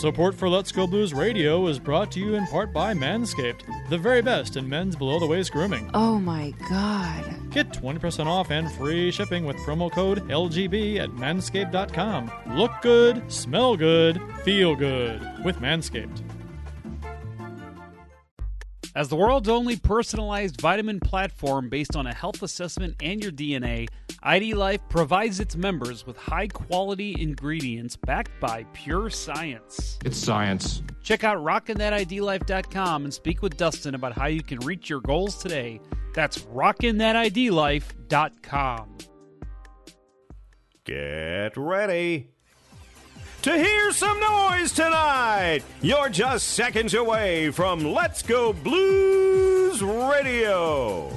Support for Let's Go Blues Radio is brought to you in part by Manscaped, the very best in men's below the waist grooming. Oh my god. Get 20% off and free shipping with promo code LGB at manscaped.com. Look good, smell good, feel good with Manscaped. As the world's only personalized vitamin platform based on a health assessment and your DNA, ID Life provides its members with high quality ingredients backed by pure science. It's science. Check out rockinthatidlife.com and speak with Dustin about how you can reach your goals today. That's rockinthatidlife.com. Get ready to hear some noise tonight. You're just seconds away from Let's Go Blues Radio.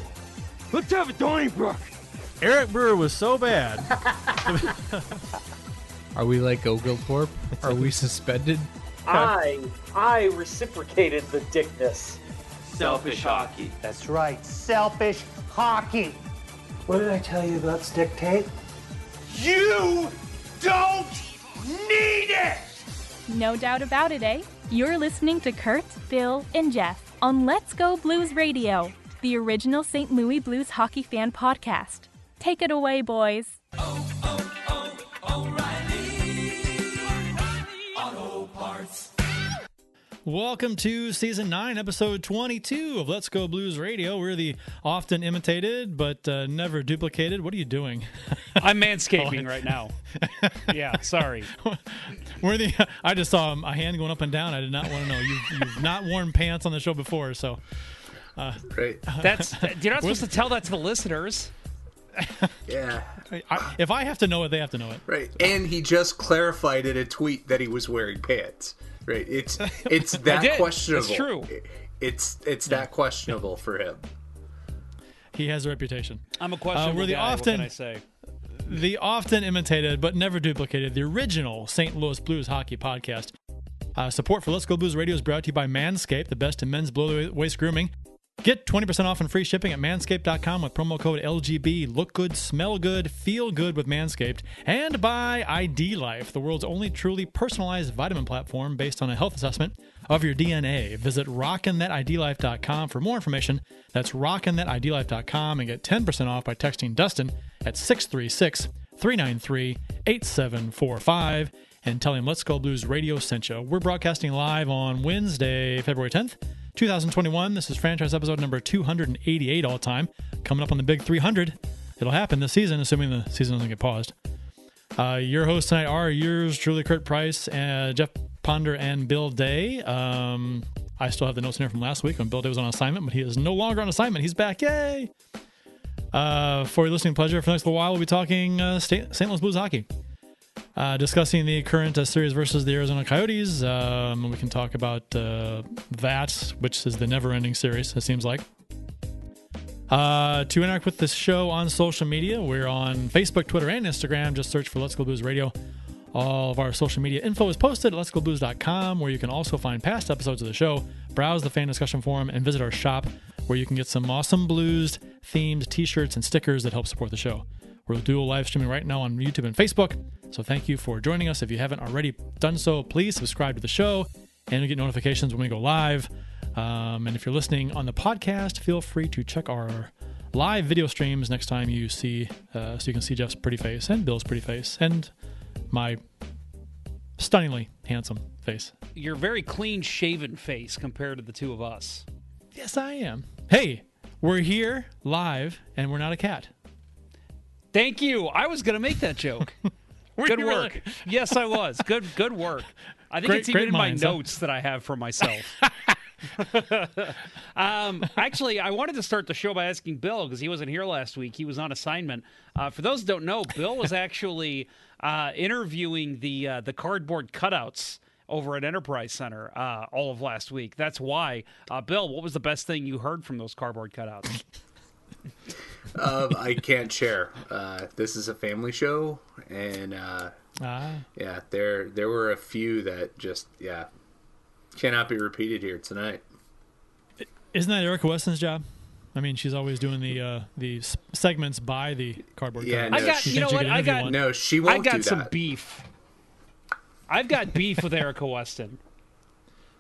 Let's have a Donnybrook. Eric Brewer was so bad. Are we like Oglethorpe? Are we suspended? I I reciprocated the dickness. Selfish hockey. That's right, selfish hockey. What did I tell you about stick tape? You don't need it! No doubt about it, eh? You're listening to Curt, Bill, and Jeff on Let's Go Blues Radio, the original St. Louis Blues hockey fan podcast. Take it away, boys. Welcome to season 9, episode 22 of Let's Go Blues Radio. We're the often imitated but uh, never duplicated. What are you doing? I'm manscaping right now. Yeah, sorry. We're the. I just saw a hand going up and down. I did not want to know. You've, you've not worn pants on the show before, so great. That's you're not supposed to tell that to the listeners. Yeah. I, if I have to know it, they have to know it. Right. And he just clarified in a tweet that he was wearing pants. Right. It's it's that questionable. It's true. It's it's that questionable for him. He has a reputation. I'm a questionable we're the guy. often- what can I say? the often imitated but never duplicated, the original St. Louis Blues hockey podcast. Uh, support for Let's Go Blues Radio is brought to you by Manscaped, the best in men's below the waist grooming. Get 20% off and free shipping at manscaped.com with promo code LGB. Look good, smell good, feel good with Manscaped. And by ID Life, the world's only truly personalized vitamin platform based on a health assessment of your DNA. Visit rockinthatidlife.com for more information. That's rockinthatidlife.com and get 10% off by texting Dustin at 636 393 8745 and tell him Let's Go Blues Radio sent you. We're broadcasting live on Wednesday, February 10th, 2021. This is franchise episode number 288 all time. Coming up on the big 300. It'll happen this season, assuming the season doesn't get paused. Uh, your hosts tonight are yours truly, Curt Price, uh, Jeff Ponder, and Bill Day. Um, I still have the notes in here from last week when Bill Day was on assignment, but he is no longer on assignment. He's back. Yay! Uh, for your listening pleasure, for the next little while, we'll be talking uh, St. St. Louis Blues hockey. Uh, discussing the current uh, series versus the Arizona Coyotes. Um, we can talk about uh, that, which is the never ending series, it seems like. Uh, to interact with this show on social media, we're on Facebook, Twitter, and Instagram. Just search for Let's Go Blues Radio. All of our social media info is posted at letsgoblues.com, where you can also find past episodes of the show, browse the fan discussion forum, and visit our shop, where you can get some awesome blues themed t shirts and stickers that help support the show. We're dual live streaming right now on YouTube and Facebook. So thank you for joining us. If you haven't already done so, please subscribe to the show and you get notifications when we go live. Um, and if you're listening on the podcast, feel free to check our live video streams next time you see, uh, so you can see Jeff's pretty face and Bill's pretty face and my stunningly handsome face. Your very clean shaven face compared to the two of us. Yes, I am. Hey, we're here live and we're not a cat. Thank you. I was going to make that joke. Good you work. Yes, I was. Good good work. I think Great- it's even in my minds, huh? notes that I have for myself. um, actually, I wanted to start the show by asking Bill because he wasn't here last week. He was on assignment. Uh, for those who don't know, Bill was actually uh, interviewing the uh, the cardboard cutouts over at Enterprise Center uh, all of last week. That's why. Uh, Bill, what was the best thing you heard from those cardboard cutouts? Um, I can't share. Uh, this is a family show, and uh, Ah, yeah, there there were a few that just yeah cannot be repeated here tonight. isn't that Erica Weston's job? I mean, she's always doing the uh, the segments by the cardboard. Yeah, no, I got. she- You know what? I got. one. No, she won't I got do some that. beef. I've got beef with Erica Weston.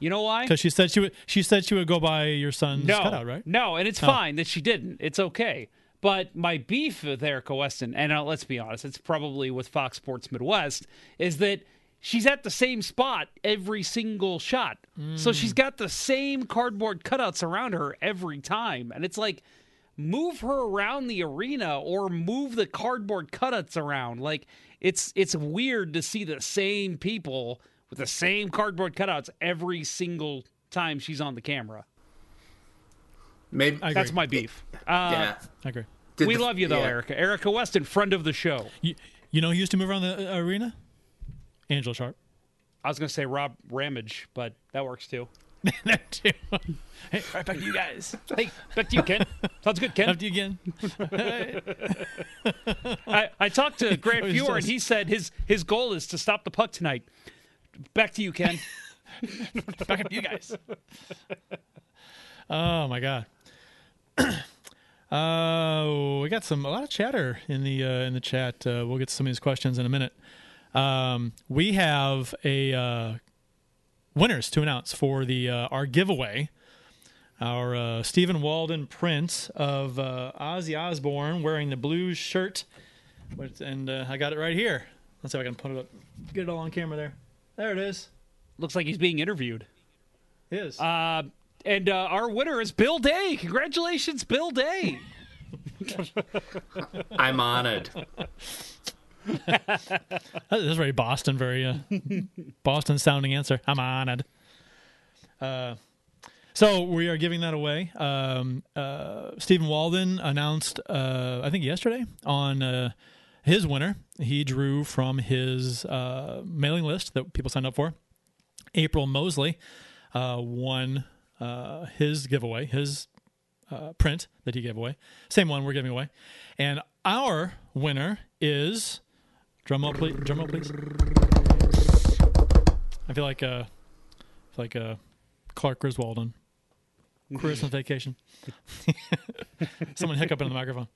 You know why? Because she said she would. She said she would go by your son's no, cutout, right? No, and it's fine that she didn't. It's okay. But my beef with Erica Weston, and uh, let's be honest, it's probably with Fox Sports Midwest, is that she's at the same spot every single shot. So she's got the same cardboard cutouts around her every time. And it's like, move her around the arena or move the cardboard cutouts around. Like, it's it's weird to see the same people with the same cardboard cutouts every single time she's on the camera. Maybe. I. That's my beef. Uh, yeah. I agree. Did we the- love you though, yeah. Erica. Erica Weston, friend of the show. You, you know who used to move around the uh, arena? Angela Sharp. I was going to say Rob Ramage, but that works too. that too. hey, right back to you guys. Hey, back to you, Ken. Sounds good, Ken. After you again. I, I talked to Grant What he and he said his his goal is to stop the puck tonight. Back to you, Ken. back up to you guys. Oh my god. uh, we got some a lot of chatter in the uh, in the chat. Uh, we'll get to some of these questions in a minute. Um, we have a uh, winners to announce for the uh, our giveaway. Our uh, Stephen Walden print of uh, Ozzy Osbourne wearing the blues shirt, and uh, I got it right here. Let's see if I can put it up, get it all on camera there. There it is. Looks like he's being interviewed. It is. Uh, and uh, our winner is Bill Day. Congratulations, Bill Day. I'm honored. That is very Boston, very uh, Boston sounding answer. I'm honored. Uh, so we are giving that away. Um, uh, Stephen Walden announced, uh, I think yesterday, on uh, his winner. He drew from his uh, mailing list that people signed up for. April Mosley uh, won uh, his giveaway, his uh, print that he gave away. Same one we're giving away. And our winner is drum roll, please. Drum roll, please. I feel like uh, like uh, Clark Griswold on Christmas Vacation. Someone hiccup in the microphone.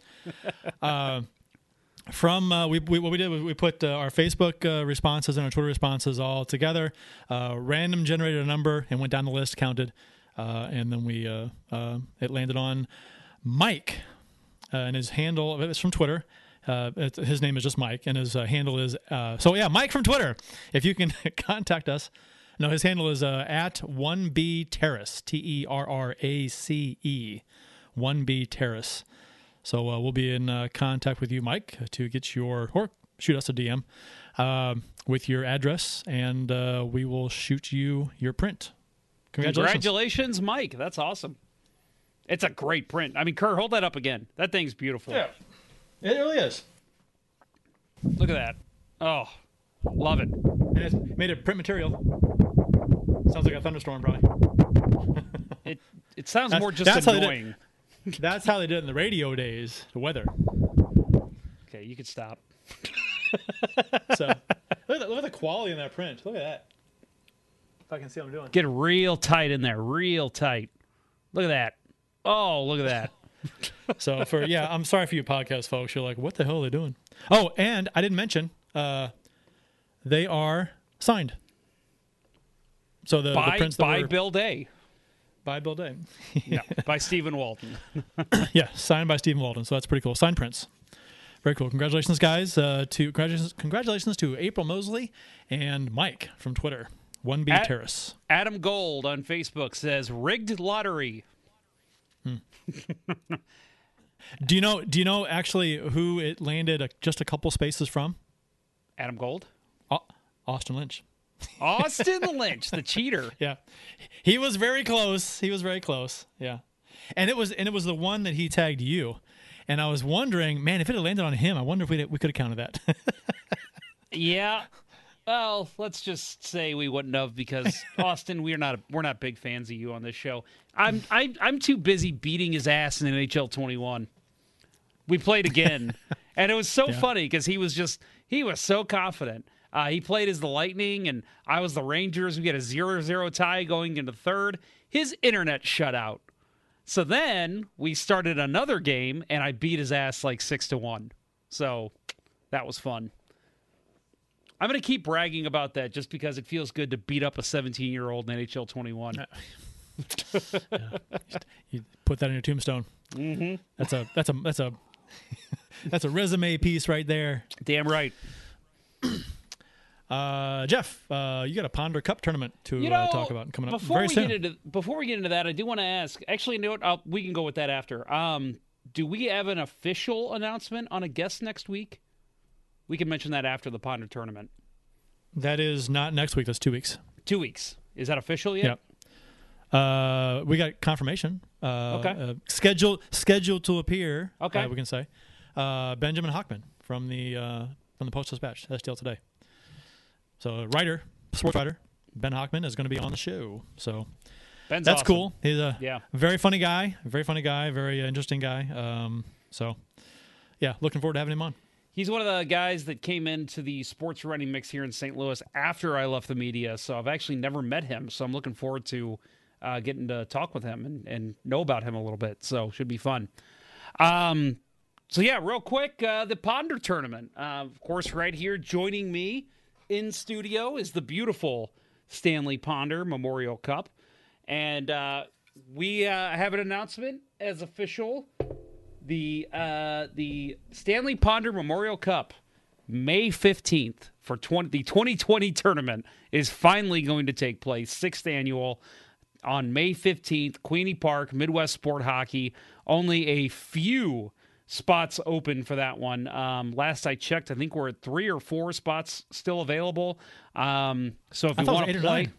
From uh, we, we what we did was we put uh, our Facebook uh, responses and our Twitter responses all together, uh, random generated a number and went down the list, counted, uh, and then we uh, it landed on Mike, and his handle it's from Twitter. It, his name is just Mike, and his handle is so yeah, Mike from Twitter. If you can contact us, no, his handle is at one B Terrace, T E R R A C E, one B Terrace. So uh, we'll be in uh, contact with you, Mike, to get your or shoot us a DM um, with your address, and uh, we will shoot you your print. Congratulations! Congratulations, Mike. That's awesome. It's a great print. I mean, Kerr, hold that up again. That thing's beautiful. Yeah, it really is. Look at that. Oh, love it. And it's made of print material. Sounds like a thunderstorm, probably. It it sounds That's- more just that's how annoying. That's how they did it in the radio days. The weather. Okay, you could stop. So look at, the, look at the quality in that print. Look at that. If I can see what I'm doing. Get real tight in there, real tight. Look at that. Oh, look at that. So for yeah, I'm sorry for you podcast folks. You're like, what the hell are they doing? Oh, and I didn't mention, uh, they are signed. So the, the by prints that by were Bill Day. By Bill Day. No, by Stephen Walton. yeah, signed by Stephen Walton. So that's pretty cool. Signed prints. Very cool. Congratulations, guys. Uh, to congratulations, congratulations to April Mosley and Mike from Twitter. One B Terrace. Adam Gold on Facebook says rigged lottery. Do you know? Do you know actually who it landed a, just a couple spaces from? Adam Gold. Au- Austin Lynch. Austin Lynch, the cheater. Yeah, he was very close. He was very close. Yeah, and it was and it was the one that he tagged you. And I was wondering, man, if it had landed on him, I wonder if we we could have counted that. Yeah. Well, let's just say we wouldn't have because Austin, we're not we're not big fans of you on this show. I'm I, I'm too busy beating his ass in NHL 21. We played again, and it was so funny because he was just he was so confident. Uh, he played as the Lightning, and I was the Rangers. We get a 0-0 tie going into third. His internet shut out. So then we started another game, and I beat his ass like six to one. So that was fun. I'm going to keep bragging about that just because it feels good to beat up a 17 year old in NHL 21. You put that on your tombstone. Mm-hmm. That's a that's a that's a that's a resume piece right there. Damn right. Uh, Jeff, uh, you got a Ponder Cup tournament to You know, uh, talk about coming up before very we soon. get into before we get into that, I do want to ask. Actually, you know what? I'll, we can go with that after. Um, do we have an official announcement on a guest next week? We can mention that after the Ponder tournament. that is not next week. That's two weeks. Two weeks. Is that official yet? Yep. Uh, we got confirmation. Uh, Okay. Uh, scheduled scheduled to appear. Okay. uh, we can say uh, Benjamin Hockman from the uh, from the Post Dispatch, STL today. So a writer, sports writer, Ben Hockman is going to be on the show. So Ben's that's awesome. cool. He's a Yeah. very funny guy, very funny guy, very interesting guy. Um, so yeah, looking forward to having him on. He's one of the guys that came into the sports writing mix here in St. Louis after I left the media. So I've actually never met him. So I'm looking forward to uh, getting to talk with him and, and know about him a little bit. So should be fun. Um, so yeah, real quick, uh, the Ponder tournament. Uh, of course, right here joining me in studio is the beautiful Stanley Ponder Memorial Cup, and uh, we uh, have an announcement as official the uh, the Stanley Ponder Memorial Cup, May fifteenth for 20, the 2020 tournament is finally going to take place, sixth annual, on May fifteenth, Queeny Park, Midwest Sport Hockey. Only a few spots open for that one. Um, last I checked, I think we're at three or four spots still available. Um, so if I you thought it was want to play.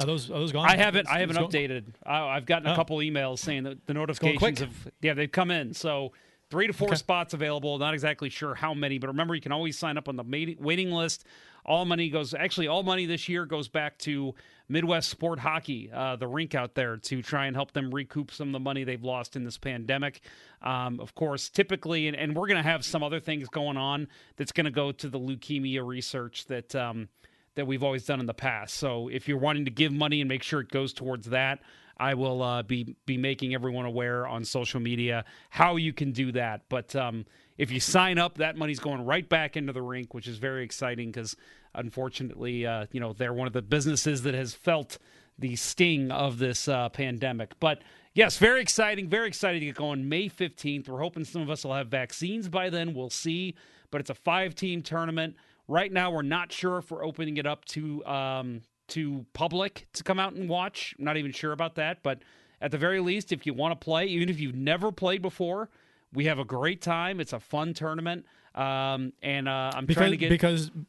Are those are those gone? I haven't. I haven't updated. I, I've gotten a Oh. couple emails saying that the notifications have yeah they've come in. So three to four Okay. spots available. Not exactly sure how many, but remember you can always sign up on the waiting list. All money goes. Actually, all money this year goes back to Midwest Sport Hockey, uh, the rink out there, to try and help them recoup some of the money they've lost in this pandemic. Um, of course, typically, and, and we're going to have some other things going on that's going to go to the leukemia research that. Um, that we've always done in the past. So if you're wanting to give money and make sure it goes towards that, I will uh, be be making everyone aware on social media how you can do that. But um, if you sign up, that money's going right back into the rink, which is very exciting because unfortunately, uh, you know, they're one of the businesses that has felt the sting of this uh, pandemic. But yes, very exciting, very excited to get going. May 15th. We're hoping some of us will have vaccines by then. We'll see. But it's a five team tournament. Right now, we're not sure if we're opening it up to um, to public to come out and watch. I'm not even sure about that, but at the very least, if you want to play, even if you've never played before, we have a great time. It's a fun tournament, um, and uh, I'm because trying to get because be-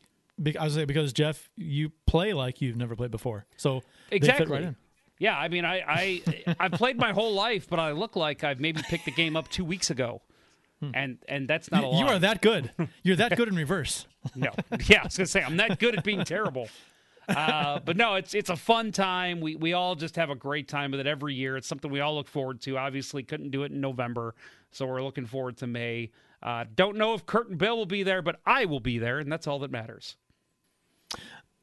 I was say because Jeff, you play like you've never played before, so exactly they fit right in. Yeah, I mean, I, I I've played my whole life, but I look like I've maybe picked the game up two weeks ago, and and that's not a lot. Hmm. You are that good. You're that good in reverse. No, yeah, I was gonna say I'm not good at being terrible. Uh, but no, it's it's a fun time. We we all just have a great time with it every year. It's something we all look forward to. Obviously, couldn't do it in November, so we're looking forward to May. Uh, don't know if Curt and Bill will be there, but I will be there, and that's all that matters.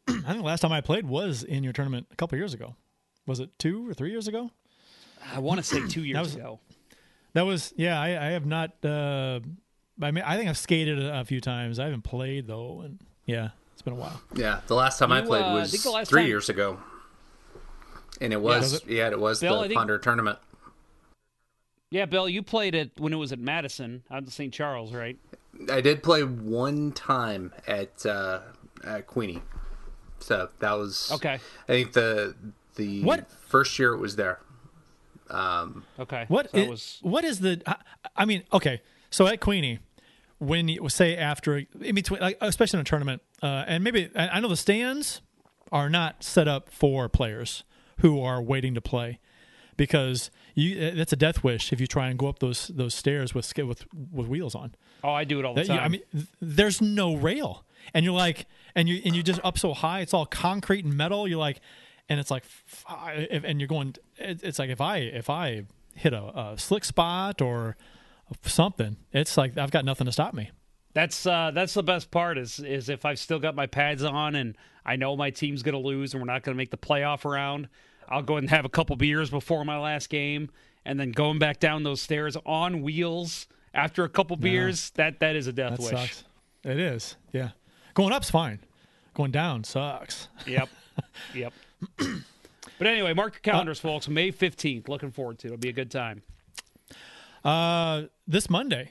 I think the last time I played was in your tournament a couple years ago. Was it two or three years ago? I want to say two years was- ago. That was yeah. I, I have not. Uh, I mean, I think I've skated a, a few times. I haven't played though, and yeah, it's been a while. Yeah, the last time I You, played uh, I was think three time- years ago, and it was Was yeah, it, was Bill, the think- Ponder tournament. Yeah, Bill, you played it when it was at Madison out in St. Charles, right? I did play one time at uh, at Queeny, so that was Okay. I think the the What? first year it was there. Um, Okay. What So that was what is the? I, I mean, okay. So at Queeny, when you say after in between, like especially in a tournament, uh, and maybe I I know the stands are not set up for players who are waiting to play because you that's a death wish if you try and go up those those stairs with with with wheels on. Oh, I do it all the That- time. you- I mean, th- there's no rail, and you're like, and you and you just up so high, it's all concrete and metal. You're like, and it's like, if- and you're going. It's like if I if I hit a, a slick spot or something, it's like I've got nothing to stop me. That's uh, that's the best part is is if I've still got my pads on and I know my team's gonna lose and we're not gonna make the playoff round, I'll go and have a couple beers before my last game, and then going back down those stairs on wheels after a couple beers, that that is a death That wish. sucks. It is, yeah. Going up's fine. going down sucks. Yep. yep. but anyway, mark your calendars, folks. May 15th. Looking forward to it. It'll be a good time. Uh, this Monday,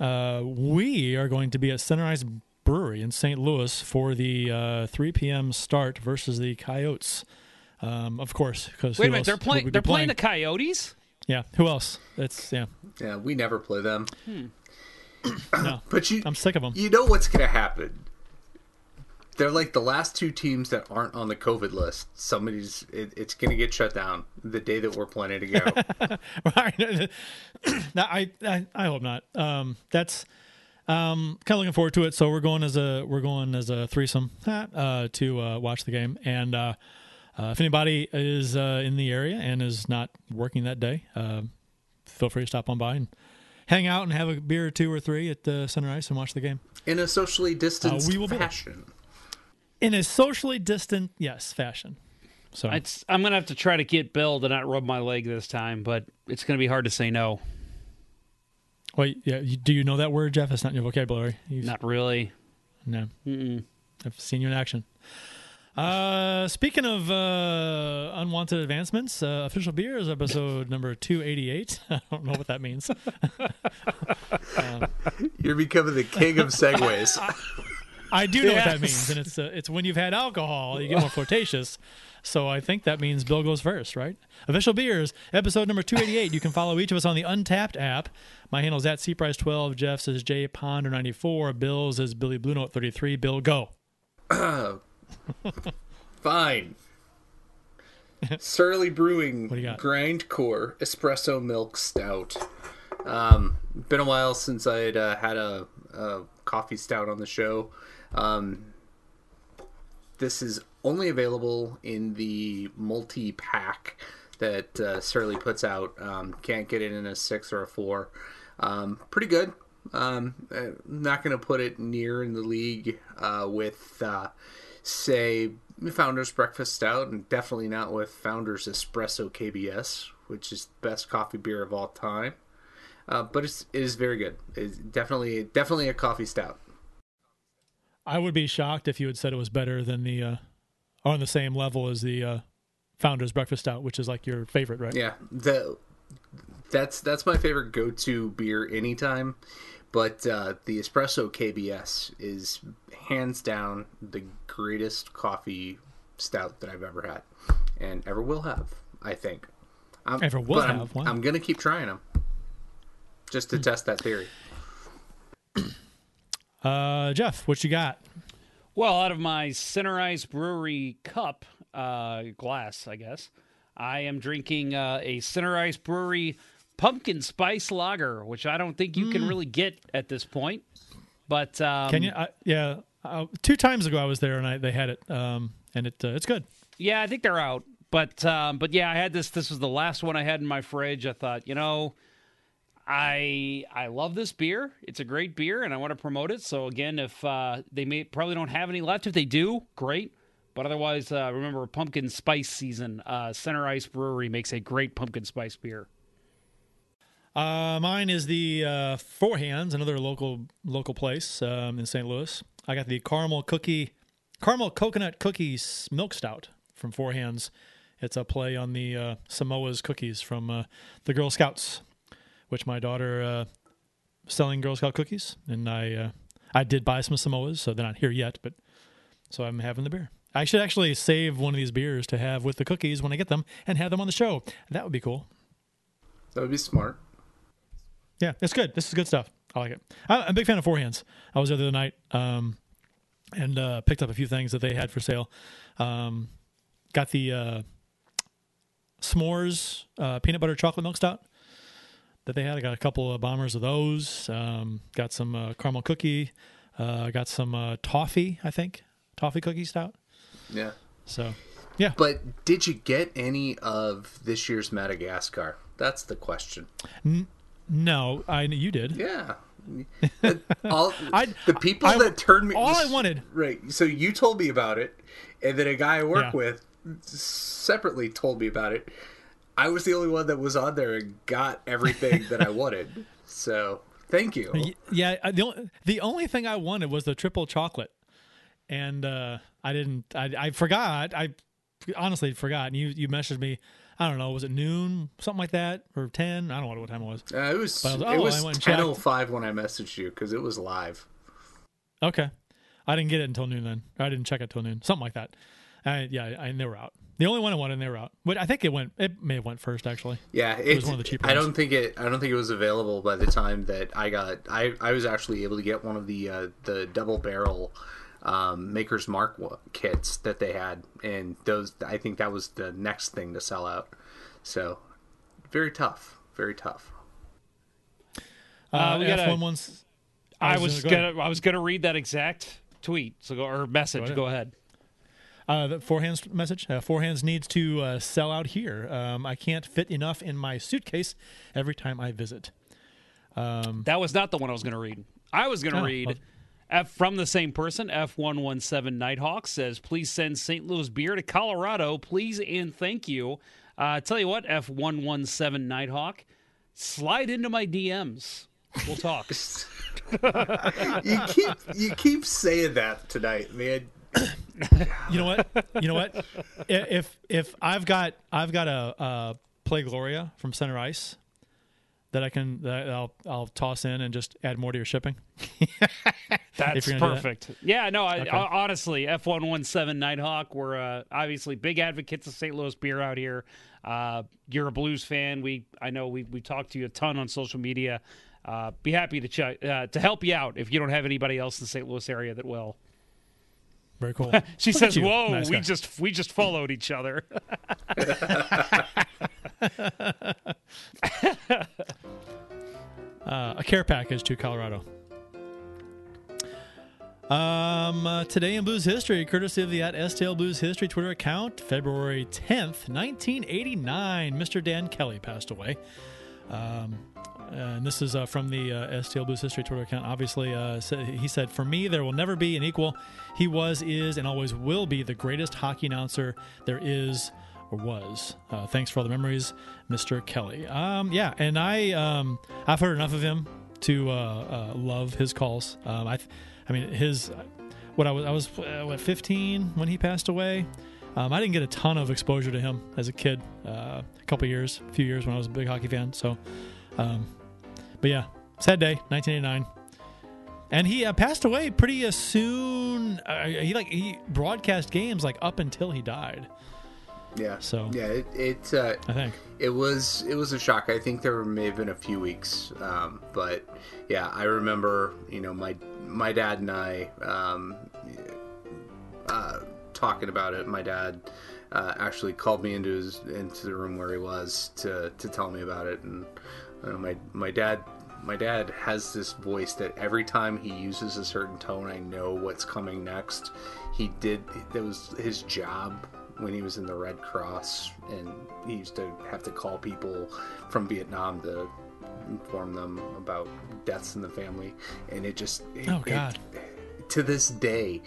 uh, we are going to be at Sunrise Brewery in St. Louis for the uh, 3 p.m. start versus the Coyotes. Um, of course, because Wait a minute. They're playing. They're playing the Coyotes. Yeah. Who else? It's yeah. Yeah, we never play them. No, But you, I'm sick of them. you know what's gonna happen? They're like the last two teams that aren't on the COVID list. Somebody's it, it's gonna get shut down the day that we're planning to go. Right. no, I, I I hope not. Um, that's um kind of looking forward to it. So we're going as a we're going as a threesome uh, to uh, watch the game. And uh, uh, if anybody is uh, in the area and is not working that day, uh, feel free to stop on by and hang out and have a beer or two or three at the Sunrise and watch the game In a socially distanced we will be fashion. In a socially distant yes fashion. So It's, I'm gonna have to try to get Bill to not rub my leg this time, but it's gonna be hard to say no. wait, yeah, you, do you know that word, Jeff? It's not in your vocabulary. You've- Not really. No. I've seen you in action. Uh, speaking of uh, unwanted advancements, uh, official beers episode number two eighty eight. I don't know what that means. You're becoming the king of segues. I do know what that means, and it's uh, it's when you've had alcohol, you get more flirtatious. So I think that means Bill goes first, right? Official beers episode number two eighty eight. You can follow each of us on the Untappd app. My handle is at cprice twelve. Jeff's is J Ponder ninety four. Bill's is Billy Blue Note thirty three. Bill, go. Fine. Surly Brewing do you got? Grindcore Espresso Milk Stout. Um, been a while since I had uh, had a, a coffee stout on the show. Um, this is only available in the multi pack that uh, Surly puts out. Um, can't get it in a six or a four. Um, pretty good. Um, uh, not going to put it near in the league uh, with, uh, say, Founders Breakfast Stout, and definitely not with Founders Espresso KBS, which is the best coffee beer of all time. Uh, but it's, it is very good. It's definitely definitely a coffee stout. I would be shocked if you had said it was better than the, uh, on the same level as the uh, Founder's Breakfast Stout, which is like your favorite, right? Yeah, the that's that's my favorite go-to beer anytime. But uh, the espresso KBS is hands down the greatest coffee stout that I've ever had, and ever will have. I think. I'm, Ever will I'm- have, wow. I'm, gonna keep trying them, just to test that theory. Uh, Jeff, what you got? Well, out of my Center Ice Brewery cup uh, glass, I guess, I am drinking uh, a Ice Brewery pumpkin spice lager, which I don't think you can really get at this point. But um, Can you? I, yeah, uh, two times ago I was there and I, they had it, um, and it uh, it's good. Yeah, I think they're out. But um, but yeah, I had this. This was the last one I had in my fridge. I thought, you know, I I love this beer. It's a great beer, and I want to promote it. So again, if uh, they may probably don't have any left, if they do, great. But otherwise, uh, remember pumpkin spice season. Uh, Center Ice Brewery makes a great pumpkin spice beer. Uh, mine is the uh, Four Hands, another local local place um, in St. Louis. I got the caramel cookie, caramel coconut cookies milk stout from Four Hands. It's a play on the uh, Samoa's cookies from the Girl Scouts, which my daughter uh, selling Girl Scout cookies, and I uh, I did buy some Samoas, so they're not here yet, but so I'm having the beer. I should actually save one of these beers to have with the cookies when I get them and have them on the show. That would be cool. That would be smart. Yeah, it's good. This is good stuff. I like it. I, I'm a big fan of Four Hands. I was there the other night um, and uh, picked up a few things that they had for sale. Um, got the uh, s'mores uh, peanut butter chocolate milk stout that they had. I got a couple of bombers of those. Um, got some uh, caramel cookie. Uh, got some uh, toffee, I think, toffee cookie stout. Yeah. So, yeah, But did you get any of this year's Madagascar? That's the question. no, I you did. Yeah. all I- the people I- that turned me all I wanted- right so you told me about it and then a guy i work Yeah. with separately told me about it i was the only one that was on there and got everything that i wanted so thank you Yeah, the only, the only thing I wanted was the triple chocolate, and uh, I didn't. I, I forgot. I honestly forgot. And you you messaged me. I don't know. Was it noon, something like that, or ten? I don't know what time it was. Uh, it was, But I was- it oh, I was went 10.05 when I messaged you because it was live. Okay, I didn't get it until noon. Then I didn't check it till noon, something like that. I, yeah, I, they were out. The only one I wanted, and they were out. But I think it went. It may have went first actually. Yeah, it was it's, one of the cheaper I ones. don't think it. I don't think it was available by the time that I got. I, I was actually able to get one of the uh, the double barrel um, Maker's Mark kits that they had, and those. I think that was the next thing to sell out. So very tough. Very tough. Uh, we gotta- F1 ones. I was was gonna- gonna I was gonna read that exact tweet. So go or message. ahead. Go ahead. Uh, the Four Hands message. Uh, Four Hands needs to uh, sell out here. Um, I can't fit enough in my suitcase every time I visit. That was not the one I was going to read. I was going to Oh, read well- F from the same person. F one one seven Nighthawk says, "Please send St. Louis beer to Colorado, please and thank you." Uh, tell you what, F one one seven Nighthawk, slide into my DMs. We'll talk. You keep you keep saying that tonight, man. You know what? You know what? If if I've got I've got a, a play Gloria from Center Ice that I can that I'll I'll toss in and just add more to your shipping. That's do that. perfect. Yeah, no, I, Okay. ho- honestly, F one one seven Nighthawk. We're uh, obviously big advocates of St. Louis beer out here. Uh, you're a Blues fan. We I know we we talked to you a ton on social media. Uh, be happy to ch- uh, to help you out if you don't have anybody else in the St. Louis area that will. Very cool. She Look says, "Whoa, Nice we guy. just we just followed each other." uh, a care package to Colorado. Um, uh, today in Blues history, courtesy of the at STL Blues History Twitter account, February 10th, 1989, Mr. Dan Kelly passed away. Um, and this is uh, from the uh, STL Blues History Twitter account. Obviously, uh, he said, For me, there will never be an equal. He was, is, and always will be the greatest hockey announcer there is or was. Uh, thanks for all the memories, Mr. Kelly. Um, yeah, and I, um, I've heard enough of him to uh, uh, love his calls. Um, I, I mean, his, what I was, I was what 15 when he passed away. Um, I didn't get a ton of exposure to him as a kid. A couple years, a few years when I was a big hockey fan. So, um, but yeah, sad day, 1989. And he uh, passed away pretty uh, soon. Uh, he like he broadcast games like up until he died. Yeah. So- yeah, it it, uh, I think. it was it was a shock. I think there may have been a few weeks, um, but yeah, I remember you know my my dad and I um, uh, talking about it. My dad uh, actually called me into his into the room where he was to to tell me about it, and uh, my my dad. My dad has this voice that every time he uses a certain tone, I know what's coming next. He did, that was his job when he was in the Red Cross, and he used to have to call people from Vietnam to inform them about deaths in the family, and it just it- Oh, it- God. to this day.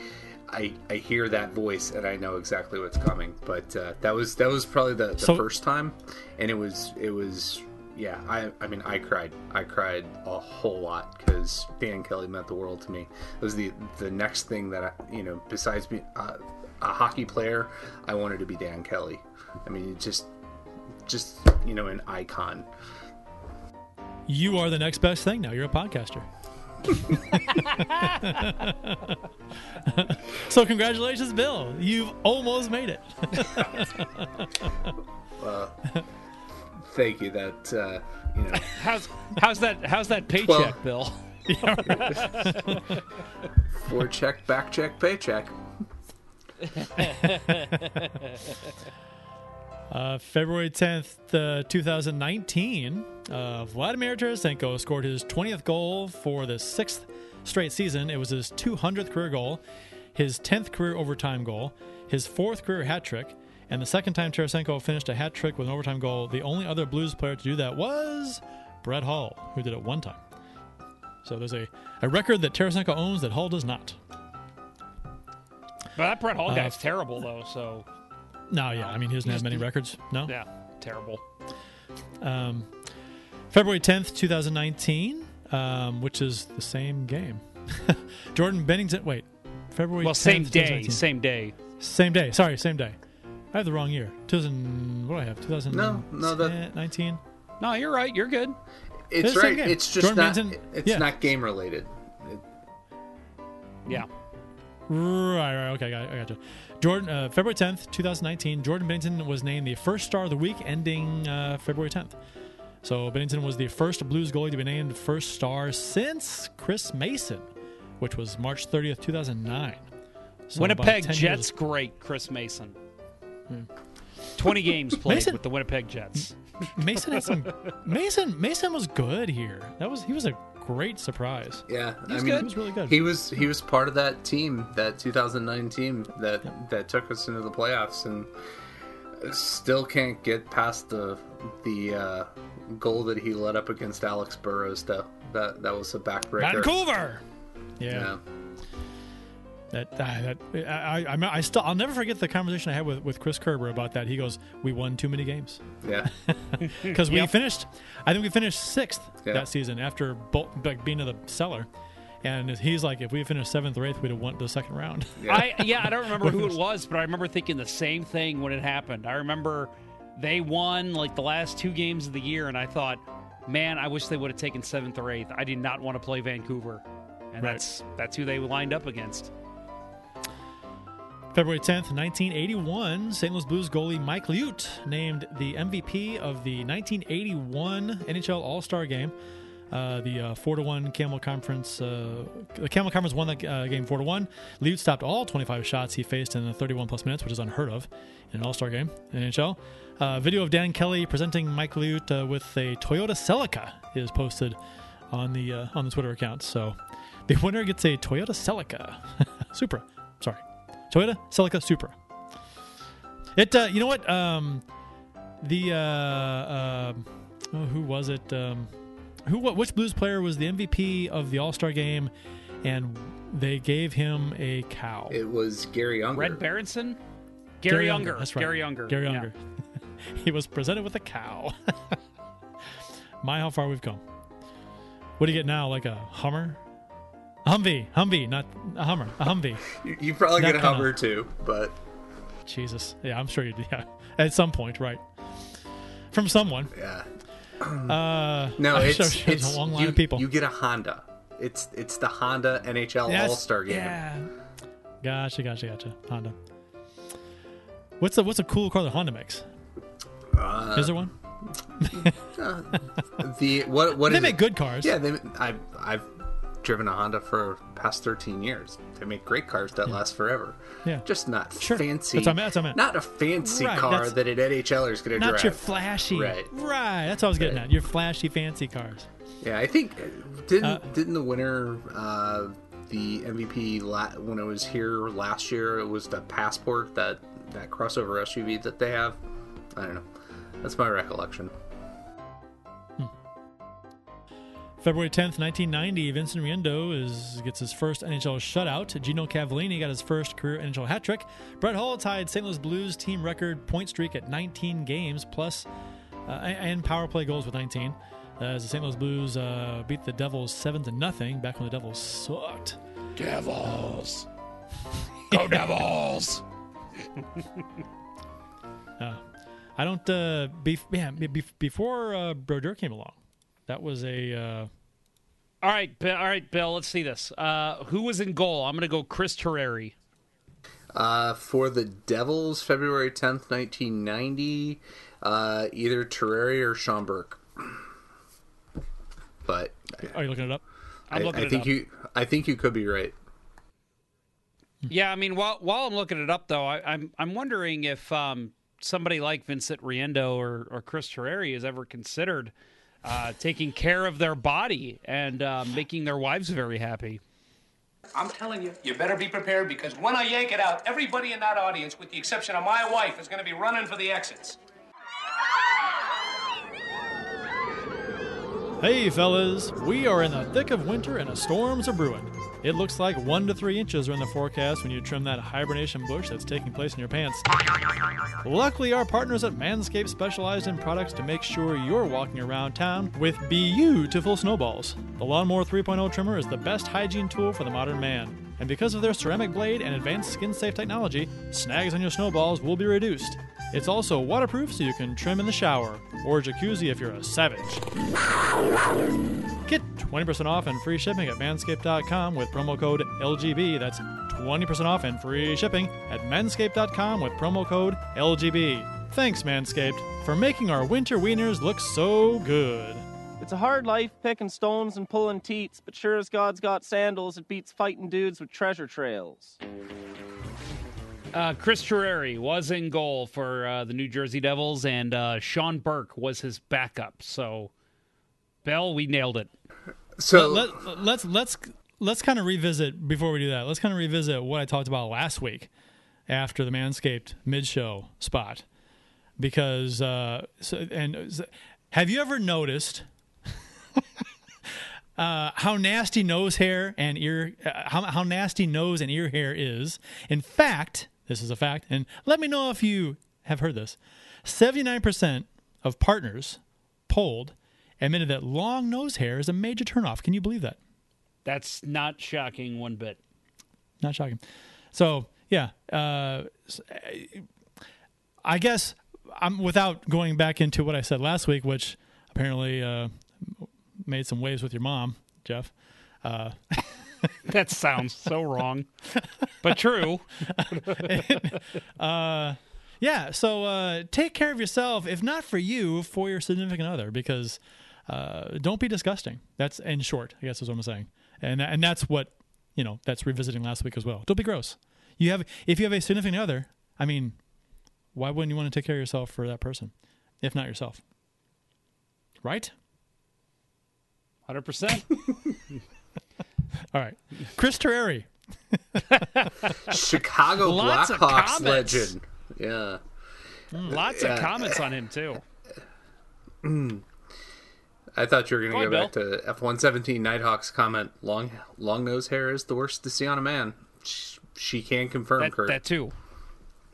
I, I hear that voice and I know exactly what's coming, but uh, that was that was probably the, the So- first time, and it was it was yeah I I mean I cried I cried a whole lot because Dan Kelly meant the world to me. It was the the next thing that I you know besides being uh, a hockey player, I wanted to be Dan Kelly. I mean just just you know an icon. You are the next best thing now. You're a podcaster. so congratulations, Bill. You've almost made it. Thank you. That uh, you know how's how's that how's that paycheck, Well- Bill? four check back check paycheck. Uh, February 10th, uh, 2019, uh, Vladimir Tarasenko scored his 20th goal for the sixth straight season. It was his 200th career goal, his 10th career overtime goal, his fourth career hat trick, and the second time Tarasenko finished a hat trick with an overtime goal. The only other Blues player to do that was Brett Hull, who did it one time. So there's a, a record that Tarasenko owns that Hull does not. But that Brett Hull guy's terrible though. So No, yeah, I mean, he doesn't have many records. No? yeah, terrible. um, February 10th, 2019, um, which is the same game. Jordan Binnington, wait, February. Well, 10th, same day, same day. Same day. Sorry, same day. I have the wrong year. 2000. What do I have? 2000. No, no, that- 19. No, you're right. You're good. It's It's right. It's just Jordan not. Benson- It's yeah. not game related. It- Yeah. Right, right. Okay, I got, I got you. Jordan, uh, February 10th, 2019, Jordan Binnington was named the first star of the week ending uh, February 10th. So Binnington was the first Blues goalie to be named first star since Chris Mason, which was March 30th, 2009. So Winnipeg Jets years- great, Chris Mason. 20 games played Mason- with the Winnipeg Jets. Mason had some. Mason Mason was good here. That was he was a great surprise. yeah, I mean, good. He was really good. He was he was part of that team, that 2009 team that that took us into the playoffs, and still can't get past the the uh, goal that he let up against Alex Burrows. Though that that was a backbreaker. Vancouver. Yeah. Yeah. That, uh, that I, I, I, I still I'll never forget the conversation I had with, with Chris Kerber about that. He goes, "We won too many games Yeah. because we Yep. finished. I think we finished sixth Yeah. that season after bo- like being in the cellar." And he's like, "If we had finished seventh or eighth, we'd have won the second round." Yeah. I yeah, I don't remember who it was, but I remember thinking the same thing when it happened. I remember they won like the last two games of the year, and I thought, man, I wish they would have taken seventh or eighth. I did not want to play Vancouver, and Right. that's that's who they lined up against. February 10th, 1981, St. Louis Blues goalie Mike Liut named the MVP of the 1981 NHL All Star Game. Uh, the uh, four to one Campbell Conference. Uh, the Campbell Conference won the uh, game four to one. Liut stopped all 25 shots he faced in the 31 plus minutes, which is unheard of in an All Star game in NHL. Uh, video of Dan Kelly presenting Mike Liut uh, with a Toyota Celica is posted on the on the Twitter account. So the winner gets a Toyota Celica Supra. Sorry, Toyota Celica Supra. It uh, you know what um, the uh, uh, oh, who was it um, who what which Blues player was the MVP of the All Star game and they gave him a cow. It was Gary Unger. Red Berenson, Gary, Unger. That's right. Gary Unger. Gary Yeah. Unger. he was presented with a cow. My, how far we've come. What do you get now? Like a Hummer? A Humvee. Humvee, not a Hummer. A Humvee. You, you probably That get a Hummer too, but Jesus. Yeah, I'm sure you do. Yeah. At some point, right. From someone. yeah. Uh, No, I'm it's, sure it's a long line you, of people. you get a Honda. It's it's the Honda NHL Yes, All Star Game. Yeah. Gotcha, gotcha, gotcha. Honda. What's the what's a cool car that Honda makes? Uh, Is there one? The what what They make it? good cars. Yeah, they, I've I've driven a Honda for the past thirteen years. They make great cars that last forever. Yeah. just not Sure. fancy. That's what meant, that's what I meant. Not a fancy Right, car that an NHLer is going to drive. Not your flashy. Right. Right. That's what I was getting Right. at. Your flashy, fancy cars. Yeah, I think didn't Uh, didn't the winner uh, the MVP la- when it was here last year? It was the Passport that that crossover SUV that they have. I don't know. That's my recollection. February 10th, 1990, Vincent Riendeau is, gets his first NHL shutout. Gino Cavallini got his first career NHL hat trick. Brett Hull tied St. Louis Blues team record point streak at 19 games plus uh, and power play goals with 19. Uh, as the St. Louis Blues uh, beat the Devils 7 to nothing back when the Devils sucked. Devils. Go Devils. Uh, I don't. Uh, be, yeah, be, before uh, Brodeur came along, that was a. Uh, All right, Bill, all right, Bill. Let's see this. Uh, who was in goal? I'm going to go Chris Terreri. Uh, for the Devils, February tenth, nineteen ninety, uh, either Terreri or Sean Burke. But are you looking it up? I'm I, looking I it think up. you, I think you could be right. Yeah, I mean, while while I'm looking it up, though, I, I'm I'm wondering if um, somebody like Vincent Riendeau or, or Chris Terreri has ever considered uh, taking care of their body and uh, making their wives very happy. I'm telling you, you better be prepared because when I yank it out, everybody in that audience, with the exception of my wife, is going to be running for the exits. Hey, fellas, we are in the thick of winter and a storms are brewing. It looks like one to three inches are in the forecast when you trim that hibernation bush that's taking place in your pants. Luckily, our partners at Manscaped specialize in products to make sure you're walking around town with beautiful snowballs. The Lawnmower 3.0 trimmer is the best hygiene tool for the modern man. And because of their ceramic blade and advanced skin safe technology, snags on your snowballs will be reduced. It's also waterproof so you can trim in the shower or jacuzzi if you're a savage. Get 20% off and free shipping at manscaped.com with promo code LGB. That's 20% off and free shipping at manscaped.com with promo code LGB. Thanks, Manscaped, for making our winter wieners look so good. It's a hard life picking stones and pulling teats, but sure as God's got sandals, it beats fighting dudes with treasure trails. Uh, Chris Terreri was in goal for uh, the New Jersey Devils, and uh, Sean Burke was his backup. So, Bell, we nailed it. So let, let, let's let's let's kind of revisit before we do that. Let's kind of revisit what I talked about last week after the Manscaped mid-show spot, because uh, so, and so, have you ever noticed uh, how nasty nose hair and ear uh, how how nasty nose and ear hair is? In fact, this is a fact, and let me know if you have heard this. Seventy nine percent of partners polled admitted that long nose hair is a major turnoff. Can you believe that? That's not shocking one bit. Not shocking. So yeah, uh, I guess I'm without going back into what I said last week, which apparently uh, made some waves with your mom, Jeff. Uh, that sounds so wrong, but true. uh, yeah. So uh, take care of yourself, if not for you, for your significant other, because uh, don't be disgusting. That's in short, I guess is what I'm saying, and and that's what you know. That's revisiting last week as well. Don't be gross. You have if you have a significant other. I mean, why wouldn't you want to take care of yourself for that person, if not yourself? Right. Hundred percent. All right, Chris Terreri. Chicago Lots Blackhawks legend. Yeah. Lots of comments on him too. I thought you were going to go ahead, back to F117 Nighthawk's comment. Long long nose hair is the worst to see on a man. She, she can confirm, That, Curt. that too.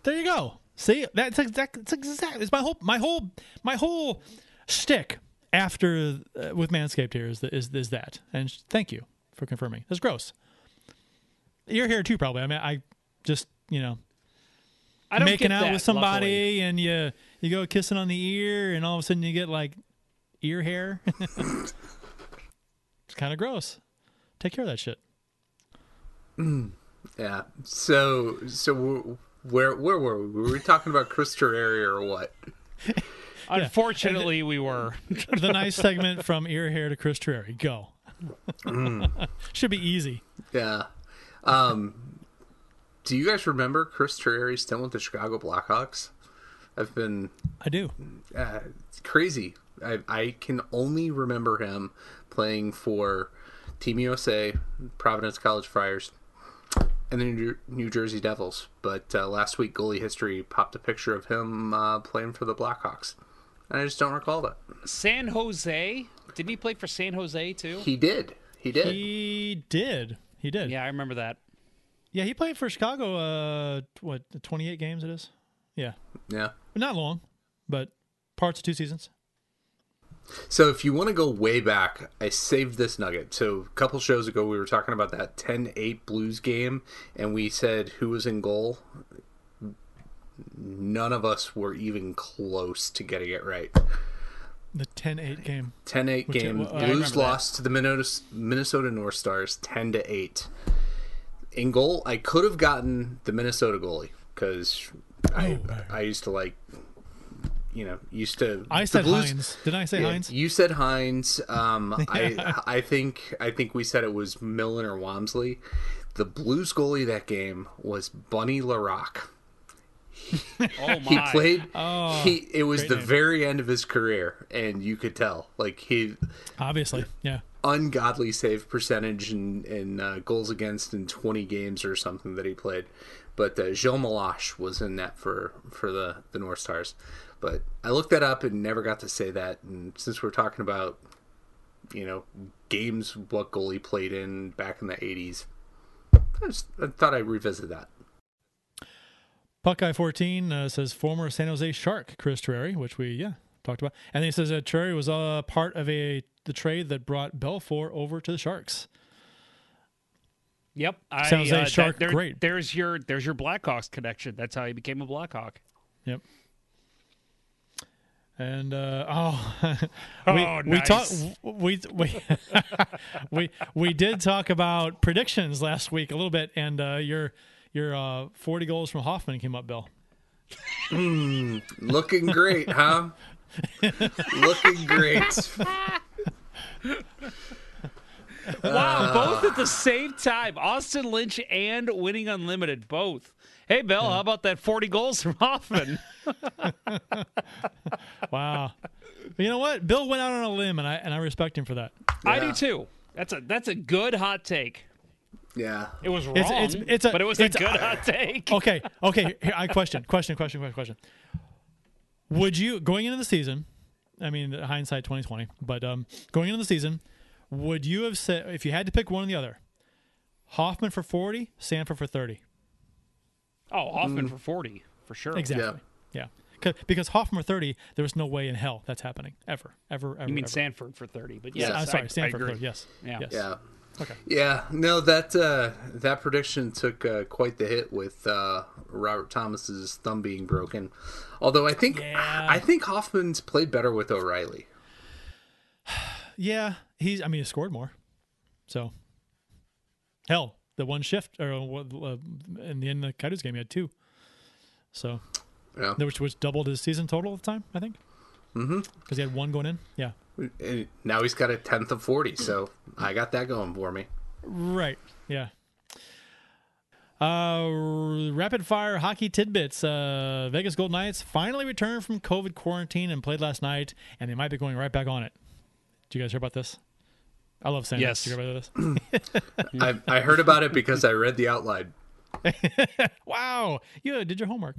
There you go. See, that's exactly. That's exactly. It's my whole, my whole, my whole shtick after uh, with Manscaped here is, is is that. And sh- thank you for confirming. That's gross. You're here too, probably. I mean, I just you know I don't making out that, with somebody luckily. and you you go kissing on the ear and all of a sudden you get like ear hair. it's kind of gross. Take care of that shit. yeah. So so where where were we? Were we talking about Chris Terreri or what? Unfortunately, we were. the nice segment from ear hair to Chris Terreri. Go. Should be easy. Yeah. Um, do you guys remember Chris Terreri's still with the Chicago Blackhawks? I've been I do. uh, it's crazy. I, I can only remember him playing for Team USA, Providence College Friars, and the New, New Jersey Devils. But uh, last week, goalie history popped a picture of him uh, playing for the Blackhawks, and I just don't recall that. San Jose. Didn't he play for San Jose too? He did. He did. He did. He did. yeah, I remember that. Yeah, he played for Chicago. Uh, what, twenty eight games it is? Yeah, yeah. not long, but parts of two seasons. So if you want to go way back, I saved this nugget. So a couple shows ago, we were talking about that 10-8 Blues game, and we said who was in goal. None of us were even close to getting it right. The 10-8 game. 10-8 Which- game. well, I remember Blues that. lost to the Minnesota, Minnesota North Stars 10 to 8. In goal, I could have gotten the Minnesota goalie because I I used to like you know used to I said Blues- Hines. Did I say yeah, Hines? You said Hines. Um, I I think I think we said it was Millen or Wamsley. The Blues goalie that game was Bunny Larocque. Oh my! He played. Oh, he it was the name. very end of his career, and you could tell like he Obviously, yeah. ungodly save percentage and, and uh, goals against in 20 games or something that he played. But uh, Gilles Meloche was in that for, for the, the North Stars. But I looked that up and never got to say that. And since we're talking about, you know, games what goalie played in back in the 80s, I, just, I thought I'd revisit that. Buckeye 14 uh, says former San Jose Shark Chris Terreri, which we yeah talked about, and he says that Terreri was uh, part of a the trade that brought Belfour over to the Sharks. Yep. I, San Jose uh, that- Shark, there- great. There's your there's your Blackhawks connection. That's how he became a Blackhawk. Yep. And uh, oh, we Oh, we talked we we we we did talk about predictions last week a little bit, and uh, your your uh, forty goals from Hoffman came up, Bill. Looking great, huh? Looking great. Wow, both at the same time. Austin Lynch and winning unlimited, both. Hey Bill, how about that 40 goals from Hoffman? Wow. But you know what? Bill went out on a limb, and I and I respect him for that. I do too. That's a that's a good hot take. Yeah. It was wrong, It's- it's- it's a- but it was a it's- good hot take. Okay, okay. Here, I question, question, question, question, question. Would you going into the season? I mean, hindsight twenty twenty, but um, going into the season, would you have said if you had to pick one or the other, Hoffman for forty, Sanford for thirty? Oh, Hoffman for 40, for sure. Exactly. Yeah. 'Cause- Because Hoffman for thirty, there was no way in hell that's happening ever, ever, ever. You mean ever. Sanford for 30, but Yeah, yes, I'm sorry, I, Sanford I for 30. Yes. Yeah. Yes. Yeah. Okay. Yeah, no, that uh, that prediction took uh, quite the hit with uh, Robert Thomas's thumb being broken. Although I think Yeah. I think Hoffman's played better with O'Reilly. Yeah, he's. I mean, he scored more. So, hell, the one shift or uh, in the end of the Coyotes game, he had two. So, Yeah, which which doubled his season total at the time, I think. Mm-hmm. Because he had one going in. Yeah. And now he's got a tenth of forty, so I got that going for me. Right. Yeah. Uh, rapid fire hockey tidbits. Uh, Vegas Golden Knights finally returned from COVID quarantine and played last night, and they might be going right back on it. Did you guys hear about this? I love saying Yes. this. You hear about this? I, I heard about it because I read the outline. Wow, you did your homework.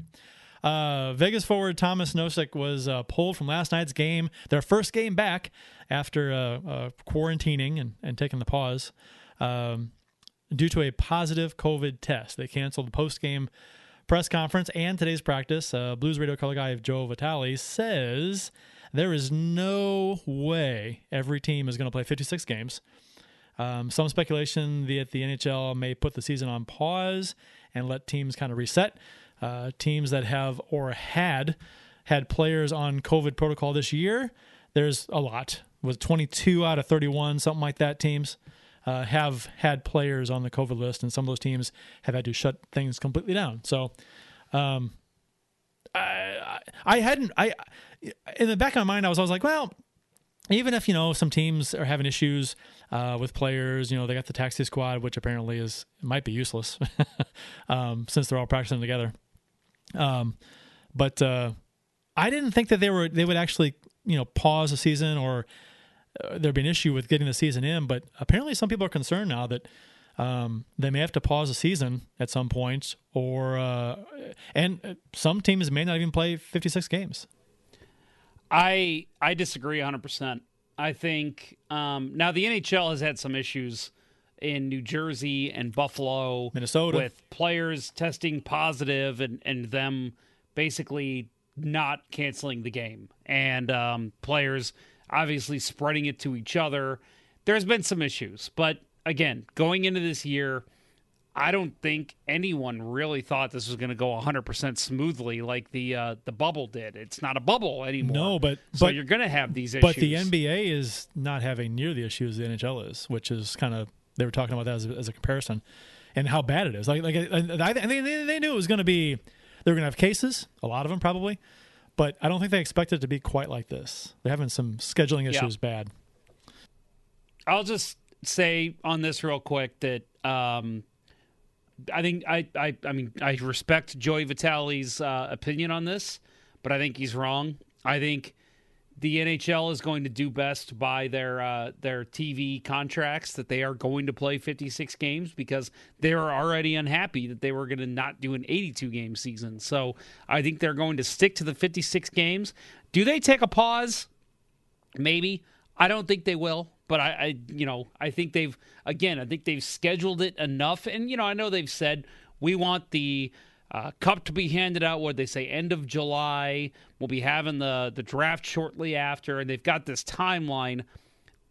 Uh, Vegas forward Thomas Nosek was uh, pulled from last night's game, their first game back after uh, uh, quarantining and, and taking the pause um, due to a positive COVID test. They canceled the post game press conference and today's practice. Uh, Blues radio color guy Joe Vitale says there is no way every team is going to play 56 games. Um, some speculation that the NHL may put the season on pause and let teams kind of reset. Uh, teams that have or had had players on COVID protocol this year, there's a lot. Was 22 out of 31, something like that. Teams uh, have had players on the COVID list, and some of those teams have had to shut things completely down. So, um, I, I hadn't I in the back of my mind I was I was like, well, even if you know some teams are having issues uh, with players, you know they got the taxi squad, which apparently is might be useless um, since they're all practicing together. Um, but uh, I didn't think that they were they would actually you know pause the season or uh, there'd be an issue with getting the season in. But apparently, some people are concerned now that um, they may have to pause the season at some point, or uh, and uh, some teams may not even play 56 games. I I disagree 100%. I think um, now the NHL has had some issues in New Jersey and Buffalo, Minnesota. with players testing positive and and them basically not canceling the game and um, players obviously spreading it to each other. There's been some issues, but again, going into this year, I don't think anyone really thought this was going to go 100% smoothly like the uh, the bubble did. It's not a bubble anymore. No, but so but you're going to have these issues. But the NBA is not having near the issues the NHL is, which is kind of they were talking about that as a, as a comparison, and how bad it is. Like like I, I, they, they knew it was going to be they were going to have cases, a lot of them probably, but I don't think they expected it to be quite like this. They're having some scheduling Yeah. issues bad. I'll just say on this real quick that um, I think I, I I mean I respect Joey Vitale's uh, opinion on this, but I think he's wrong. I think the NHL is going to do best by their uh, their TV contracts that they are going to play 56 games because they are already unhappy that they were going to not do an 82 game season. So I think they're going to stick to the 56 games. Do they take a pause? Maybe. I don't think they will, but I, I, you know, I think they've again, I think they've scheduled it enough, and you know, I know they've said we want the uh, cup to be handed out. What they say, end of July. We'll be having the the draft shortly after, and they've got this timeline.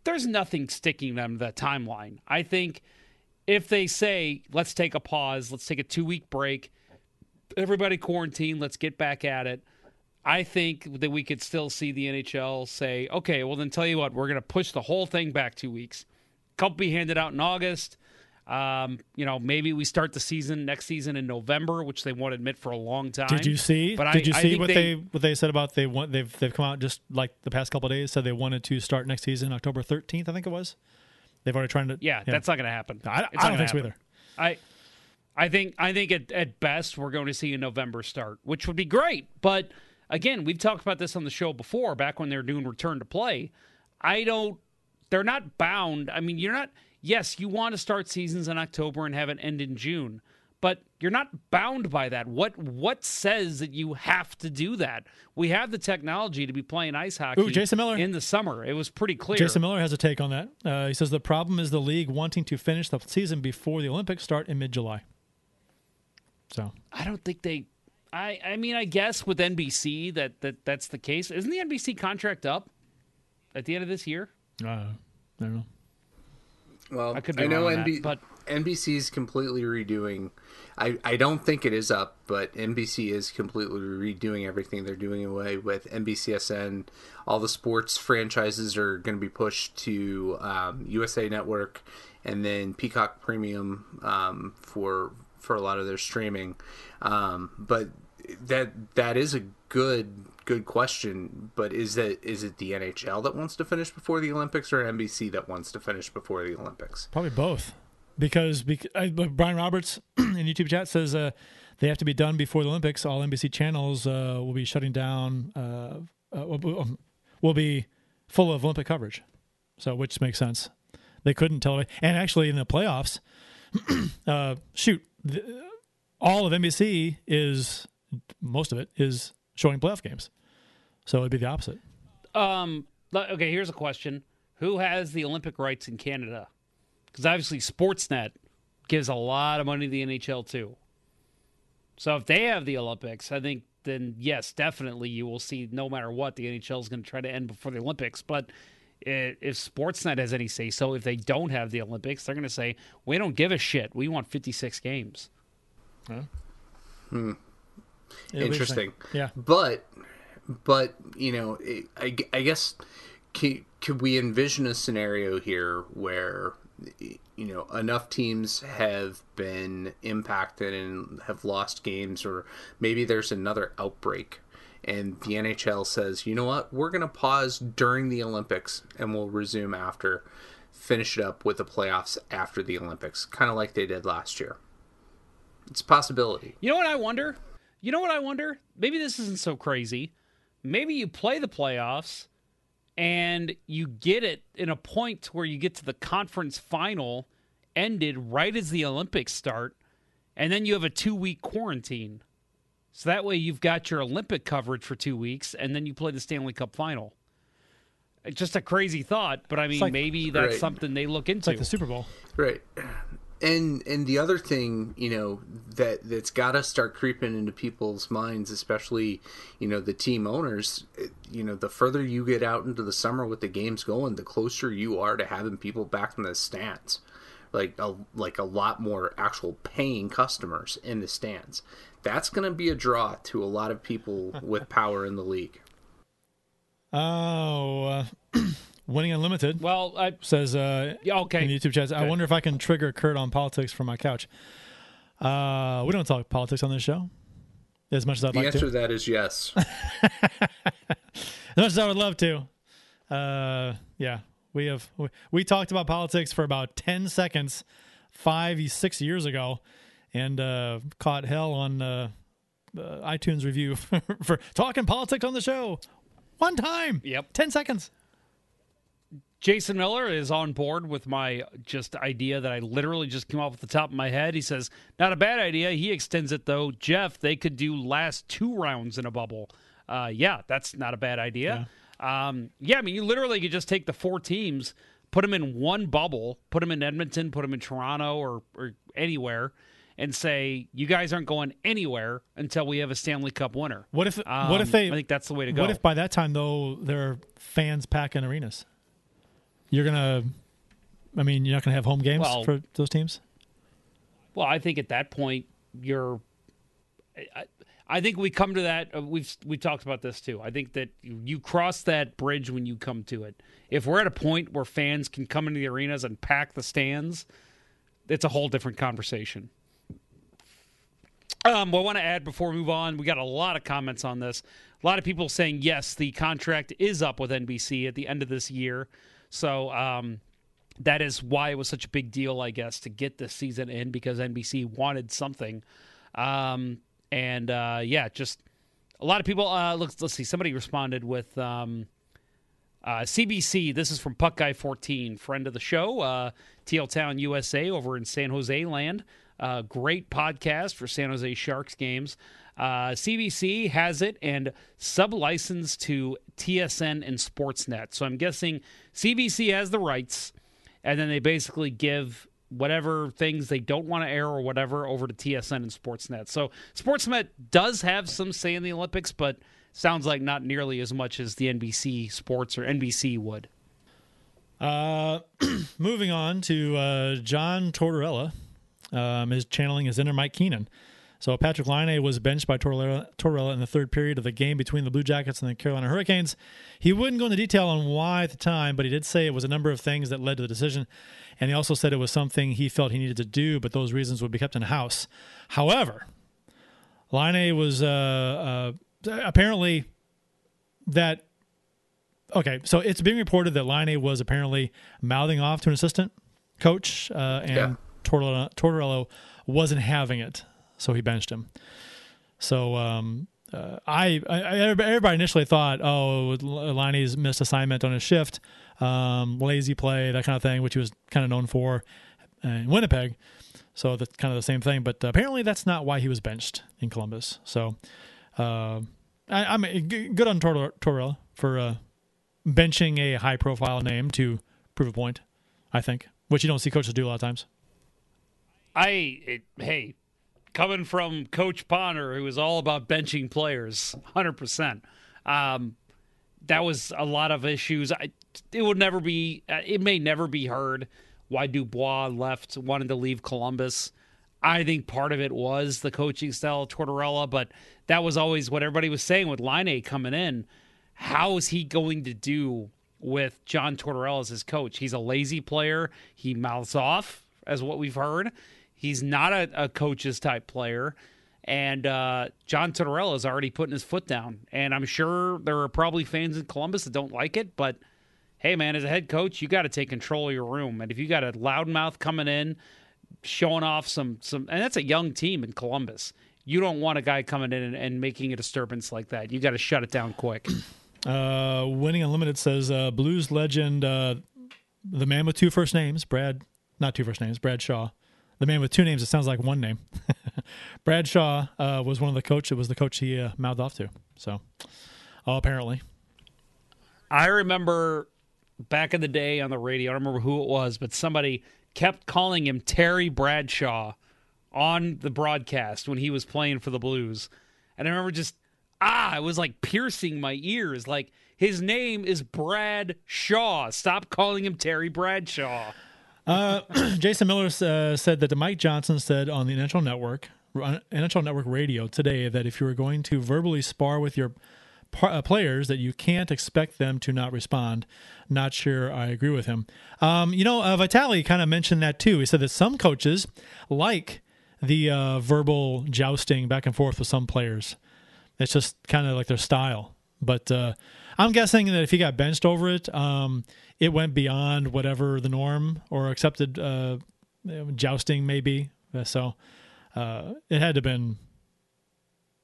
There's nothing sticking them to that timeline. I think if they say, let's take a pause, let's take a two week break, everybody quarantine, let's get back at it. I think that we could still see the NHL say, okay, well, then tell you what, we're going to push the whole thing back two weeks. Cup be handed out in August. Um, you know, maybe we start the season next season in November, which they won't admit for a long time. Did you see? But did I, you see what they, what they said about they want they've they've come out just like the past couple of days said they wanted to start next season October 13th I think it was. They've already tried to. Yeah, that's not going to happen. I, I don't think so either. I I think I think at, at best we're going to see a November start, which would be great. But again, we've talked about this on the show before, back when they were doing return to play. I don't they're not bound. I mean, you're not yes, you want to start seasons in October and have it end in June, but you're not bound by that. What what says that you have to do that? We have the technology to be playing ice hockey Ooh, Jason Miller. in the summer. It was pretty clear. Jason Miller has a take on that. Uh, he says the problem is the league wanting to finish the season before the Olympics start in mid July. So I don't think they. I I mean, I guess with NBC that that that's the case. Isn't the NBC contract up at the end of this year? uh, I don't know. Well, I could be I know on that, but- NBC's completely redoing. I, I don't think it is up, but NBC is completely redoing everything. They're doing away with NBCSN. All the sports franchises are going to be pushed to um, USA Network, and then Peacock Premium um, for for a lot of their streaming. Um, but that that is a good good question. But is that is it the NHL that wants to finish before the Olympics, or NBC that wants to finish before the Olympics? Probably both, because, because but Brian Roberts in YouTube chat says uh, they have to be done before the Olympics. All NBC channels uh, will be shutting down. Uh, uh, will, um, be full of Olympic coverage, so which makes sense. They couldn't tell it, and actually in the playoffs, uh, shoot, the, all of NBC is most of it is showing playoff games, so it'd be the opposite. Um. Okay. Here's a question: Who has the Olympic rights in Canada? Because obviously Sportsnet gives a lot of money to the NHL too. So if they have the Olympics, I think then yes, definitely you will see. No matter what, the NHL is going to try to end before the Olympics. But if Sportsnet has any say so, if they don't have the Olympics, they're going to say we don't give a shit. We want 56 games. Hmm. It'll Interesting. Yeah. But, but you know, it- I, I guess could, could we envision a scenario here where you know enough teams have been impacted and have lost games, or maybe there's another outbreak, and the NHL says, you know what, we're going to pause during the Olympics and we'll resume after. Finish it up with the playoffs after the Olympics, kind of like they did last year. It's a possibility. You know what I wonder? You know what I wonder? Maybe this isn't so crazy. Maybe you play the playoffs and you get it in a point where you get to the conference final ended right as the Olympics start, and then you have a two week quarantine. So that way you've got your Olympic coverage for two weeks, and then you play the Stanley Cup final. It's just a crazy thought, but I mean, like- maybe that's Right. something they look into. It's like the Super Bowl. Right. And and the other thing, you know, that that's got to start creeping into people's minds, especially, you know, the team owners, you know, the further you get out into the summer with the games going, the closer you are to having people back in the stands. Like a like a lot more actual paying customers in the stands. That's going to be a draw to a lot of people with power in the league. Oh, uh, winning unlimited. Well, I says uh, okay. in the YouTube chat. I wonder if I can trigger Curt on politics from my couch. Uh, we don't talk politics on this show as much as I'd The like answer to. to that is yes. As much as I would love to. Uh, yeah, we have we, we talked about politics for about ten seconds, five six years ago, and uh, caught hell on uh, uh, iTunes review for, for talking politics on the show. One time. Yep. Ten seconds. Jason Miller is on board with my just idea that I literally just came off at the top of my head. He says, not a bad idea. He extends it though. Jeff, they could do last two rounds in a bubble. Uh, yeah, that's not a bad idea. Yeah. Um, yeah, I mean, you literally could just take the four teams, put them in one bubble, put them in Edmonton, put them in Toronto or, or anywhere, and say, you guys aren't going anywhere until we have a Stanley Cup winner. What if Um, what if they? I think that's the way to go. What if by that time though there are fans packing arenas? You're gonna. I mean, you're not gonna have home games Well- for those teams. Well, I think at that point you're. I, I think we come to that. Uh, we've we talked about this too. I think that you, cross that bridge when you come to it. If we're at a point where fans can come into the arenas and pack the stands, it's a whole different conversation. Um, what I want to add before we move on, we got a lot of comments on this. A lot of people saying yes, the contract is up with NBC at the end of this year. So um, that is why it was such a big deal, I guess, to get this season in because NBC wanted something. Um, and uh, yeah, just a lot of people. Uh, let's let's see. Somebody responded with um, uh, CBC. This is from Puck Guy 14, friend of the show, uh, Town USA over in San Jose land. Uh, great podcast for San Jose Sharks games. Uh, CBC has it and sub licensed to TSN and Sportsnet. So I'm guessing CBC has the rights, and then they basically give whatever things they don't want to air or whatever over to TSN and Sportsnet. So Sportsnet does have some say in the Olympics, but sounds like not nearly as much as the NBC Sports or NBC would. Uh, moving on to uh, John Tortorella, um, is channeling his inner Mike Keenan. So Patrik Laine was benched by Tortorella in the third period of the game between the Blue Jackets and the Carolina Hurricanes. He wouldn't go into detail on why at the time, but he did say it was a number of things that led to the decision. And he also said it was something he felt he needed to do, but those reasons would be kept in house. However, Laine was uh, uh, apparently that. Okay, so it's being reported that Laine was apparently mouthing off to an assistant coach, uh, and Yeah. Tortorella wasn't having it, so he benched him. So um, uh, I, I, everybody initially thought, oh, Liney's missed assignment on his shift, um, lazy play, that kind of thing, which he was kind of known for in Winnipeg. So that's kind of the same thing, but apparently that's not why he was benched in Columbus. So uh, I, I'm g- good on Tor- for uh, benching a high-profile name to prove a point. I think, which you don't see coaches do a lot of times. I it, hey, coming from Coach Bonner, who was all about benching players, hundred percent. Um, that was a lot of issues. I, it would never be. uh, It may never be heard why Dubois left, wanted to leave Columbus. I think part of it was the coaching style of Tortorella, but that was always what everybody was saying with Laine coming in. How is he going to do with John Tortorella as his coach? He's a lazy player. He mouths off, as what we've heard. He's not a, a coach's type player. And uh, John Tortorella is already putting his foot down. And I'm sure there are probably fans in Columbus that don't like it, but hey, man, as a head coach, you got to take control of your room. And if you got a loudmouth coming in, showing off some some, and that's a young team in Columbus. You don't want a guy coming in and, and making a disturbance like that. You got to shut it down quick. Uh, Winning Unlimited says uh, Blues legend, uh, the man with two first names, Brad, not two first names, Brad Shaw. The man with two names, it sounds like one name. Bradshaw uh, was one of the coach. It was the coach he uh, mouthed off to. So, oh, apparently. I remember back in the day on the radio, I don't remember who it was, but somebody kept calling him Terry Bradshaw on the broadcast when he was playing for the Blues. And I remember just, ah, it was like piercing my ears. Like, his name is Brad Shaw. Stop calling him Terry Bradshaw. Uh, Jason Miller uh, said that Mike Johnson said on the NHL Network, NHL Network Radio today, that if you were going to verbally spar with your par- uh, players, that you can't expect them to not respond. Not sure I agree with him. Um, you know, uh, Vitale kind of mentioned that too. He said that some coaches like the uh, verbal jousting back and forth with some players. It's just kind of like their style. But uh, I'm guessing that if he got benched over it, um, it went beyond whatever the norm or accepted uh, jousting may be. Uh, So uh, it had to have been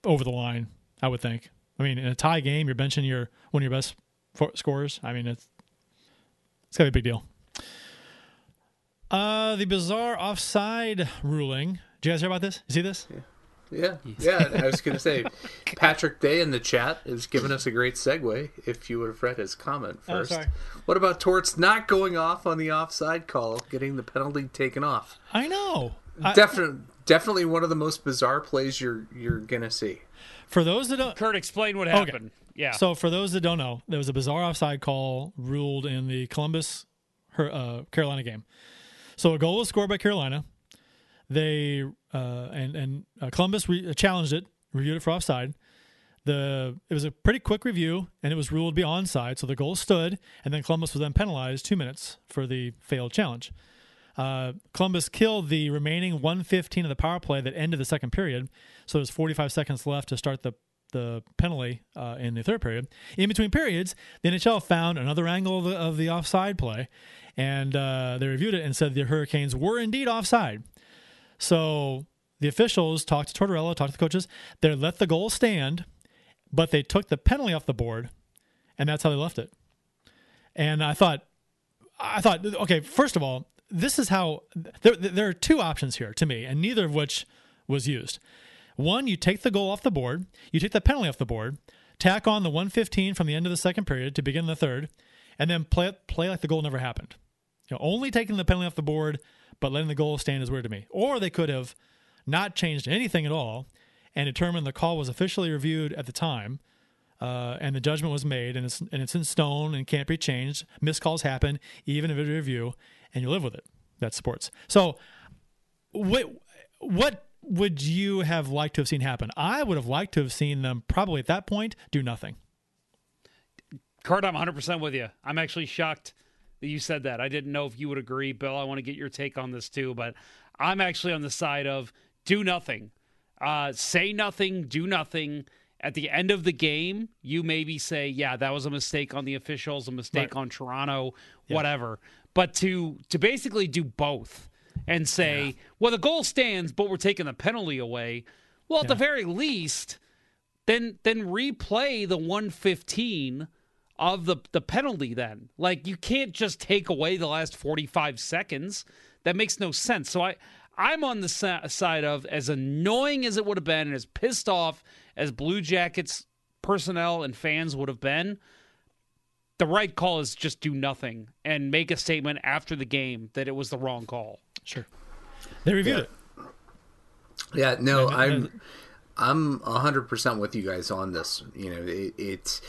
over the line, I would think. I mean, in a tie game, you're benching your one of your best scorers. I mean, it's it's got to be a big deal. Uh, the bizarre offside ruling. Did you guys hear about this? You see this? Yeah, yeah. Yeah. I was going to say, Patrick Day in the chat is giving us a great segue. If you would have read his comment Oh, first, sorry. what about Torts not going off on the offside call, getting the penalty taken off? I know. I- Definitely, definitely one of the most bizarre plays you're you're gonna see. For those that don't, Curt, explain what Okay. happened. Yeah. So for those that don't know, there was a bizarre offside call ruled in the Columbus her- uh, Carolina game. So a goal was scored by Carolina. they uh, and and uh, Columbus re- challenged it, reviewed it for offside. The it was a pretty quick review, and it was ruled to be onside, so the goal stood, and then Columbus was then penalized two minutes for the failed challenge. Uh, Columbus killed the remaining 115 of the power play that ended the second period, so there's 45 seconds left to start the the penalty uh, in the third period. In between periods, the NHL found another angle of the, of the offside play, and uh, they reviewed it and said the Hurricanes were indeed offside. So the officials talked to Tortorella, talked to the coaches. They let the goal stand, but they took the penalty off the board, and that's how they left it. And I thought, I thought, okay, first of all, this is how there, there are two options here to me, and neither of which was used. One, you take the goal off the board, you take the penalty off the board, tack on the 115 from the end of the second period to begin the third, and then play play like the goal never happened. You know, only taking the penalty off the board, but letting the goal stand is weird to me. Or they could have not changed anything at all and determined the call was officially reviewed at the time, uh, and the judgment was made, and it's and it's in stone and can't be changed. Missed calls happen, even if it's a review, and you live with it. That's sports. So, what what would you have liked to have seen happen? I would have liked to have seen them probably at that point do nothing. Curt, I'm 100% with you. I'm actually shocked that you said that. I didn't know if you would agree. Bill, I want to get your take on this too, but I'm actually on the side of do nothing. Uh, say nothing, do nothing. At the end of the game, you maybe say, yeah, that was a mistake on the officials, a mistake right. on Toronto, yeah. whatever. But to to basically do both and say, yeah. well, the goal stands, but we're taking the penalty away. Well, at yeah. the very least, then then replay the 115 of the the penalty then. Like you can't just take away the last 45 seconds. That makes no sense. So I I'm on the sa- side of as annoying as it would have been and as pissed off as Blue Jackets personnel and fans would have been. The right call is just do nothing and make a statement after the game that it was the wrong call. Sure. They reviewed yeah. it. Yeah, no, I'm I'm 100% with you guys on this. You know, it, it's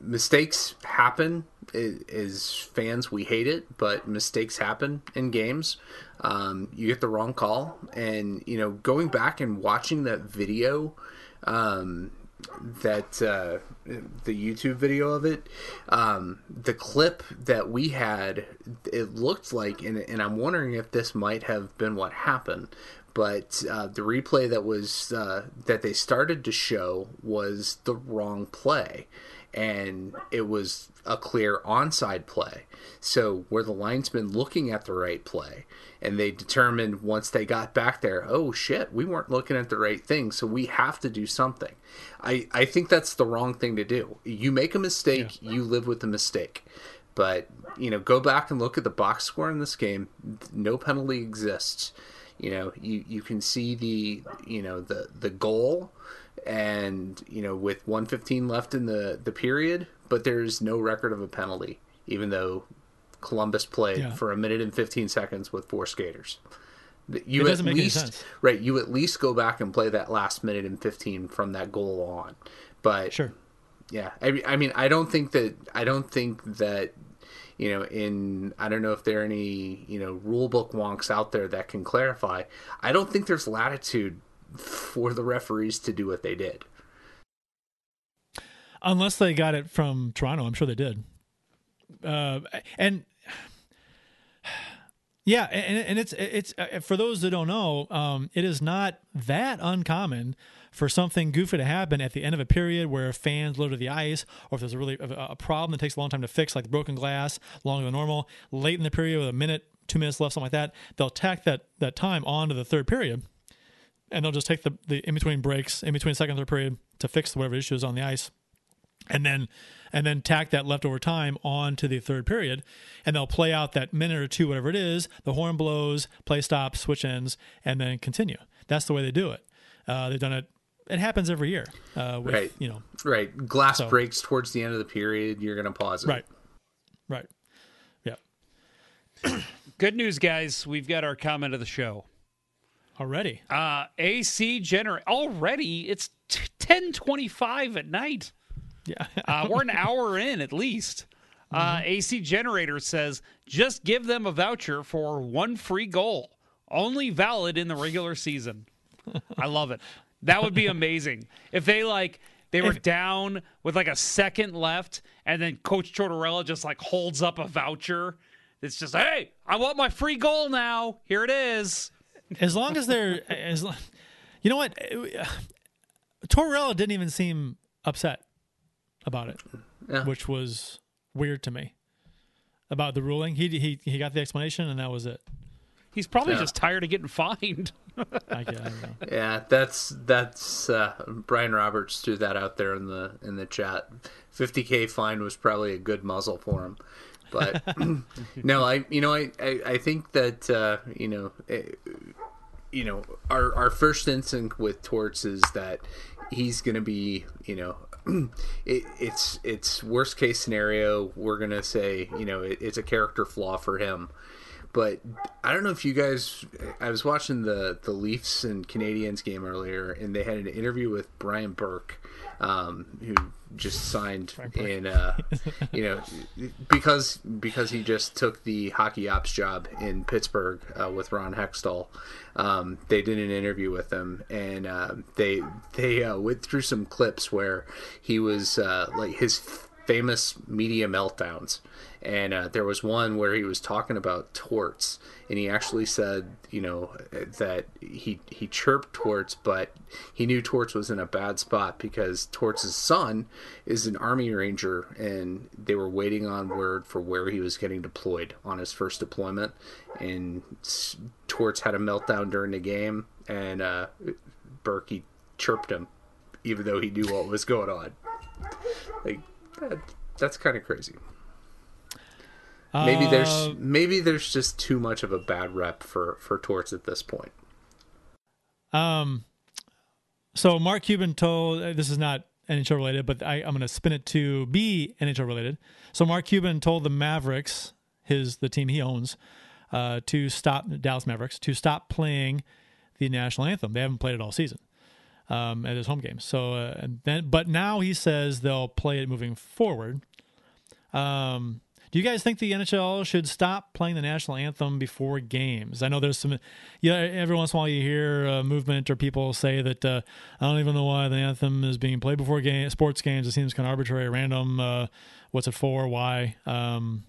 mistakes happen as fans we hate it but mistakes happen in games. Um, you get the wrong call. And you know going back and watching that video um, that uh, the youtube video of it um, the clip that we had it looked like and, and i'm wondering if this might have been what happened but uh, the replay that was uh, that they started to show was the wrong play and it was a clear onside play. So were the linesmen looking at the right play? And they determined once they got back there, oh shit, we weren't looking at the right thing, so we have to do something. I, I think that's the wrong thing to do. You make a mistake, yeah. you live with the mistake. But, you know, go back and look at the box score in this game. No penalty exists. You know, you, you can see the you know, the the goal and you know with 115 left in the the period but there's no record of a penalty even though columbus played yeah. for a minute and 15 seconds with four skaters. You at least right you at least go back and play that last minute and 15 from that goal on. But sure. Yeah I, I mean i don't think that i don't think that you know in i don't know if there are any you know rule book wonks out there that can clarify. I don't think there's latitude for the referees to do what they did. Unless they got it from Toronto, I'm sure they did. Uh, and yeah, and, and it's it's uh, for those that don't know, um, it is not that uncommon for something goofy to happen at the end of a period where fans load to the ice, or if there's a really a, a problem that takes a long time to fix, like broken glass, longer than normal, late in the period with a minute, two minutes left, something like that, they'll tack that that time onto the third period and they'll just take the, the in between breaks, in between second and third period to fix whatever issues on the ice, and then and then tack that leftover time on to the third period, and they'll play out that minute or two, whatever it is. The horn blows, play stops, switch ends, and then continue. That's the way they do it. Uh, they've done it. It happens every year. Uh, with, right. You know. Right. Glass so, breaks towards the end of the period. You're going to pause it. Right. Right. Yeah. Good news, guys. We've got our comment of the show already. Uh, AC generator already. It's ten twenty five at night. Yeah, uh, we're an hour in at least. Uh, mm-hmm. AC generator says just give them a voucher for one free goal. only valid in the regular season. I love it. That would be amazing if they like they were down with like a second left, and then Coach Tortorella just like holds up a voucher. It's just, hey, I want my free goal now. Here it is. As long as they're, as lo- you know what, Tortorella didn't even seem upset about it, Yeah. which was weird to me. About the ruling, he he he got the explanation, and that was it. He's probably Yeah. just tired of getting fined. I, guess, I don't know. Yeah, that's that's uh, Brian Roberts threw that out there in the in the chat. 50k fine was probably a good muzzle for him, but no, I you know I I, I think that uh, you know eh, you know our our first instinct with Torts is that he's going to be you know. It, it's it's worst case scenario. We're gonna say you know it, it's a character flaw for him, but I don't know if you guys. I was watching the the Leafs and Canadiens game earlier, and they had an interview with Brian Burke, um, who just signed in. Uh, you know, because because he just took the hockey ops job in Pittsburgh uh, with Ron Hextall. Um, they did an interview with him, and uh, they they uh, went through some clips where he was uh, like his famous media meltdowns. And uh, there was one where he was talking about torts, and he actually said, you know, that he he chirped torts, but he knew torts was in a bad spot because torts' son is an army ranger, and they were waiting on word for where he was getting deployed on his first deployment, and torts had a meltdown during the game, and uh, Berkey chirped him, even though he knew what was going on. Like that, that's kind of crazy. Maybe Uh, there's maybe there's just too much of a bad rep for for Torts at this point. Um, so Mark Cuban told uh, this is not NHL related, but I, I'm going to spin it to be NHL related. So Mark Cuban told the Mavericks, his the team he owns, uh, to stop Dallas Mavericks to stop playing the national anthem. They haven't played it all season um, at his home games. So uh, and then, but now he says they'll play it moving forward. Um, do you guys think the NHL should stop playing the national anthem before games? I know there's some, yeah. Every once in a while, you hear a movement or people say that uh, I don't even know why the anthem is being played before game sports games. It seems kind of arbitrary, random. Uh, what's it for? Why? Um,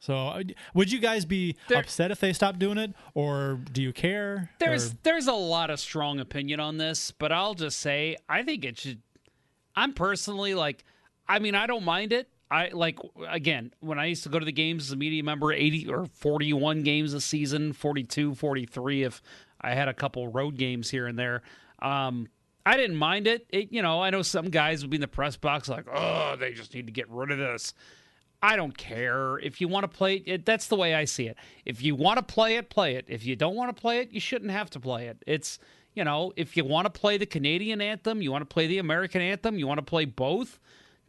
so, uh, would you guys be There- upset if they stopped doing it, or do you care? There's Or- there's a lot of strong opinion on this, but I'll just say I think it should. I'm personally like, I mean, I don't mind it. I like again when I used to go to the games as a media member, 80 or 41 games a season, 42, 43 if I had a couple road games here and there. Um, I didn't mind it. it. You know, I know some guys would be in the press box like, oh, they just need to get rid of this. I don't care. If you want to play it, it, that's the way I see it. If you want to play it, play it. If you don't want to play it, you shouldn't have to play it. It's, you know, if you want to play the Canadian anthem, you want to play the American anthem, you want to play both,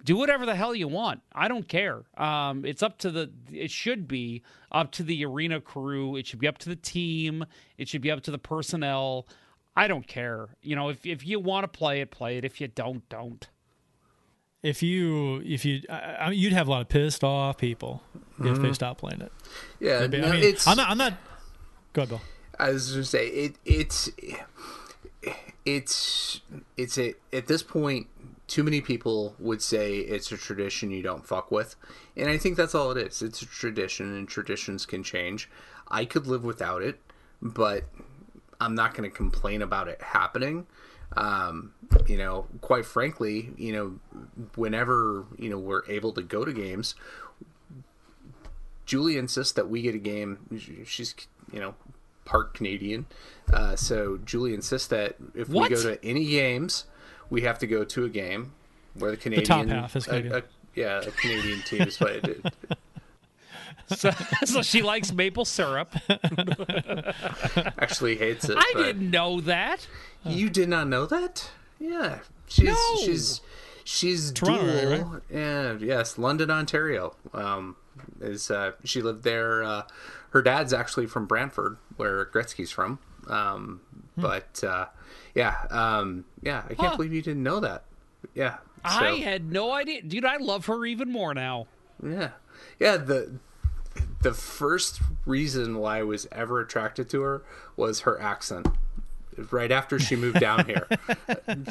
do whatever the hell you want. I don't care. Um, it's up to the, it should be up to the arena crew. It should be up to the team. It should be up to the personnel. I don't care. You know, if, if you want to play it, play it. If you don't, don't. if you if you I, I mean, you'd have a lot of pissed off people if they stopped playing it. Yeah, be- no, I mean, it's. I'm not. I'm not. Go ahead, Bill. I was going to say it. It's it's it's a at this point. Too many people would say it's a tradition you don't fuck with, and I think that's all it is. It's a tradition, and traditions can change. I could live without it, but I'm not going to complain about it happening. Um, you know, quite frankly, you know, whenever you know we're able to go to games, Julie insists that we get a game. She's, you know, part Canadian. Uh, so Julie insists that if What? we go to any games, we have to go to a game where the Canadian. top half is Canadian. a- yeah, a Canadian team is played. So, so she likes maple syrup. Actually hates it. I didn't know that. You did not know that? Yeah. She's No. she's she's Toronto dual. area, right? Yeah, yes, London, Ontario. Um is uh she lived there uh her dad's actually from Brantford, where Gretzky's from. Um Hmm. but uh yeah, um yeah, I can't Huh. believe you didn't know that. Yeah. So, I had no idea. Dude, I love her even more now. yeah. Yeah, the the first reason why I was ever attracted to her was her accent. Right after she moved down here,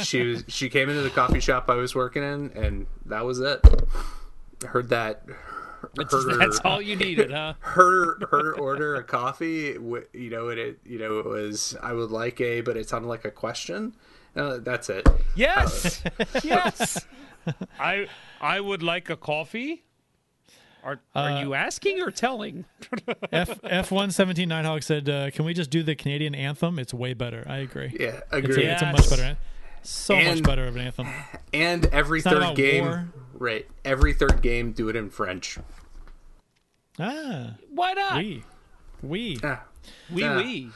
she was she came into the coffee shop I was working in, and that was it. Heard that. Heard That's all you needed, huh? heard her order a coffee. You know, and it you know it was I would like a, but it sounded like a question. Uh, that's it. Yes, yes. I I would like a coffee. Are are you asking or telling? F F one seventeen Nighthawk said, uh, "Can we just do the Canadian anthem? It's way better. I agree. Yeah, It's a, agree. it's a much better, an- so much better of an anthem. And every not third game, war. right? Every third game, do it in French. Ah, Why not? we, we. Ah, We, Yeah. wee.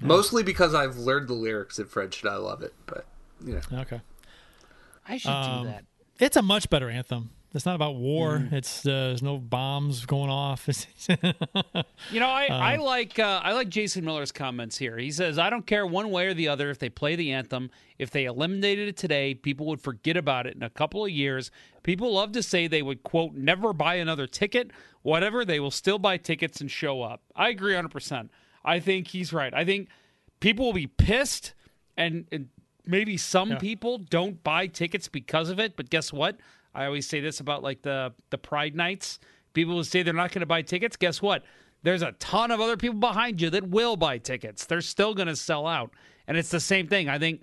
Mostly because I've learned the lyrics in French and I love it. But you know, Okay, I should Um, do that. it's a much better anthem. It's not about war. Mm. It's uh, there's no bombs going off. You know, I, I Um, like uh, I like Jason Miller's comments here. He says, "I don't care one way or the other if they play the anthem. If they eliminated it today, people would forget about it in a couple of years. People love to say they would quote never buy another ticket. Whatever, they will still buy tickets and show up. I agree 100. percent I think he's right. I think people will be pissed, and, and maybe some Yeah. people don't buy tickets because of it. But guess what? I always say this about like the the Pride nights. People will say they're not going to buy tickets. Guess what? There's a ton of other people behind you that will buy tickets. They're still going to sell out, and it's the same thing. I think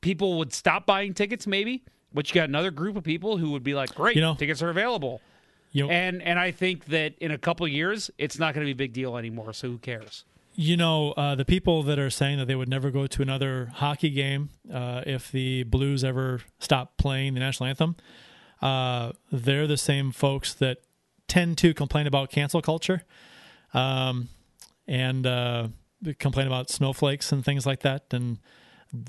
people would stop buying tickets, maybe, but you got another group of people who would be like, "Great, You know- tickets are available." you know, And and I think that in a couple years, it's not going to be a big deal anymore. So who cares? You know, uh, the people that are saying that they would never go to another hockey game uh, if the Blues ever stop playing the national anthem, uh, they're the same folks that tend to complain about cancel culture um, and uh, complain about snowflakes and things like that. And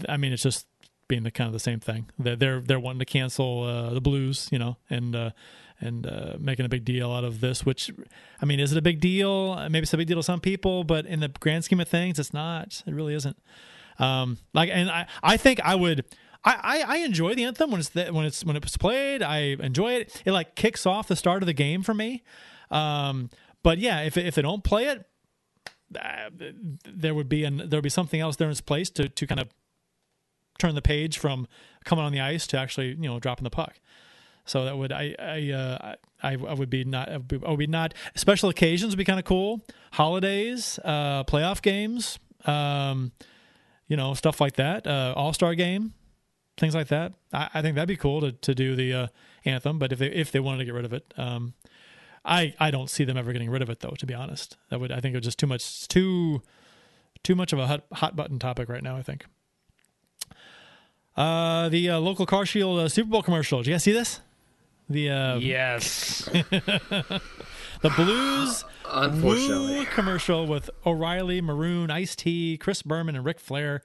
I mean, it's just being the kind of the same thing. They're they're, they're wanting to cancel uh, the Blues, you know, and uh, and uh, making a big deal out of this. Which, I mean, is it a big deal? Maybe it's a big deal to some people, but in the grand scheme of things, it's not. It really isn't. Um, like, and I I think I would. I, I, I enjoy the anthem when it's the, when it's when it's played. I enjoy it. It like kicks off the start of the game for me. Um, but yeah, if if they don't play it, uh, there would be an there would be something else there in its place to to kind of turn the page from coming on the ice to actually you know dropping the puck. So that would I I uh, I, I would be not I would be, I would be not special occasions would be kind of cool. Holidays, uh, playoff games, um, you know stuff like that. Uh, All star game, things like that. I, I think that'd be cool to, to do the uh, anthem. But if they if they wanted to get rid of it, um, I I don't see them ever getting rid of it though. To be honest, that would I think it was just too much too too much of a hot hot button topic right now. I think. Uh, the uh, local Car Shield uh, Super Bowl commercial. Did you guys see this? The uh, Yes. the Blues unfortunately, Woo commercial with O'Reilly, Maroon, Ice T, Chris Berman, and Ric Flair.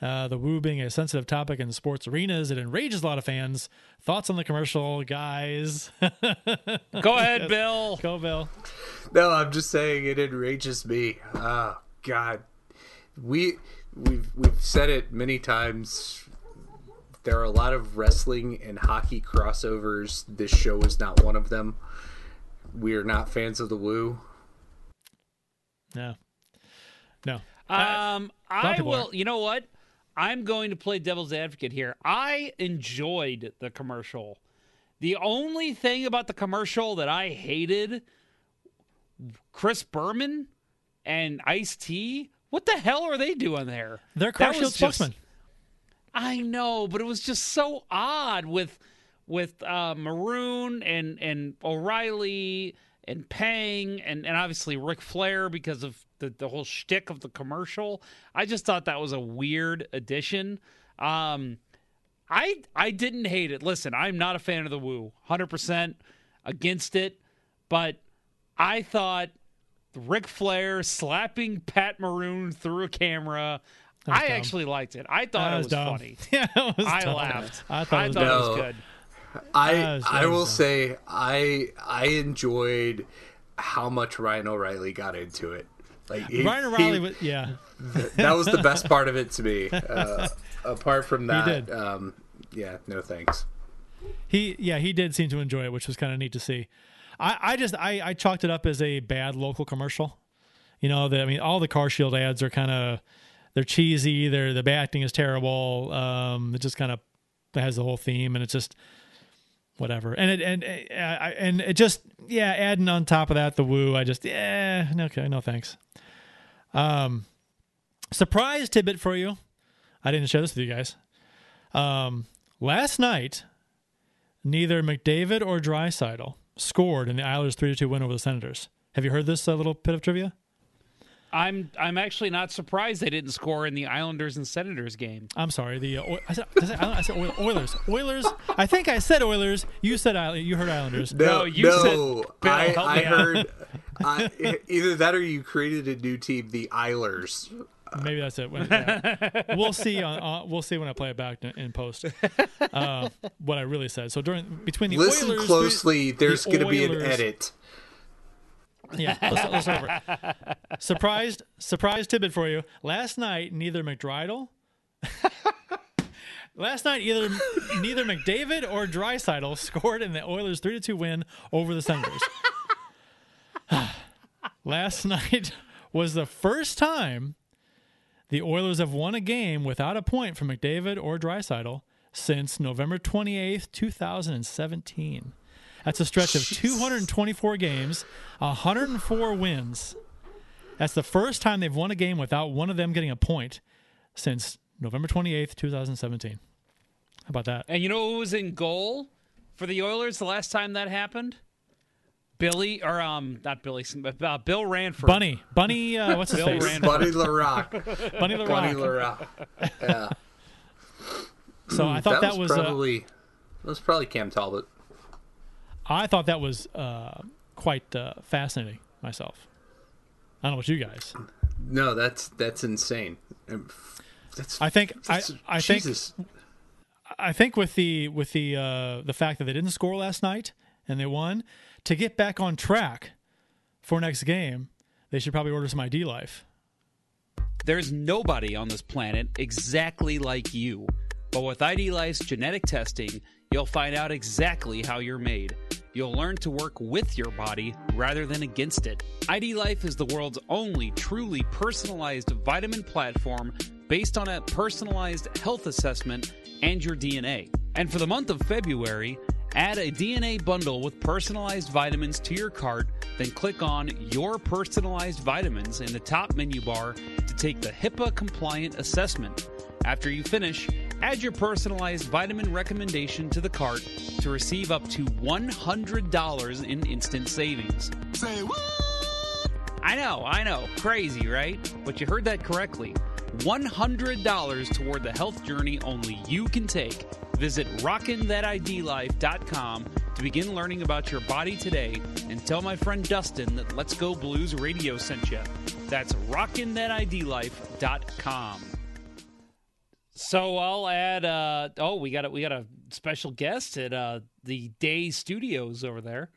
Uh, the woo being a sensitive topic in sports arenas, it enrages a lot of fans. Thoughts on the commercial, guys? Go ahead, Bill. Go, Bill. no, I'm just saying it enrages me. Oh God, we we've we've said it many times. There are a lot of wrestling and hockey crossovers. This show is not one of them. We are not fans of the woo. No, no. Um, I people will. You know what? I'm going to play devil's advocate here. I enjoyed the commercial. The only thing about the commercial that I hated, Chris Berman and Ice T. What the hell are they doing there? They're Car Shield was spokesmen. I know, but it was just so odd with with uh, Maroon and and O'Reilly and Pang and and obviously Ric Flair because of the the whole shtick of the commercial. I just thought that was a weird addition. Um, I I didn't hate it. Listen, I'm not a fan of the Woo, hundred percent against it, but I thought Ric Flair slapping Pat Maroon through a camera. I dumb. actually liked it. I thought That it was was dumb. funny. Yeah, it was I dumb. laughed. I thought it was it was good. I I will say I I enjoyed how much Ryan O'Reilly got into it. Like he- Ryan O'Reilly, was, yeah, that was the best part of it to me. Uh, apart from that. Um, yeah, no thanks. he yeah he did seem to enjoy it, which was kind of neat to see. I, I just I, I chalked it up as a bad local commercial. You know, the, I mean, all the Car Shield ads are kind of they're cheesy. They're the acting is terrible. Um, it just kind of has the whole theme, and it's just whatever. And it and uh, and it just yeah, adding on top of that the woo. I just yeah, okay, no thanks. Um, surprise tidbit for you. I didn't share this with you guys. Um, last night, neither McDavid or Draisaitl scored in the Islanders three to two win over the Senators. Have you heard this uh, little bit of trivia? I'm I'm actually not surprised they didn't score in the Islanders and Senators game. I'm sorry. The uh, I said, I said Oilers. Oilers. I think I said Oilers. You said you heard Islanders. No, no you no, said Bill, I, I heard I, either that or you created a new team, the Islanders. Maybe that's it. When, yeah. we'll see. On, uh, we'll see when I play it back in, in post. Uh, what I really said. So during between the Oilers and listen Oilers, closely. There's the going to be an edit. Yeah, let's, let's over. Surprised, surprise tidbit for you. Last night, neither McDryden, last night either neither McDavid or Draisaitl scored in the Oilers' three to two win over the Senators. last night was the first time the Oilers have won a game without a point from McDavid or Draisaitl since November twenty eighth, two thousand and seventeen. That's a stretch of 224 games, 104 wins. That's the first time they've won a game without one of them getting a point since November 28th, 2017. How about that? And you know who was in goal for the Oilers the last time that happened? Billy or um not Billy uh, Bill Ranford. Bunny. Bunny uh, what's his Bill face? Ranford. Bunny Larocque. Bunny Larocque. Bunny Larocque. Yeah. So I thought that, that was, was probably uh, that was probably Cam Talbot. I thought that was uh, quite uh, fascinating myself. I don't know about you guys. No, that's that's insane. That's, I think that's, I, I Jesus. think I think with the with the uh, the fact that they didn't score last night and they won to get back on track for next game, they should probably order some ID Life. There's nobody on this planet exactly like you, but with ID Life's genetic testing, you'll find out exactly how you're made. You'll learn to work with your body rather than against it. ID Life is the world's only truly personalized vitamin platform based on a personalized health assessment and your DNA. And for the month of February, add a DNA bundle with personalized vitamins to your cart, then click on Your Personalized Vitamins in the top menu bar to take the HIPAA compliant assessment. After you finish, add your personalized vitamin recommendation to the cart to receive up to $100 in instant savings. Say what? I know, I know. Crazy, right? But you heard that correctly. $100 toward the health journey only you can take. Visit rockinthatidlife.com to begin learning about your body today and tell my friend Dustin that Let's Go Blues Radio sent you. That's rockinthatidlife.com. So I'll add. Uh, oh, we got a, we got a special guest at uh, the Day Studios over there.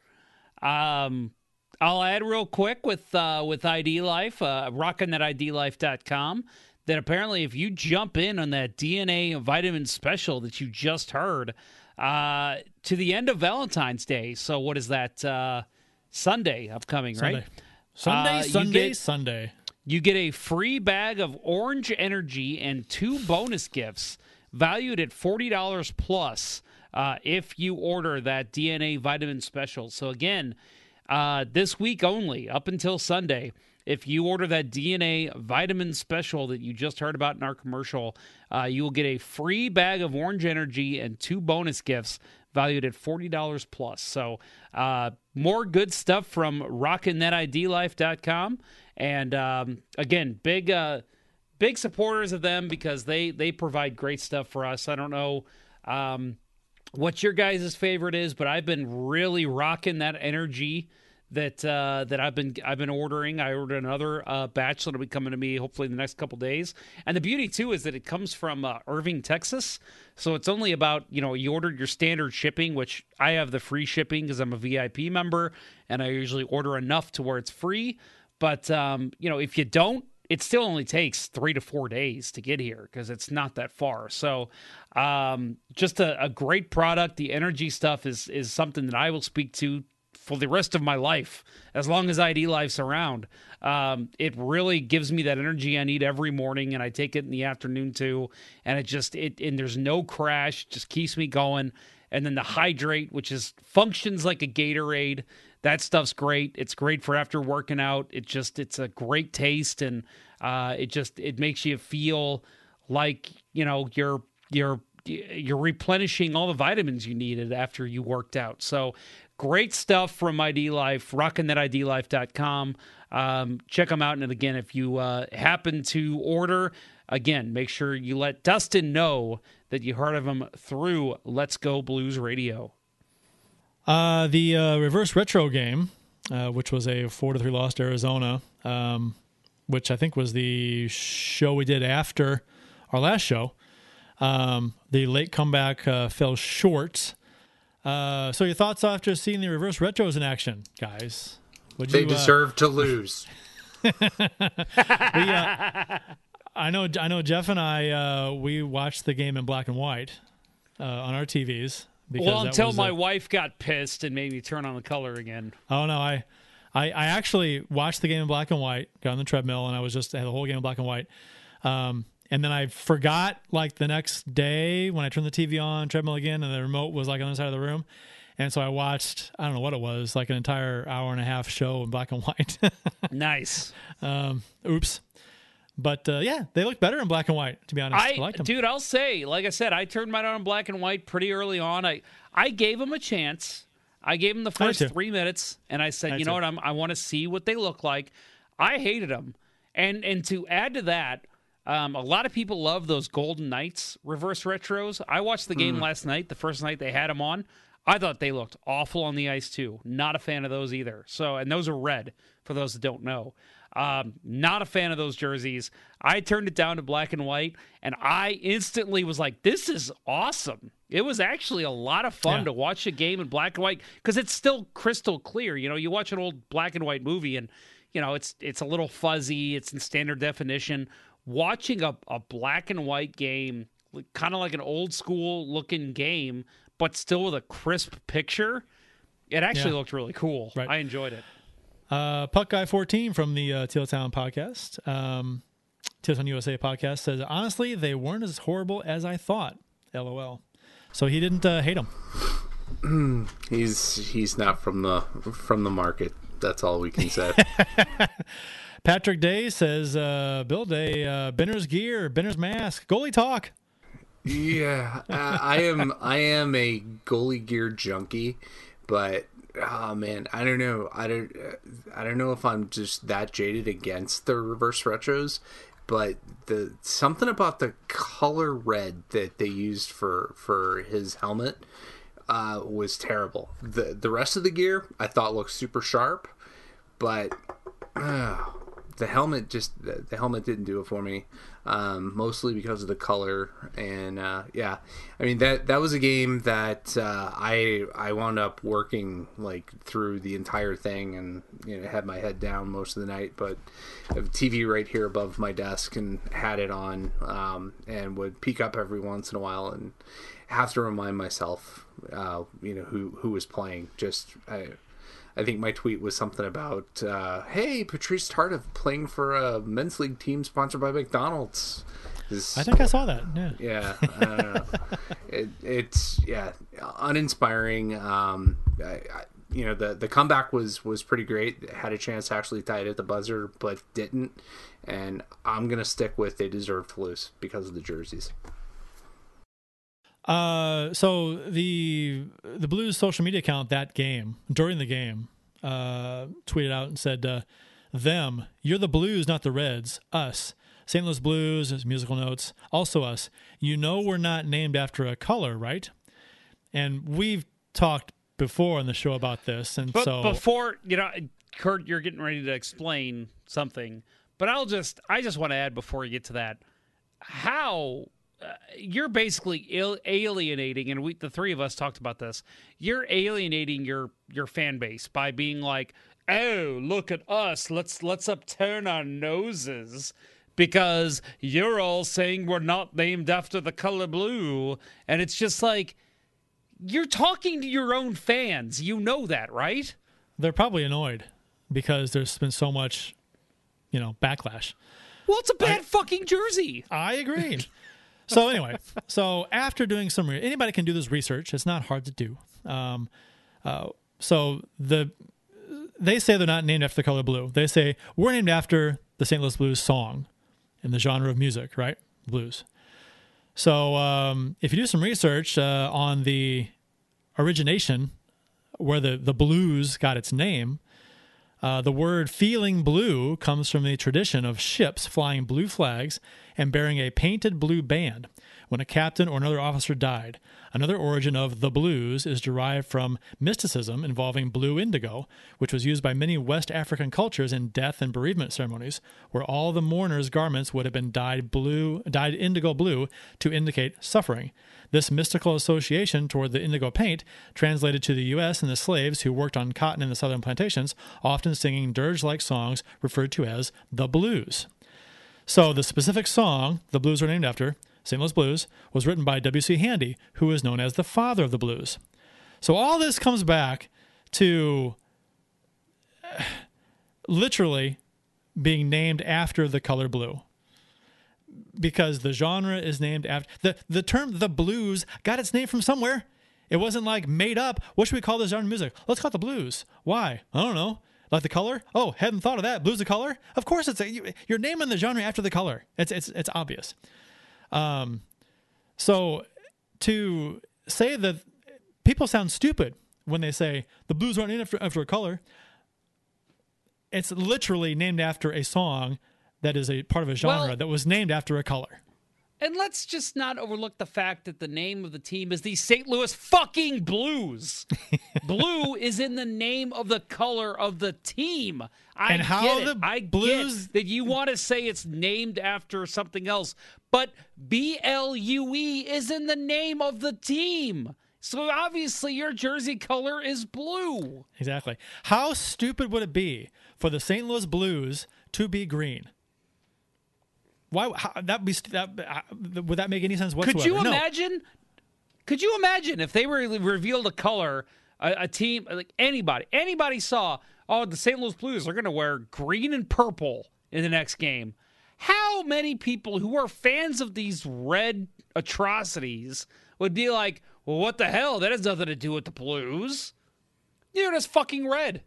Um, I'll add real quick with uh, with ID Life, uh, rockinthatidlife.com, that apparently if you jump in on that DNA vitamin special that you just heard uh, to the end of Valentine's Day. So what is that? Uh, Sunday upcoming, Sunday. right? Sunday, Uh, Sunday, get- Sunday. You get a free bag of Orange Energy and two bonus gifts valued at $40 plus uh, if you order that DNA vitamin special. So, again, uh, this week only, up until Sunday, if you order that DNA vitamin special that you just heard about in our commercial, uh, you will get a free bag of Orange Energy and two bonus gifts valued at $40 plus. So, uh, more good stuff from rockinthatidlife.com. And um, again, big uh, big supporters of them because they they provide great stuff for us. I don't know um, what your guys' favorite is, but I've been really rocking that energy that uh, that I've been I've been ordering. I ordered another uh, batch that'll be coming to me hopefully in the next couple days. And the beauty too is that it comes from uh, Irving, Texas, so it's only about you know you ordered your standard shipping, which I have the free shipping because I'm a VIP member, and I usually order enough to where it's free. But um, you know if you don't, it still only takes three to four days to get here because it's not that far. So, um, just a, a great product. The energy stuff is is something that I will speak to for the rest of my life, as long as ID Life's around. Um, it really gives me that energy I need every morning, and I take it in the afternoon too. And it just it and there's no crash, just keeps me going. And then the hydrate, which is functions like a Gatorade. That stuff's great. It's great for after working out. It just it's a great taste, and uh, it just it makes you feel like you know you're you're you're replenishing all the vitamins you needed after you worked out. So great stuff from ID Life, rockinthatidlife.com. Um, check them out. And again, if you uh, happen to order, again, make sure you let Dustin know that you heard of him through Let's Go Blues Radio. Uh, the uh, reverse retro game, uh, which was a four to three loss to Arizona, um, which I think was the show we did after our last show. Um, the late comeback uh, fell short. Uh, so your thoughts after seeing the reverse retros in action, guys? Would they you, uh, deserve to lose. we, uh, I know, I know. Jeff and I uh, we watched the game in black and white uh, on our TVs. Well, until my a, wife got pissed and made me turn on the color again. Oh no, I, I, I actually watched the game in black and white. Got on the treadmill and I was just I had the whole game in black and white. Um, and then I forgot like the next day when I turned the TV on, treadmill again, and the remote was like on the side of the room. And so I watched, I don't know what it was, like an entire hour and a half show in black and white. nice. Um, oops. But uh, yeah, they look better in black and white. To be honest, I, I like dude. I'll say, like I said, I turned mine on in black and white pretty early on. I I gave them a chance. I gave them the first three minutes, and I said, I you know what, I'm, I want to see what they look like. I hated them, and and to add to that, um, a lot of people love those Golden Knights reverse retros. I watched the game mm. last night, the first night they had them on. I thought they looked awful on the ice too. Not a fan of those either. So, and those are red for those that don't know. Um, not a fan of those jerseys. I turned it down to black and white, and I instantly was like, "This is awesome." It was actually a lot of fun yeah. to watch a game in black and white because it's still crystal clear. You know, you watch an old black and white movie, and you know it's it's a little fuzzy. It's in standard definition watching a, a black and white game, kind of like an old school looking game, but still with a crisp picture, it actually yeah. looked really cool. Right. I enjoyed it. Uh, Puck Guy 14 from the uh, Teal Town podcast, um, Teal Town USA podcast says, honestly, they weren't as horrible as I thought. LOL. So he didn't uh, hate them. he's he's not from the from the market. That's all we can say. Patrick Day says, uh, Bill Day, uh, Binner's gear, Binner's mask, goalie talk. Yeah, uh, I am. I am a goalie gear junkie, but oh man, I don't know. I don't. Uh, I don't know if I'm just that jaded against the reverse retros, but the something about the color red that they used for for his helmet uh, was terrible. the The rest of the gear I thought looked super sharp, but. Uh, the helmet just the helmet didn't do it for me um, mostly because of the color and uh, yeah. I mean that that was a game that uh, i i wound up working like through the entire thing and you know had my head down most of the night but I have a tv right here above my desk and had it on um, and would peek up every once in a while and have to remind myself uh, you know who who was playing. Just I, I think my tweet was something about, uh, "Hey, Patrice Tardif playing for a men's league team sponsored by McDonald's." Is, I think I saw that. Yeah, yeah. it, it's yeah, uninspiring. Um, I, I, you know, the the comeback was was pretty great. Had a chance to actually tie it at the buzzer, but didn't. And I'm gonna stick with they deserve to lose because of the jerseys. Uh, so the the Blues social media account that game during the game uh, tweeted out and said, uh, "Them, you're the Blues, not the Reds. Us, St. Louis Blues, musical notes. Also us. You know we're not named after a color, right? And we've talked before on the show about this, and but so before you know, Curt, you're getting ready to explain something, but I'll just I just want to add before you get to that how you're basically alienating, and we the three of us talked about this. You're alienating your your fan base by being like, "Oh, look at us! Let's let's upturn our noses." Because you're all saying we're not named after the color blue. And it's just like, you're talking to your own fans. You know that, right? they're probably annoyed because there's been so much, you know, backlash. Well, it's a bad fucking jersey. I agree. so anyway, so after doing some, re- anybody can do this research. It's not hard to do. Um, uh, so the they say they're not named after the color blue. They say we're named after the St. Louis Blues song in the genre of music, right? Blues. So um, if you do some research uh, on the origination, where the the blues got its name, uh, the word feeling blue comes from the tradition of ships flying blue flags and bearing a painted blue band when a captain or another officer died. Another origin of the blues is derived from mysticism involving blue indigo, which was used by many West African cultures in death and bereavement ceremonies, where all the mourners' garments would have been dyed blue, dyed indigo blue to indicate suffering. This mystical association toward the indigo paint translated to the U.S. and the slaves who worked on cotton in the southern plantations, often singing dirge like songs referred to as the blues. So the specific song the blues are named after, St. Louis Blues, was written by W.C. Handy, who is known as the father of the blues. So all this comes back to literally being named after the color blue because the genre is named after the the term the blues got its name from somewhere. It wasn't like made up. What should we call this genre of music? Let's call it the blues. Why? I don't know. Like the color? Oh, hadn't thought of that. Blues the color? Of course, it's a, you, you're naming the genre after the color. It's it's it's obvious. Um, so to say that people sound stupid when they say the blues aren't named after, after a color, it's literally named after a song that is a part of a genre Well- that was named after a color. And let's just not overlook the fact that the name of the team is the St. Louis fucking Blues. Blue is in the name of the color of the team. I And how get it. the I Blues- that you want to say it's named after something else, but B L U E is in the name of the team. So obviously your jersey color is blue. Exactly. How stupid would it be for the St. Louis Blues to be green? Why how, that be that uh, would that make any sense whatsoever? Could you No. imagine? Could you imagine if they were revealed a color, a, a team like anybody, anybody saw? Oh, the St. Louis Blues are going to wear green and purple in the next game. How many people who are fans of these red atrocities would be like, "Well, what the hell? That has nothing to do with the Blues. You're just fucking red."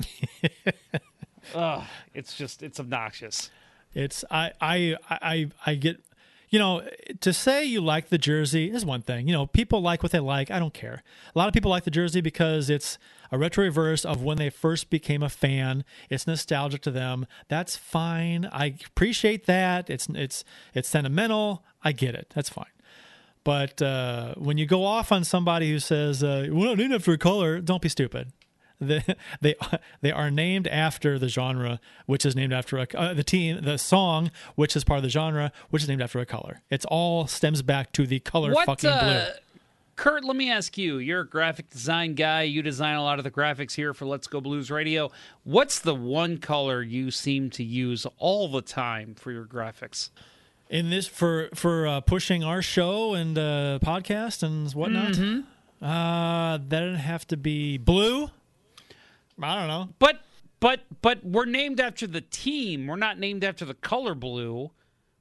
Ugh, it's just it's obnoxious. It's I I I I get you know to say you like the jersey is one thing. You know, people like what they like. I don't care. A lot of people like the jersey because it's a retro reverse of when they first became a fan. It's nostalgic to them. That's fine. I appreciate that. It's it's it's sentimental. I get it. That's fine. But uh, when you go off on somebody who says uh, we're not named after a color, don't be stupid. They, they they are named after the genre, which is named after a, uh, the team, the song, which is part of the genre, which is named after a color. It's all stems back to the color What, fucking blue. uh, Curt, let me ask you. You're a graphic design guy. You design a lot of the graphics here for Let's Go Blues Radio. What's the one color you seem to use all the time for your graphics? In this for for uh, pushing our show and uh, podcast and whatnot, Mm-hmm. uh, that'd have to be blue. I don't know. But but but we're named after the team. We're not named after the color blue.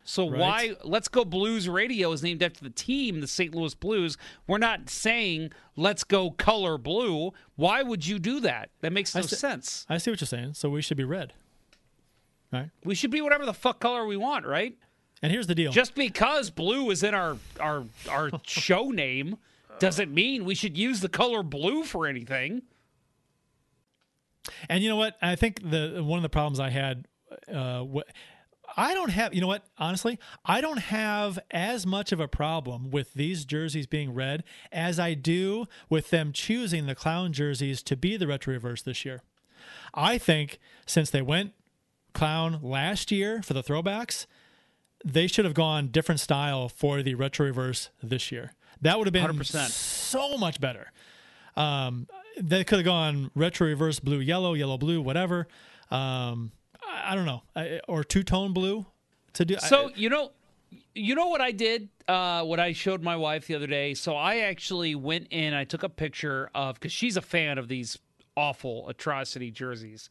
So Right. why Let's Go Blues Radio is named after the team, the St. Louis Blues. We're not saying Let's Go Color Blue. Why would you do that? That makes no I see- sense. I see what you're saying. So we should be red, right? We should be whatever the fuck color we want, right? And here's the deal. Just because blue is in our our our show name doesn't mean we should use the color blue for anything. And you know what? I think the one of the problems I had, uh, wh- I don't have. You know what? Honestly, I don't have as much of a problem with these jerseys being red as I do with them choosing the clown jerseys to be the retro reverse this year. I think since they went clown last year for the throwbacks, they should have gone different style for the retro reverse this year. That would have been 100%. so much better. Um, they could have gone retro reverse blue yellow yellow blue whatever. Um, I, I don't know, I, or two tone blue to do. So I, you know, you know what I did? Uh, what I showed my wife the other day. So I actually went in. I took a picture of because she's a fan of these awful atrocity jerseys.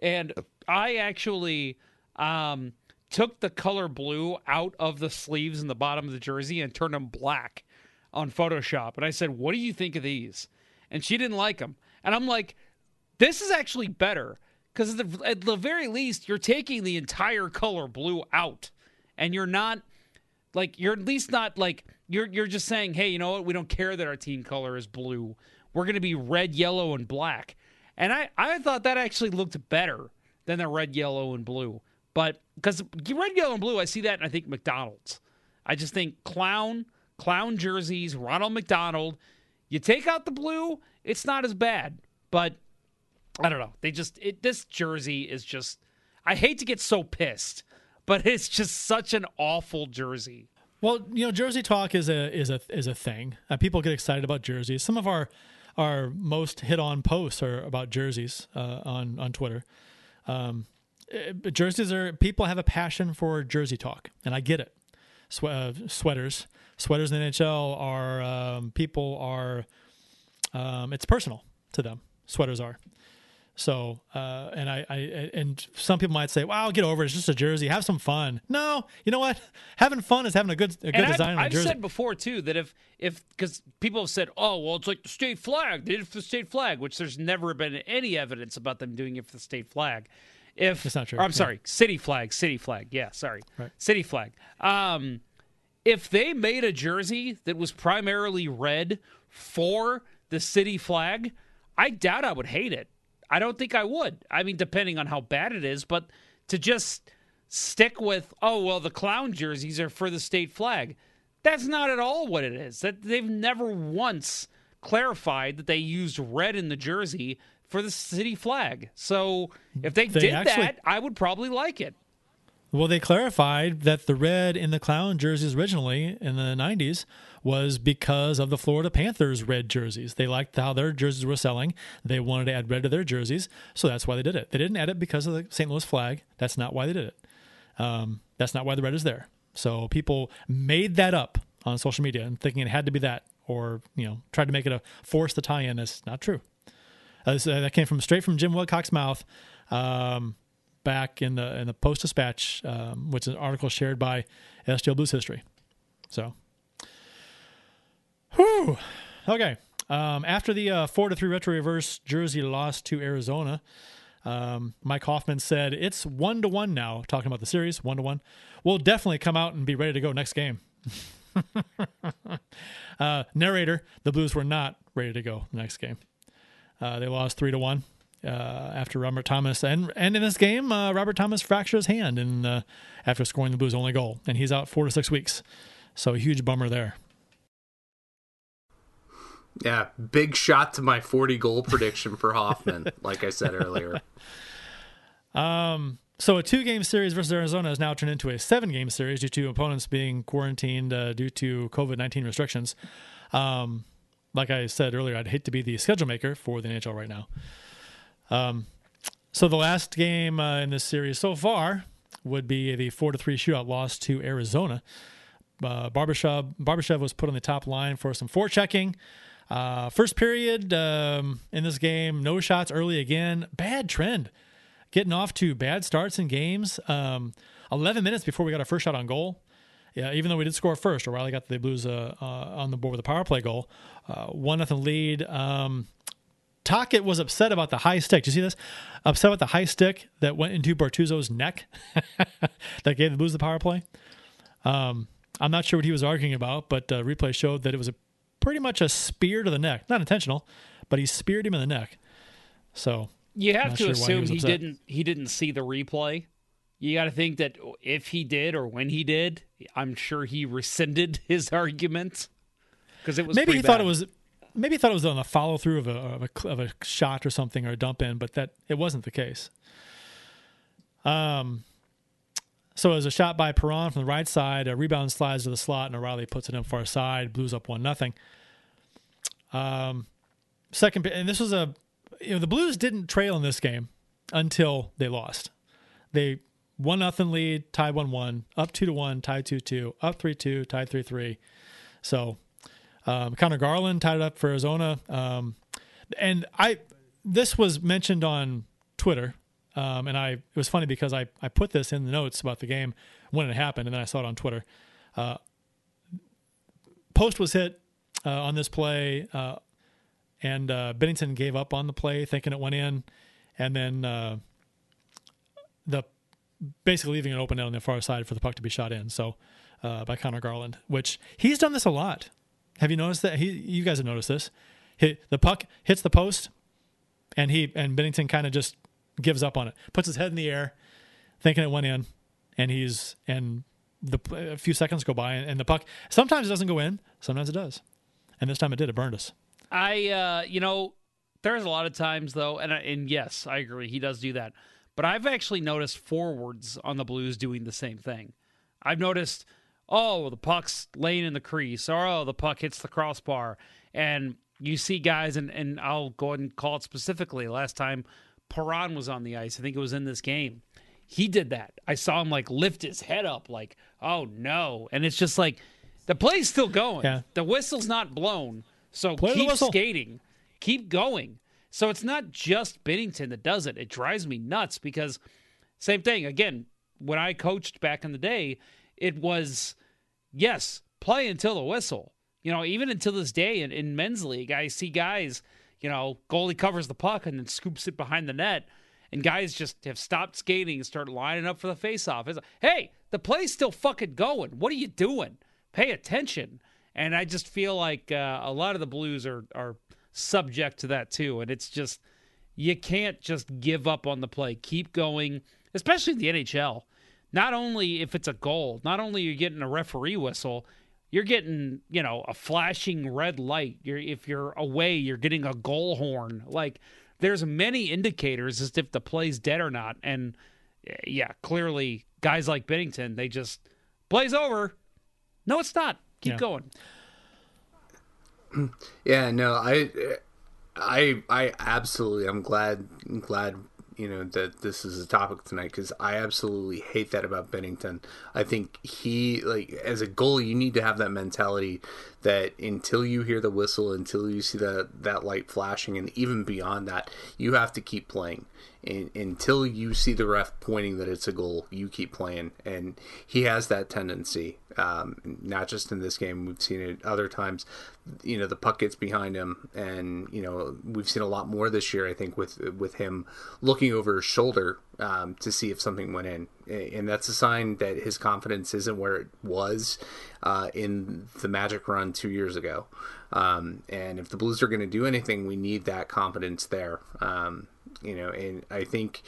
And I actually um, took the color blue out of the sleeves and the bottom of the jersey and turned them black on Photoshop. And I said, What do you think of these? And she didn't like them. And I'm like, This is actually better because at the, at the very least, you're taking the entire color blue out and you're not like you're at least not like you're you're just saying, hey, you know what? We don't care that our team color is blue. We're to be red, yellow, and black. And I I thought that actually looked better than the red, yellow, and blue. But because red, yellow, and blue, I see that, and I think McDonald's. I just think clown, clown jerseys, Ronald McDonald. You take out the blue, it's not as bad. But I don't know. They just it, this jersey is just. I hate to get so pissed, but it's just such an awful jersey. Well, you know, jersey talk is a is a is a thing. Uh, people get excited about jerseys. Some of our our most hit on posts are about jerseys uh, on on Twitter. Um, uh, jerseys are people have a passion for jersey talk, and I get it. Swe- uh, sweaters, sweaters in the NHL are um, people are. Um, it's personal to them. Sweaters are. So, uh, and I, I, and some people might say, "Wow, get over it. It's just a jersey. Have some fun." No, you know what? Having fun is having a good, a good and design I've, on a I've said before too that if if because people have said, "Oh, well, it's like the state flag. They did it for the state flag," which there's never been any evidence about them doing it for the state flag. If That's not true. or I'm Yeah. sorry, city flag, city flag. Yeah, sorry, Right. city flag. Um, if they made a jersey that was primarily red for the city flag, I doubt I would hate it. I don't think I would. I mean, depending on how bad it is, but to just stick with, oh well, the clown jerseys are for the state flag. That's not at all what it is. That they've never once clarified that they used red in the jersey for the city flag. So if they, They did actually- that, I would probably like it. Well, they clarified that the red in the clown jerseys originally in the 90s was because of the Florida Panthers red jerseys. They liked how their jerseys were selling. They wanted to add red to their jerseys, so that's why they did it. They didn't add it because of the St. Louis flag. That's not why they did it. Um, that's not why the red is there. So people made that up on social media and thinking it had to be that, or you know, tried to make it a force the tie-in. That's not true. Uh, that came from straight from Jim Wilcox's mouth. Um, back in the in the Post Dispatch, um, which is an article shared by STL Blues History. So, whew. Okay. Um, after the uh, four to three retro reverse jersey loss to Arizona, um, Mike Hoffman said it's one to one now. Talking about the series, one to one. We'll definitely come out and be ready to go next game. uh, narrator: The Blues were not ready to go next game. Uh, they lost three to one uh, after Robert Thomas, and and in this game, uh, Robert Thomas fractured his hand in uh, after scoring the Blues' only goal, and he's out four to six weeks. So a huge bummer there. Yeah, big shot to my 40 goal prediction for Hoffman, like I said earlier. Um, so a two-game series versus Arizona has now turned into a seven-game series due to opponents being quarantined uh, due to COVID nineteen restrictions. Um, like I said earlier, I'd hate to be the schedule maker for the NHL right now. Um, so the last game uh, in this series so far would be the four to three shootout loss to Arizona. Uh, Barbashev, Barbashev was put on the top line for some forechecking. Uh, first period um, in this game, no shots early again. Bad trend. Getting off to bad starts in games. Um, 11 minutes before we got our first shot on goal. Yeah, even though we did score first, O'Reilly got the Blues uh, uh, on the board with a power play goal. Uh, one nothing lead. Um, Tocchet was upset about the high stick. Do you see this? Upset about the high stick that went into Bortuzzo's neck that gave the Blues the power play. Um, I'm not sure what he was arguing about, but uh, replay showed that it was a pretty much a spear to the neck. Not intentional, but he speared him in the neck. So You have to sure why he assume he, didn't he didn't see the replay. You got to think that if he did or when he did, I'm sure he rescinded his argument because it was maybe he pretty thought it was maybe thought it was on a follow through of a, of a of a shot or something or a dump in, but that it wasn't the case. Um, so it was a shot by Perron from the right side, a rebound slides to the slot, and O'Reilly puts it in far side. Blues up one nothing. Um, second, and this was a you know the Blues didn't trail in this game until they lost. They one nothing lead, tied one one, up two to one, tied two two, up three two, tied three three. So um, Conor Garland tied it up for Arizona. Um, and I, this was mentioned on Twitter, um, and I it was funny because I I put this in the notes about the game when it happened, and then I saw it on Twitter. Uh, post was hit uh, on this play, uh, and uh, Binnington gave up on the play, thinking it went in, and then uh, the basically leaving it open on the far side for the puck to be shot in. So uh, by Conor Garland, which he's done this a lot. Have you noticed that? He, you guys have noticed this. He, the puck hits the post, and he and Binnington kind of just gives up on it, puts his head in the air, thinking it went in, and he's and the a few seconds go by, and, and the puck sometimes it doesn't go in, sometimes it does, and this time it did. It burned us. I, uh, you know, there's a lot of times though, and and yes, I agree, he does do that. But I've actually noticed forwards on the Blues doing the same thing. I've noticed, oh, the puck's laying in the crease, or oh, the puck hits the crossbar, and you see guys, and and I'll go ahead and call it specifically. Last time Perron was on the ice, I think it was in this game. He did that. I saw him like lift his head up, like, oh no, and it's just like the play's still going. Yeah. The whistle's not blown, so Play keep skating, keep going. So it's not just Binnington that does it. It drives me nuts because same thing again. When I coached back in the day, it was yes, play until the whistle. You know, even until this day in, in men's league, I see guys, you know, goalie covers the puck and then scoops it behind the net, and guys just have stopped skating and start lining up for the faceoff. It's like, hey, the play's still fucking going. What are you doing? Pay attention. And I just feel like uh, a lot of the Blues are are subject to that too, and it's just you can't just give up on the play. Keep going, especially in the NHL. Not only if it's a goal, not only you're you getting a referee whistle, you're getting, you know, a flashing red light. You're if you're away, you're getting a goal horn. Like there's many indicators as if the play's dead or not. And eh, yeah, clearly guys like Binnington, they just plays over. No, it's not. Keep Yeah. going. Yeah, no, I, I, I absolutely. I'm glad, glad you know that this is a topic tonight because I absolutely hate that about Binnington. I think he like as a goalie, you need to have that mentality that until you hear the whistle, until you see that that light flashing, and even beyond that, you have to keep playing. And, until you see the ref pointing that it's a goal, you keep playing, and he has that tendency. Um, not just in this game, we've seen it other times. You know, the puck gets behind him, and you know we've seen a lot more this year. I think with with him looking over his shoulder um, to see if something went in, and that's a sign that his confidence isn't where it was uh, in the Magic run two years ago. Um, and if the Blues are going to do anything, we need that confidence there. Um, you know, and I think.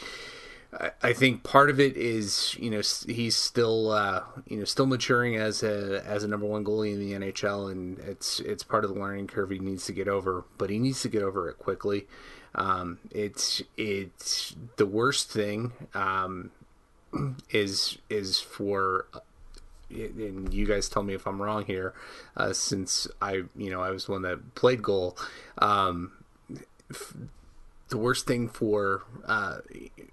I- think part of it is you know he's still uh, you know still maturing as a as a number one goalie in the NHL and it's it's part of the learning curve he needs to get over but he needs to get over it quickly. Um, it's it's the worst thing um, is is for and you guys tell me if I'm wrong here, uh, since I, you know, I was one that played goal. Um, f- the worst thing for uh,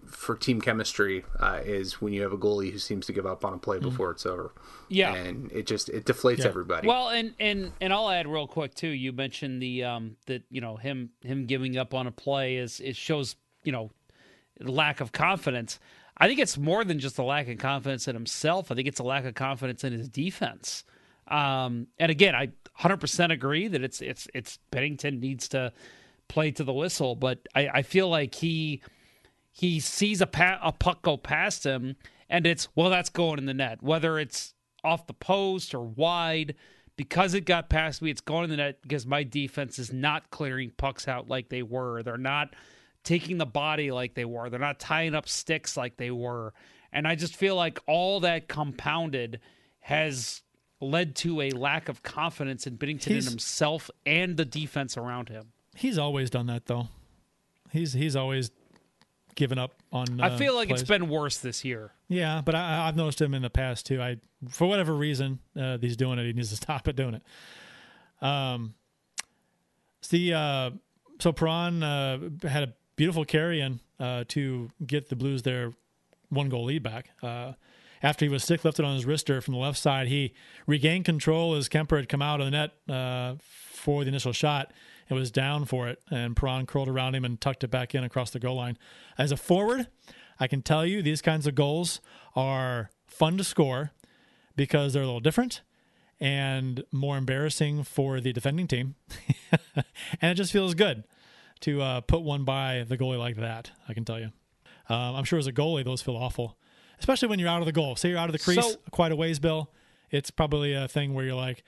for team chemistry uh, is when you have a goalie who seems to give up on a play before it's over. Yeah. and it just it deflates Yeah. everybody. Well, and and and I'll add real quick too. You mentioned the um that you know him him giving up on a play is it shows you know lack of confidence. I think it's more than just a lack of confidence in himself. I think it's a lack of confidence in his defense. Um, and again, I 100% agree that it's it's it's Binnington needs to play to the whistle, but I, I feel like he he sees a pa- a puck go past him, and it's well, that's going in the net. Whether it's off the post or wide, because it got past me, it's going in the net because my defense is not clearing pucks out like they were. They're not taking the body like they were. They're not tying up sticks like they were. And I just feel like all that compounded has led to a lack of confidence in Binnington He's- in himself and the defense around him. He's always done that though. He's he's always given up on. Uh, I feel like it's been worse this year. Yeah, but I, I've noticed him in the past too. I, for whatever reason, uh, he's doing it. He needs to stop it doing it. Um, see, uh, so Perron uh, had a beautiful carry in uh, to get the Blues their one goal lead back. Uh, after he was stick lifted on his wrister from the left side, he regained control as Kuemper had come out of the net uh, for the initial shot and was down for it, and Perron curled around him and tucked it back in across the goal line. As a forward, I can tell you these kinds of goals are fun to score because they're a little different and more embarrassing for the defending team, and it just feels good to uh, put one by the goalie like that. I can tell you. Um, I'm sure as a goalie, those feel awful, especially when you're out of the goal. Say you're out of the crease So- quite a ways, Bill. It's probably a thing where you're like,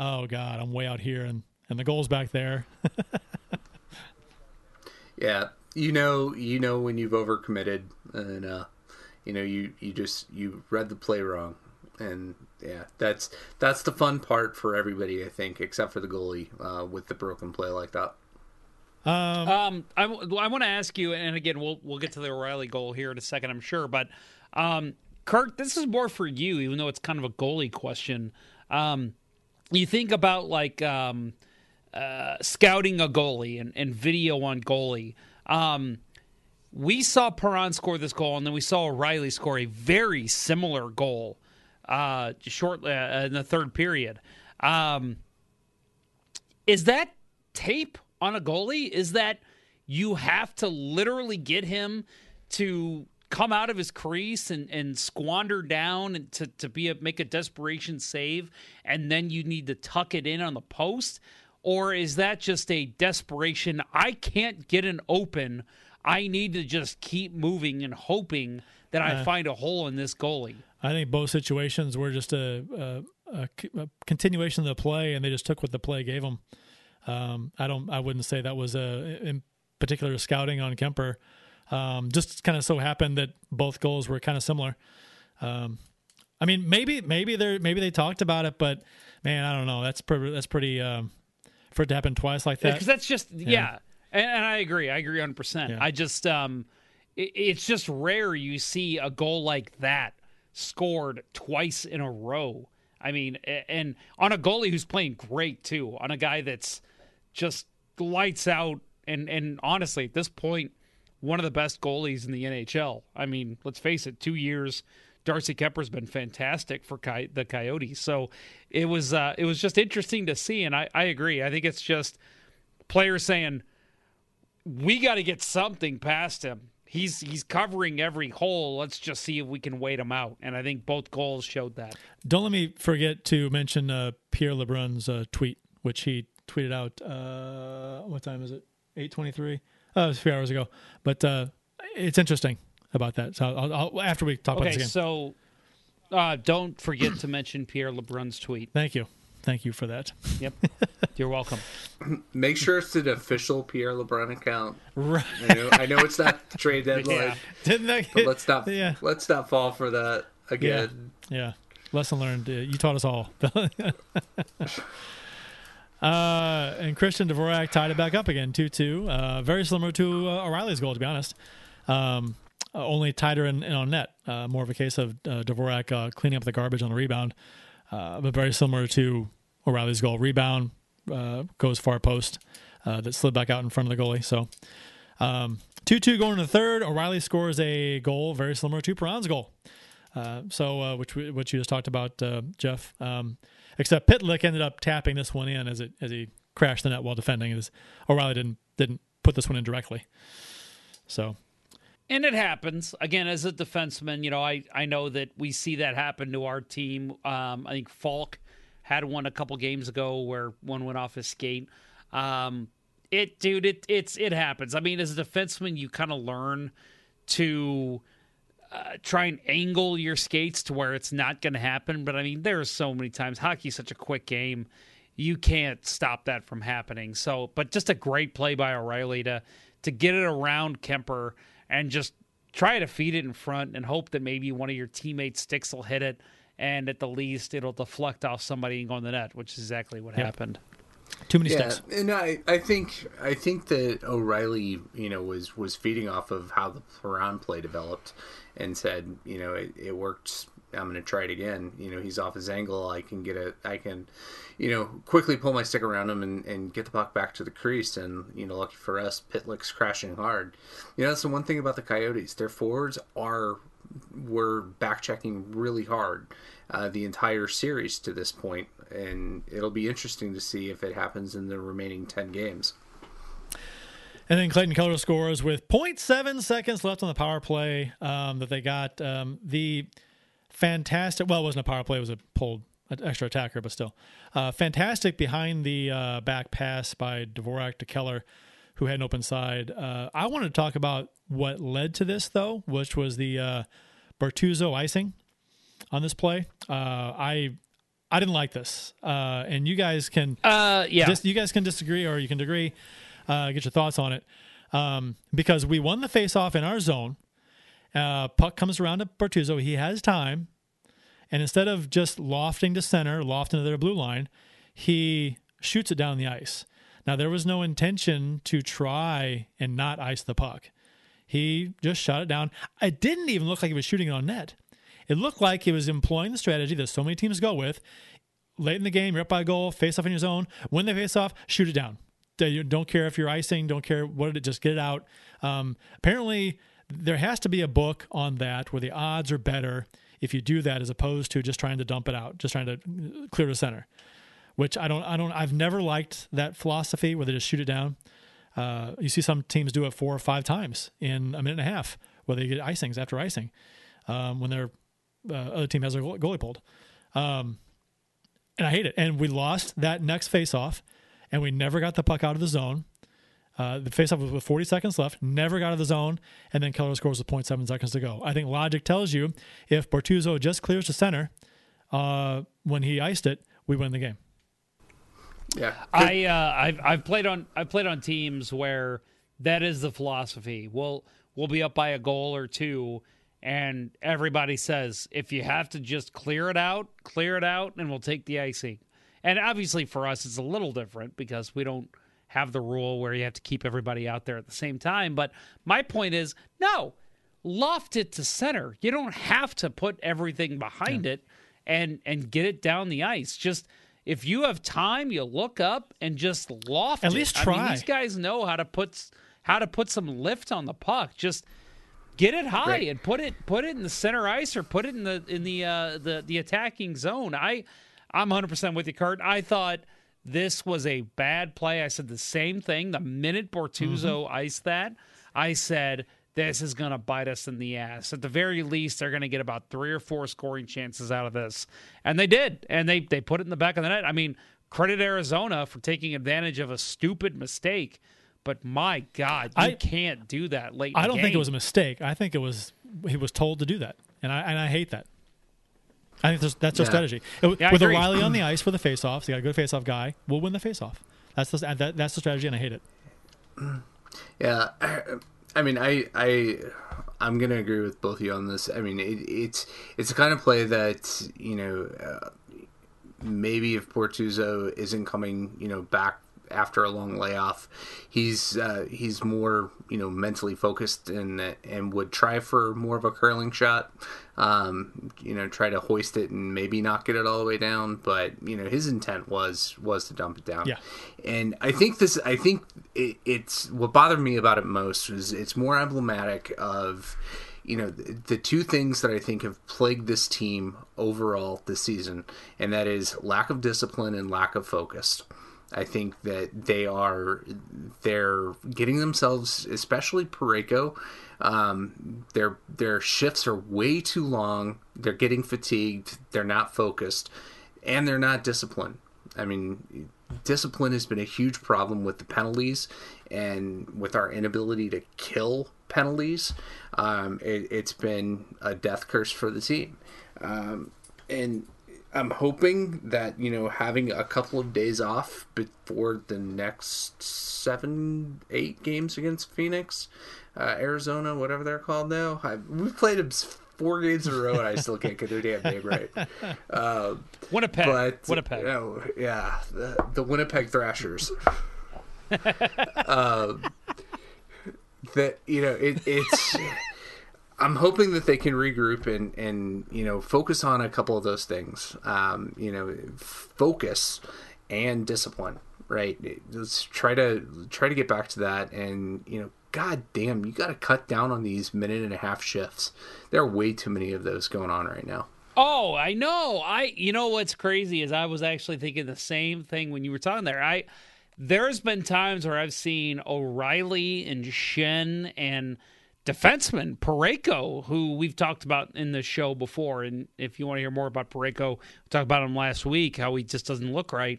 "Oh God, I'm way out here, and and the goal's back there." Yeah, you know, you know when you've overcommitted, and uh, you know you you just you read the play wrong, and yeah, that's that's the fun part for everybody, I think, except for the goalie uh, with the broken play like that. Um, I, want to ask you, and again, we'll we'll get to the O'Reilly goal here in a second, I'm sure. But um, Curt, this is more for you, even though it's kind of a goalie question. Um, you think about like um, uh, scouting a goalie and, and video on goalie. Um, we saw Perron score this goal, and then we saw O'Reilly score a very similar goal uh, short uh, in the third period. Um, is that tape on a goalie? Is that you have to literally get him to come out of his crease and, and squander down and to, to be a make a desperation save and then you need to tuck it in on the post? Or is that just a desperation? I can't get an open. I need to just keep moving and hoping that I Uh, find a hole in this goalie. I think both situations were just a continuation of the play, and they just took what the play gave them. Um, I don't. I wouldn't say that was a in particular scouting on Kuemper. Um, just kind of so happened that both goals were kind of similar. Um, I mean, maybe maybe they maybe they talked about it, but man, I don't know. That's pretty. That's pretty. Um, for it to happen twice like that. because that's just yeah, And, and I agree. I agree 100. percent I just um, it, it's just rare you see a goal like that scored twice in a row. I mean, and on a goalie who's playing great too, on a guy that's just lights out, and and honestly at this point, one of the best goalies in the NHL. I mean, let's face it, two years. Darcy Kuemper's been fantastic for Coy- the Coyotes, so it was uh, it was just interesting to see, and I, I agree. I think it's just players saying we got to get something past him. He's he's covering every hole. Let's just see if we can wait him out. And I think both goals showed that. Don't let me forget to mention uh, Pierre LeBrun's uh, tweet, which he tweeted out. Uh, what time is it? Eight twenty-three. Oh, it was a few hours ago. But uh, it's interesting about that. So I'll, I'll, after we talk about Okay, this again. so uh, don't forget to mention Pierre LeBrun's tweet. Thank you. Thank you for that. Yep, you're welcome. Make sure it's an official Pierre LeBrun account. Right. I know, I know it's not the trade deadline, Yeah. Didn't that? but let's not Yeah. let's not fall for that again. Yeah. Lesson learned. Uh, you taught us all. uh, and Christian Dvorak tied it back up again, 2 2. Uh, very similar to uh, O'Reilly's goal, to be honest. Um, uh, only tighter and, and on net. Uh, more of a case of uh, Dvorak uh, cleaning up the garbage on the rebound, uh, but very similar to O'Reilly's goal. Rebound uh, goes far post that slid back out in front of the goalie. So um, 2 2 going to the third. O'Reilly scores a goal very similar to Perron's goal. So, which which you just talked about, Jeff. Um, except Pitlick ended up tapping this one in as it as he crashed the net while defending. As O'Reilly didn't didn't put this one in directly. So, And it happens again as a defenseman. You know, I I know that we see that happen to our team. Um, I think Faulk had one a couple games ago where one went off his skate. Um, it, dude, it it's it happens. I mean, as a defenseman, you kind of learn to uh, try and angle your skates to where it's not going to happen. But I mean, there are so many times hockey's such a quick game, you can't stop that from happening. So, but just a great play by O'Reilly to to get it around Kuemper and just try to feed it in front and hope that maybe one of your teammates sticks will hit it. And at the least, it'll deflect off somebody and go in the net, which is exactly what Yep. happened. too many Yeah, sticks. and I, I think I think that O'Reilly, you know, was was feeding off of how the Perron play developed, and said, you know, it, it worked. I'm going to try it again. You know, he's off his angle. I can get it. I can, you know, quickly pull my stick around him and, and get the puck back to the crease. And you know, lucky for us, Pitlick's crashing hard. You know, that's the one thing about the Coyotes. Their forwards are were back checking really hard uh, the entire series to this point, and it'll be interesting to see if it happens in the remaining ten games. And then Clayton Keller scores with 0.7 seconds left on the power play um, that they got. Um, the fantastic, well, it wasn't a power play, it was a pulled extra attacker, but still. Uh, fantastic behind the uh, back pass by Dvorak to Keller, who had an open side. Uh, I wanted to talk about what led to this, though, which was the uh, Bortuzzo icing on this play. Uh, I I didn't like this, uh, and you guys can uh, yeah, dis- you guys can disagree or you can agree. Uh, get your thoughts on it um, because we won the face-off in our zone. Uh, puck comes around to Bortuzzo. He has time, and instead of just lofting to center, lofting to their blue line, he shoots it down the ice. Now there was no intention to try and not ice the puck. He just shot it down. It didn't even look like he was shooting it on net. It looked like he was employing the strategy that so many teams go with. Late in the game, you're up by a goal, face off in your zone. When they face off, shoot it down. Don't care if you're icing, don't care what it, just get it out. Um, apparently, there has to be a book on that where the odds are better if you do that as opposed to just trying to dump it out, just trying to clear the center. Which I don't, I don't, I've never liked that philosophy where they just shoot it down. Uh, you see some teams do it four or five times in a minute and a half, where they get icings after icing um, when their uh, other team has a goalie pulled. Um, and I hate it. And we lost that next face-off, and we never got the puck out of the zone. Uh, the face-off was with 40 seconds left, never got out of the zone, and then Keller scores with 0.7 seconds to go. I think logic tells you if Bortuzzo just clears the center uh, when he iced it, we win the game. Yeah, I uh, I've I've played on I've played on teams where that is the philosophy. We'll we'll be up by a goal or two, and everybody says if you have to just clear it out, clear it out, and we'll take the icing. And obviously for us, it's a little different because we don't have the rule where you have to keep everybody out there at the same time. But my point is, no, loft it to center. You don't have to put everything behind yeah. it and and get it down the ice. Just if you have time, you look up and just loft. At it. least try. I mean, these guys know how to put how to put some lift on the puck. Just get it high and put it put it in the center ice or put it in the in the uh, the the attacking zone. I I'm 100 percent with you, Curt. I thought this was a bad play. I said the same thing the minute Bortuzzo mm-hmm. iced that. I said this is going to bite us in the ass. At the very least, they're going to get about three or four scoring chances out of this. And they did. And they, they put it in the back of the net. I mean, credit Arizona for taking advantage of a stupid mistake. But my God, you I, can't do that late. I don't think it was a mistake. I think it was he was told to do that, and I and I hate that. I think that's their yeah. strategy. It, yeah, with O'Reilly on the ice for the faceoffs, they got a good faceoff guy. We'll win the faceoff. That's the that, that's the strategy, and I hate it. Yeah, I mean, I I I'm gonna agree with both of you on this. I mean, it, it's it's a kind of play that you know uh, maybe if Bortuzzo isn't coming, you know, back after a long layoff, he's uh, he's more you know mentally focused and and would try for more of a curling shot. Um, you know, try to hoist it and maybe not get it all the way down. But you know, his intent was was to dump it down. Yeah. And I think this. I think it, it's what bothered me about it most was it's more emblematic of you know the, the, two things that I think have plagued this team overall this season, and that is lack of discipline and lack of focus. I think that they are they're getting themselves, especially Parayko. Um, their their shifts are way too long. They're getting fatigued. They're not focused, and they're not disciplined. I mean, discipline has been a huge problem with the penalties and with our inability to kill penalties. Um, it, has been a death curse for the team. Um, and I'm hoping that you know having a couple of days off before the next seven, eight games against Phoenix, uh, Arizona, whatever they're called now. I, we've played them four games in a row, and I still can't get their damn name right. Uh, Winnipeg, but, Winnipeg. Oh, yeah, the, the Winnipeg Thrashers. um, that you know it, it's I'm hoping that they can regroup and and you know focus on a couple of those things. Um, you know, focus and discipline. Right. Let's try to try to get back to that. And you know, god damn, you got to cut down on these minute and a half shifts. There are way too many of those going on right now. Oh, I know. I you know what's crazy is I was actually thinking the same thing when you were talking there. I there's been times where I've seen O'Reilly and Shen and defenseman Parayko, who we've talked about in the show before. And if you want to hear more about Parayko, we talked about him last week, how he just doesn't look right.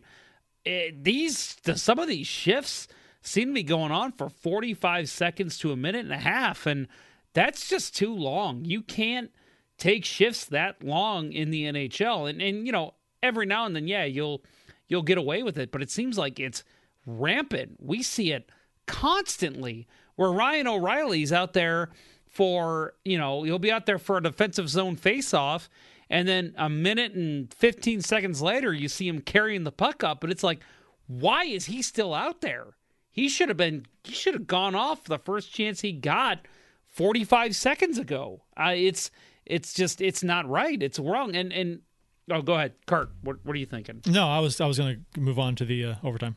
It, these some of these shifts seem to be going on for 45 seconds to a minute and a half, and that's just too long. You can't take shifts that long in the NHL. And and you know, every now and then, yeah, you'll you'll get away with it, but it seems like it's rampant. We see it constantly where Ryan O'Reilly's out there for, you know, he'll be out there for a defensive zone faceoff and then a minute and 15 seconds later you see him carrying the puck up, but it's like why is he still out there? He should have been he should have gone off the first chance he got 45 seconds ago. Uh, it's it's just it's not right. It's wrong. And and oh, go ahead, Curt. What what are you thinking? No, I was I was going to move on to the uh, overtime.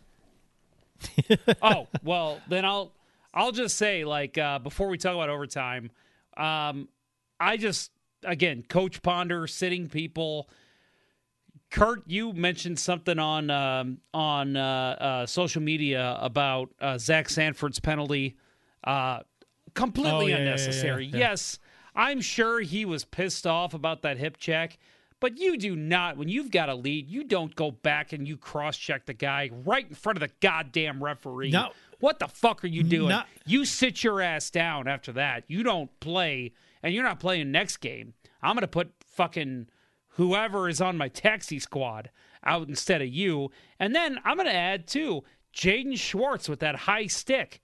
oh well, then I'll I'll just say like uh, before we talk about overtime, um, I just again Coach Ponder sitting people. Curt, you mentioned something on um, on uh, uh, social media about uh, Zach Sanford's penalty. Uh, completely Oh, yeah, unnecessary. yeah, yeah. Yes, I'm sure he was pissed off about that hip check, but you do not, when you've got a lead, you don't go back and you cross check the guy right in front of the goddamn referee. No. What the fuck are you doing? Not- you sit your ass down after that. You don't play, and you're not playing next game. I'm going to put fucking whoever is on my taxi squad out instead of you. And then I'm going to add, too, Jaden Schwartz with that high stick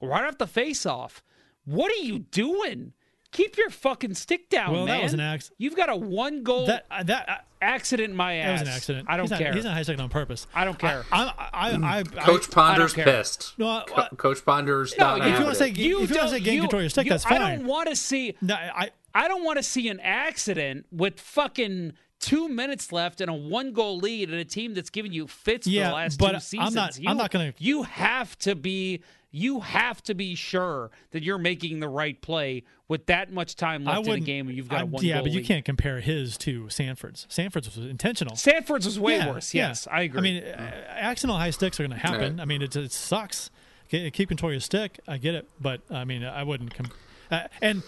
right off the face off. What are you doing? Keep your fucking stick down, Well, man. that was an acc- You've got a one goal That uh, that uh, accident in my ass. that was an accident. I don't he's not, care. He's not high sticking on purpose. I don't care. I I I, I, Coach Ponder's care. pissed. No, I- Co- Coach Ponder's No, not you- if you want to say it. if you want to don't- say gain you- control of your stick, you- that's I don't want to see. No, I I don't want to see an accident with fucking two minutes left and a one goal lead and a team that's giving you fits for the last but two I'm seasons. not- I'm not gonna- You have to be. You have to be sure that you're making the right play with that much time left in a wouldn't. game and you've got I- a one yeah, goal but you lead. can't compare his to Sanford's. Sanford's was intentional. Sanford's was way Yeah, worse. yeah. Yes, I agree. I mean, uh, accidental high sticks are going to happen. Right. I mean, it, it sucks. Ke- Keep control of your stick. I get it, but I mean, I wouldn't. Com- uh, and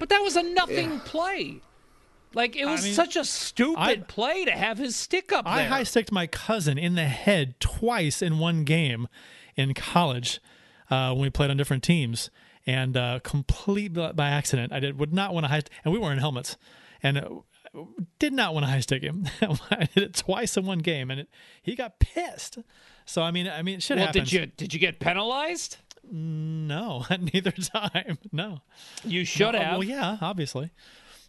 but that was a nothing play. Like it was mean, such a stupid I- play to have his stick up I high sticked my cousin in the head twice in one game in college uh, when we played on different teams, and uh, complete by accident. I did would not want to high, and we were in helmets, and uh, did not want to high stick him. I did it twice in one game, and it, he got pissed. So I mean, I mean, shit well, happens. did you did you get penalized? No, neither time. No, You should Uh, have. Well, yeah, obviously,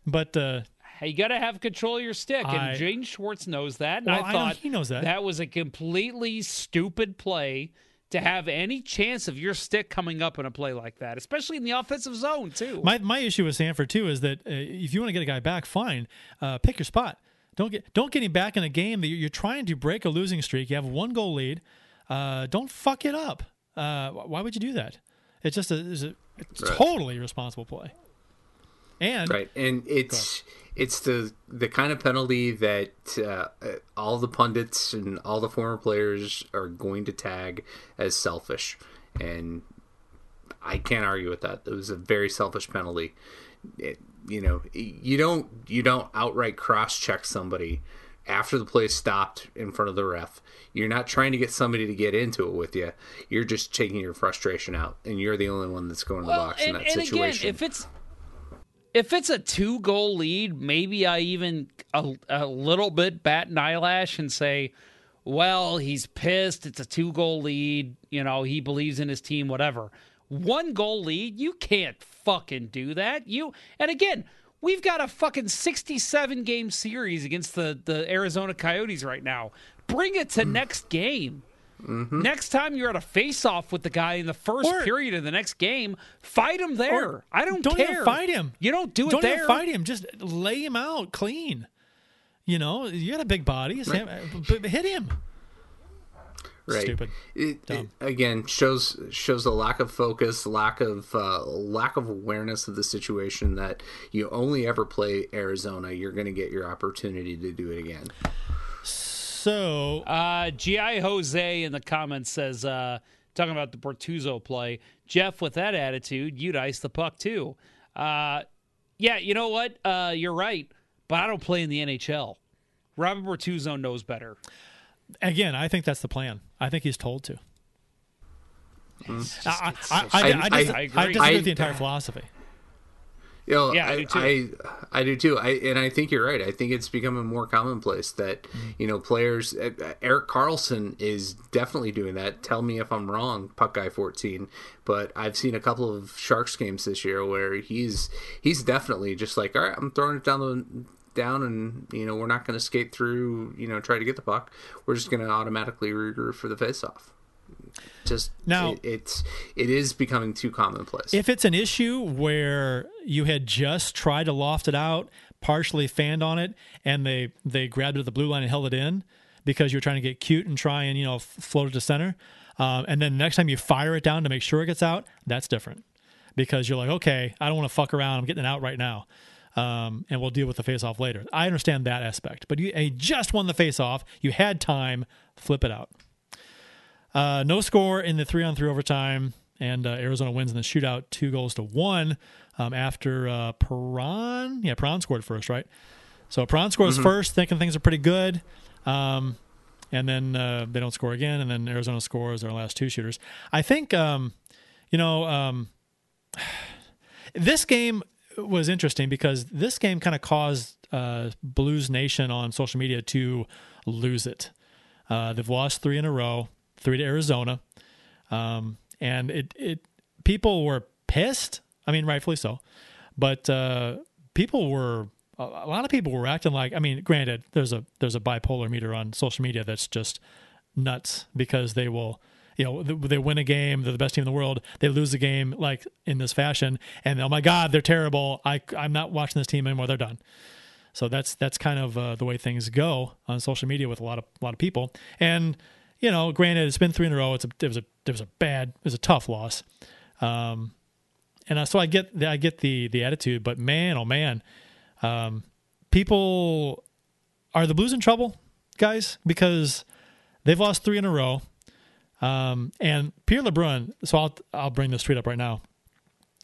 but uh, You got to have control of your stick, I- and Jaden Schwartz knows that. And Well, I I know thought he knows that. that was a completely stupid play to have any chance of your stick coming up in a play like that, especially in the offensive zone too. My my issue with Sanford too is that uh, if you want to get a guy back, fine, uh, pick your spot. Don't get don't get him back in a game that you're, you're trying to break a losing streak. You have one goal lead. Uh, don't fuck it up. Uh, why would you do that? It's just a, it's a it's Right. totally responsible play. And Right, and it's it's the the kind of penalty that uh, all the pundits and all the former players are going to tag as selfish, and I can't argue with that. It was a very selfish penalty. It, you know, you don't you don't outright cross check somebody after the play stopped in front of the ref. You're not trying to get somebody to get into it with you. You're just taking your frustration out, and you're the only one that's going to the box and, in that and again, situation. if it's if it's a two goal lead, maybe I even a, a little bit bat an eyelash and say, well, he's pissed. It's a two goal lead. You know, he believes in his team, whatever. One goal lead, you can't fucking do that. You and again, we've got a fucking 67 game series against the, the Arizona Coyotes right now. Bring it Hmm. to next game. Next time you're at a face off with the guy in the first Or- period of the next game, fight him there. I don't, don't care. fight him. You don't do it don't there. even fight him. Just lay him out clean. You know, you got a big body. B- hit him. right. Stupid. It, it, again shows shows a lack of focus, lack of uh, lack of awareness of the situation. That you only ever play Arizona, you're going to get your opportunity to do it again. So So, uh, GI Jose in the comments says, uh, talking about the Bortuzzo play, Jeff, with that attitude, you'd ice the puck too. Uh, yeah, you know what? Uh, you're right, but I don't play in the NHL. Robert Bortuzzo knows better. Again, I think that's the plan. I think he's told to. Just, I, I, I, I, I, just, I, disagree with the entire philosophy. You know, yeah, I, I, do too. I, I, do too. I and I think you're right. I think it's becoming more commonplace that Mm-hmm. you know players. Uh, Erik Karlsson is definitely doing that. Tell me if I'm wrong, Puck Guy 14. But I've seen a couple of Sharks games this year where he's he's definitely just like, all right, I'm throwing it down the down, and you know we're not going to skate through. You know, try to get the puck. We're just going to automatically regroup for the faceoff. Just Now- it, it's it is becoming too commonplace. If it's an issue where you had just tried to loft it out, partially fanned on it, and they they grabbed it at the blue line and held it in because you're trying to get cute and try and you know float it to center, um, and then the next time you fire it down to make sure it gets out, that's different because you're like, okay, I don't want to fuck around. I'm getting it out right now. Um, and we'll deal with the face off later. I understand that aspect, but you, you just won the face off. You had time, flip it out. Uh, no score in the three on three overtime, and uh, Arizona wins in the shootout, two goals to one. Um, after uh, Perron, yeah, Perron scored first, right? So Perron scores first, thinking things are pretty good, um, and then uh, they don't score again, and then Arizona scores their last two shooters. I think, um, you know, um, this game was interesting because this game kind of caused uh, Blues Nation on social media to lose it. Uh, they've lost three in a row, three to Arizona, um, and it it people were pissed. I mean, rightfully so, but uh, people were a lot of people were acting like. I mean, granted, there's a there's a bipolar meter on social media that's just nuts because they will. You know, they win a game, they're the best team in the world. They lose a game like in this fashion, and oh my God, they're terrible. I, I'm not watching this team anymore. They're done. So that's that's kind of uh, the way things go on social media with a lot of a lot of people. And you know, granted, it's been three in a row. It's a it was a it was a bad it was a tough loss. Um, and so I get I get the the attitude, but man, oh man, um, people are the Blues in trouble, guys, because they've lost three in a row. Um, and Pierre LeBrun, so I'll I'll bring this tweet up right now.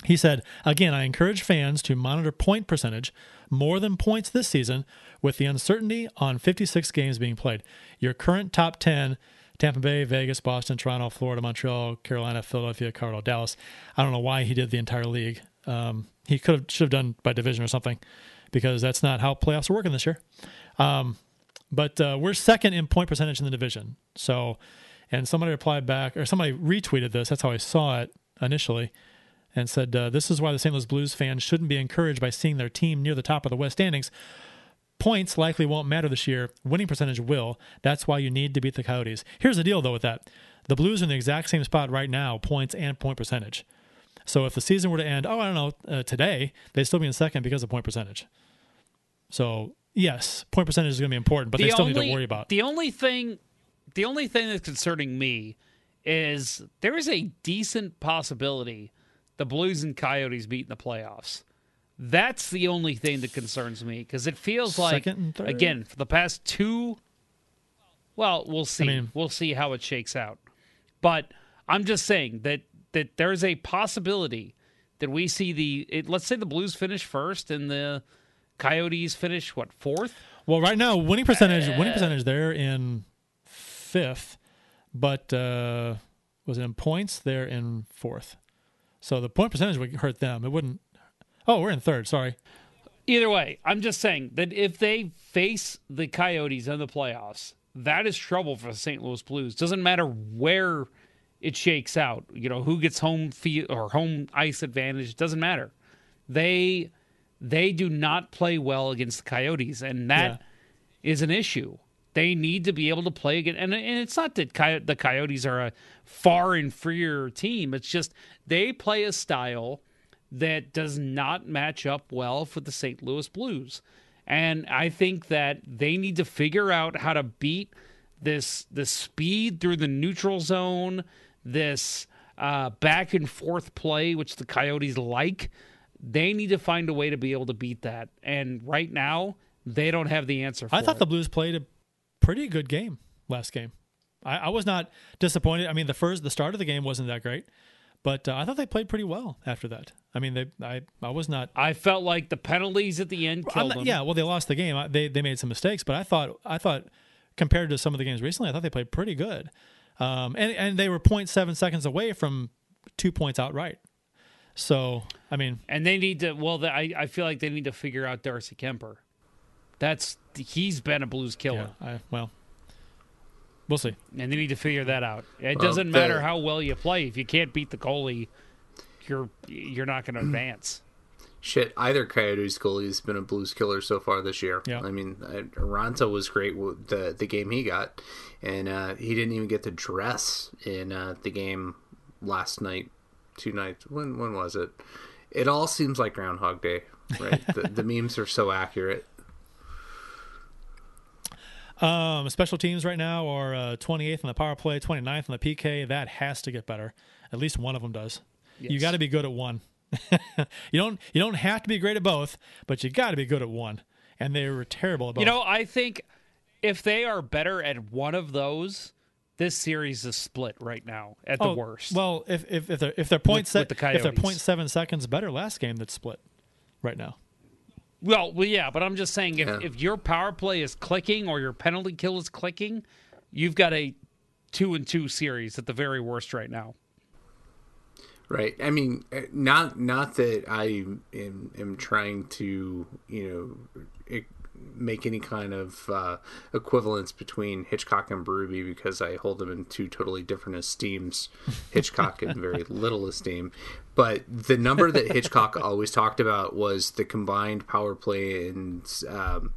He said, again, I encourage fans to monitor point percentage more than points this season with the uncertainty on 56 games being played. Your current top 10 Tampa Bay, Vegas, Boston, Toronto, Florida, Montreal, Carolina, Philadelphia, Colorado, Dallas. I don't know why he did the entire league. Um, he could have should have done by division or something because that's not how playoffs are working this year. Um, but uh, we're second in point percentage in the division. So, and somebody replied back, or somebody retweeted this. That's how I saw it initially, and said, uh, "This is why the St. Louis Blues fans shouldn't be encouraged by seeing their team near the top of the West standings. Points likely won't matter this year. Winning percentage will. That's why you need to beat the Coyotes. Here's the deal, though, with that: the Blues are in the exact same spot right now, points and point percentage. So if the season were to end, oh, I don't know, uh, today, they'd still be in second because of point percentage. So yes, point percentage is going to be important, but they still need to worry about. The only thing, the only thing that's concerning me is there is a decent possibility the Blues and Coyotes beat in the playoffs. That's the only thing that concerns me because it feels like again for the past two. Well, we'll see. mean- we'll see how it shakes out. But I'm just saying that that there's a possibility that we see the it, let's say the Blues finish first and the Coyotes finish what fourth. Well, right now, winning percentage, winning percentage, they're in fifth, but uh, was it in points? They're in fourth. So the point percentage would hurt them. It wouldn't. Oh, we're in third. Sorry. Either way, I'm just saying that if they face the Coyotes in the playoffs, that is trouble for the St. Louis Blues. Doesn't matter where it shakes out. You know who gets home field or home ice advantage. Doesn't matter. They they do not play well against the Coyotes, and that is an issue. They need to be able to play again, and, and it's not that Coy- the Coyotes are a far inferior team. It's just they play a style that does not match up well for the St. Louis Blues. And I think that they need to figure out how to beat this this speed through the neutral zone, this uh, back and forth play, which the Coyotes like. They need to find a way to be able to beat that. And right now, they don't have the answer for I thought it. the Blues played a pretty good game last game. I, I was not disappointed. I mean, the first the start of the game wasn't that great, but uh, I thought they played pretty well after that. I mean, they I I was not. I felt like the penalties at the end killed not- them. yeah, well, they lost the game. I- They they made some mistakes, but I thought I thought compared to some of the games recently, I thought they played pretty good. Um, and and they were 0.7 seconds away from two points outright. So I mean, And they need to. Well, the, I I feel like they need to figure out Darcy Kuemper. That's he's been a Blues killer, yeah, I, well, we'll see. and they need to figure that out. It Well, doesn't matter how well you play if you can't beat the goalie, you're you're not going to advance. Shit, either Coyotes goalie has been a Blues killer so far this year. Yeah. I mean, uh, Raanta was great with the the game he got, and uh, he didn't even get to dress in uh, the game last night, two nights. When when was it? It all seems like Groundhog Day, right? the, the memes are so accurate. Um, special teams right now are uh, 28th on the power play, 29th on the PK. That has to get better. At least one of them does. You got to be good at one. you don't you don't have to be great at both, but you got to be good at one. And they were terrible at both. You know, I think if they are better at one of those, this series is split right now at the Oh, worst. Well, if if if they're if they're point With- se- with the if they're point seven seconds better last game, that's split right now. Well, well, yeah, but I'm just saying if, Yeah. if your power play is clicking or your penalty kill is clicking, you've got a two and two series at the very worst right now. Right. I mean, uh, not not that I am, am trying to you know make any kind of uh, equivalence between Hitchcock and Berube because I hold them in two totally different esteems. Hitchcock in very little esteem, but the number that Hitchcock always talked about was the combined power play and um,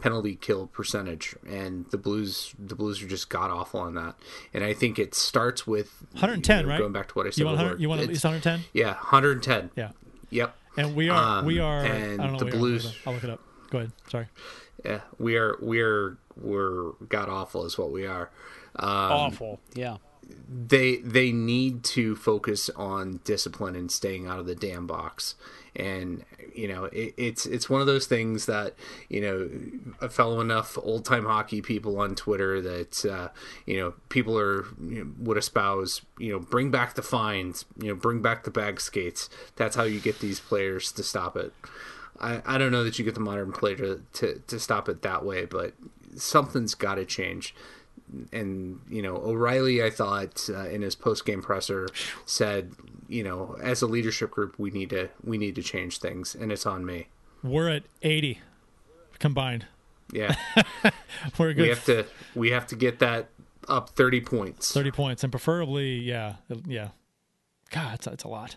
penalty kill percentage, and the Blues the Blues are just god awful on that. And I think it starts with 110, you know, right? Going back to what I said You want you want at least 110? yeah, 110. Yeah. Yep. And we are we Um, are and I don't know the we are. Blues- I'll look it up. Go ahead. Sorry. Yeah, we are we're we're god awful is what we are. Um, Awful. Yeah. They they need to focus on discipline and staying out of the damn box. And you know it, it's it's one of those things that you know I follow enough old time hockey people on Twitter that uh, you know people are you know, would espouse you know bring back the fines you know bring back the bag skates. That's how you get these players to stop it. I, I don't know that you get the modern player to, to, to stop it that way, but something's got to change. And you know, O'Reilly, I thought uh, in his post game presser said, you know, as a leadership group, we need to we need to change things, and it's on me. We're at 80 combined. Yeah, We're good. we have to we have to get that up thirty points. 30 points and preferably yeah yeah god it's, it's a lot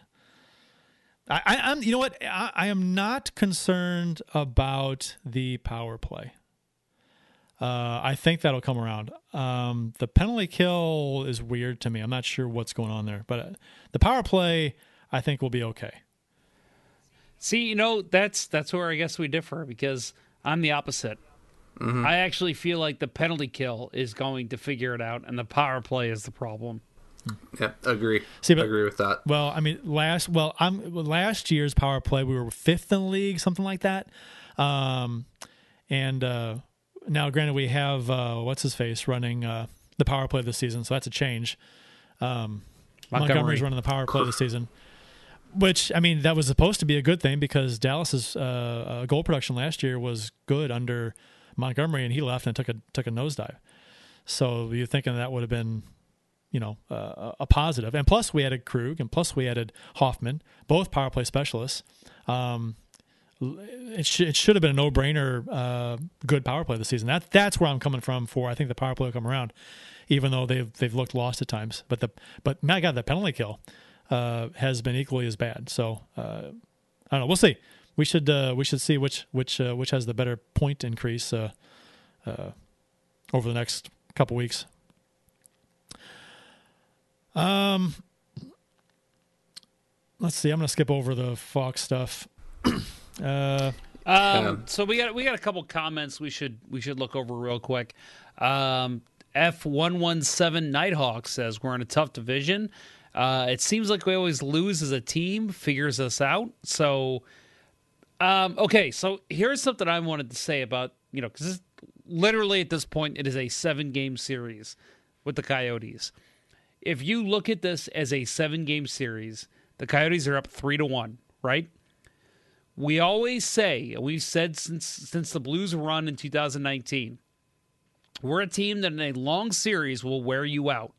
I, I i'm you know what I, I am not concerned about the power play uh, I think that'll come around. Um, the penalty kill is weird to me. I'm not sure what's going on there, but uh, the power play, I think, will be okay. See, you know, that's that's where I guess we differ because I'm the opposite. Mm-hmm. I actually feel like the penalty kill is going to figure it out, and the power play is the problem. Yeah, I agree. See, but- agree with that. Well, I mean, last well, I'm last year's power play we were fifth in the league, something like that. Um, and uh, now, granted, we have uh, what's his face running uh, the power play this season, so that's a change. Um, Montgomery. Montgomery's running the power play this season, which I mean that was supposed to be a good thing because Dallas's uh, uh, goal production last year was good under Montgomery, and he left and took a took a nosedive. So you're thinking that would have been you know, uh, a positive. And plus, we added Krug, and plus, we added Hoffman, both power play specialists. Um, it, sh- it should have been a no brainer, uh, good power play this season. That that's where I'm coming from. For I think the power play will come around, even though they've they've looked lost at times. But the but my God, the penalty kill uh, has been equally as bad. So uh, I don't know. We'll see. We should uh, we should see which which uh, which has the better point increase over the next couple weeks. Um, let's see. I'm gonna skip over the Fox stuff. uh, Um, so we got we got a couple comments we should we should look over real quick. Um, F one one seven Nighthawk says we're in a tough division. Uh, it seems like we always lose as a team. Figures us out. So, um, okay. So here's something I wanted to say about you know because literally at this point, it is a seven game series with the Coyotes. If you look at this as a seven game series, the Coyotes are up three to one, right? We always say, and we've said since since the Blues run in 2019, we're a team that in a long series will wear you out.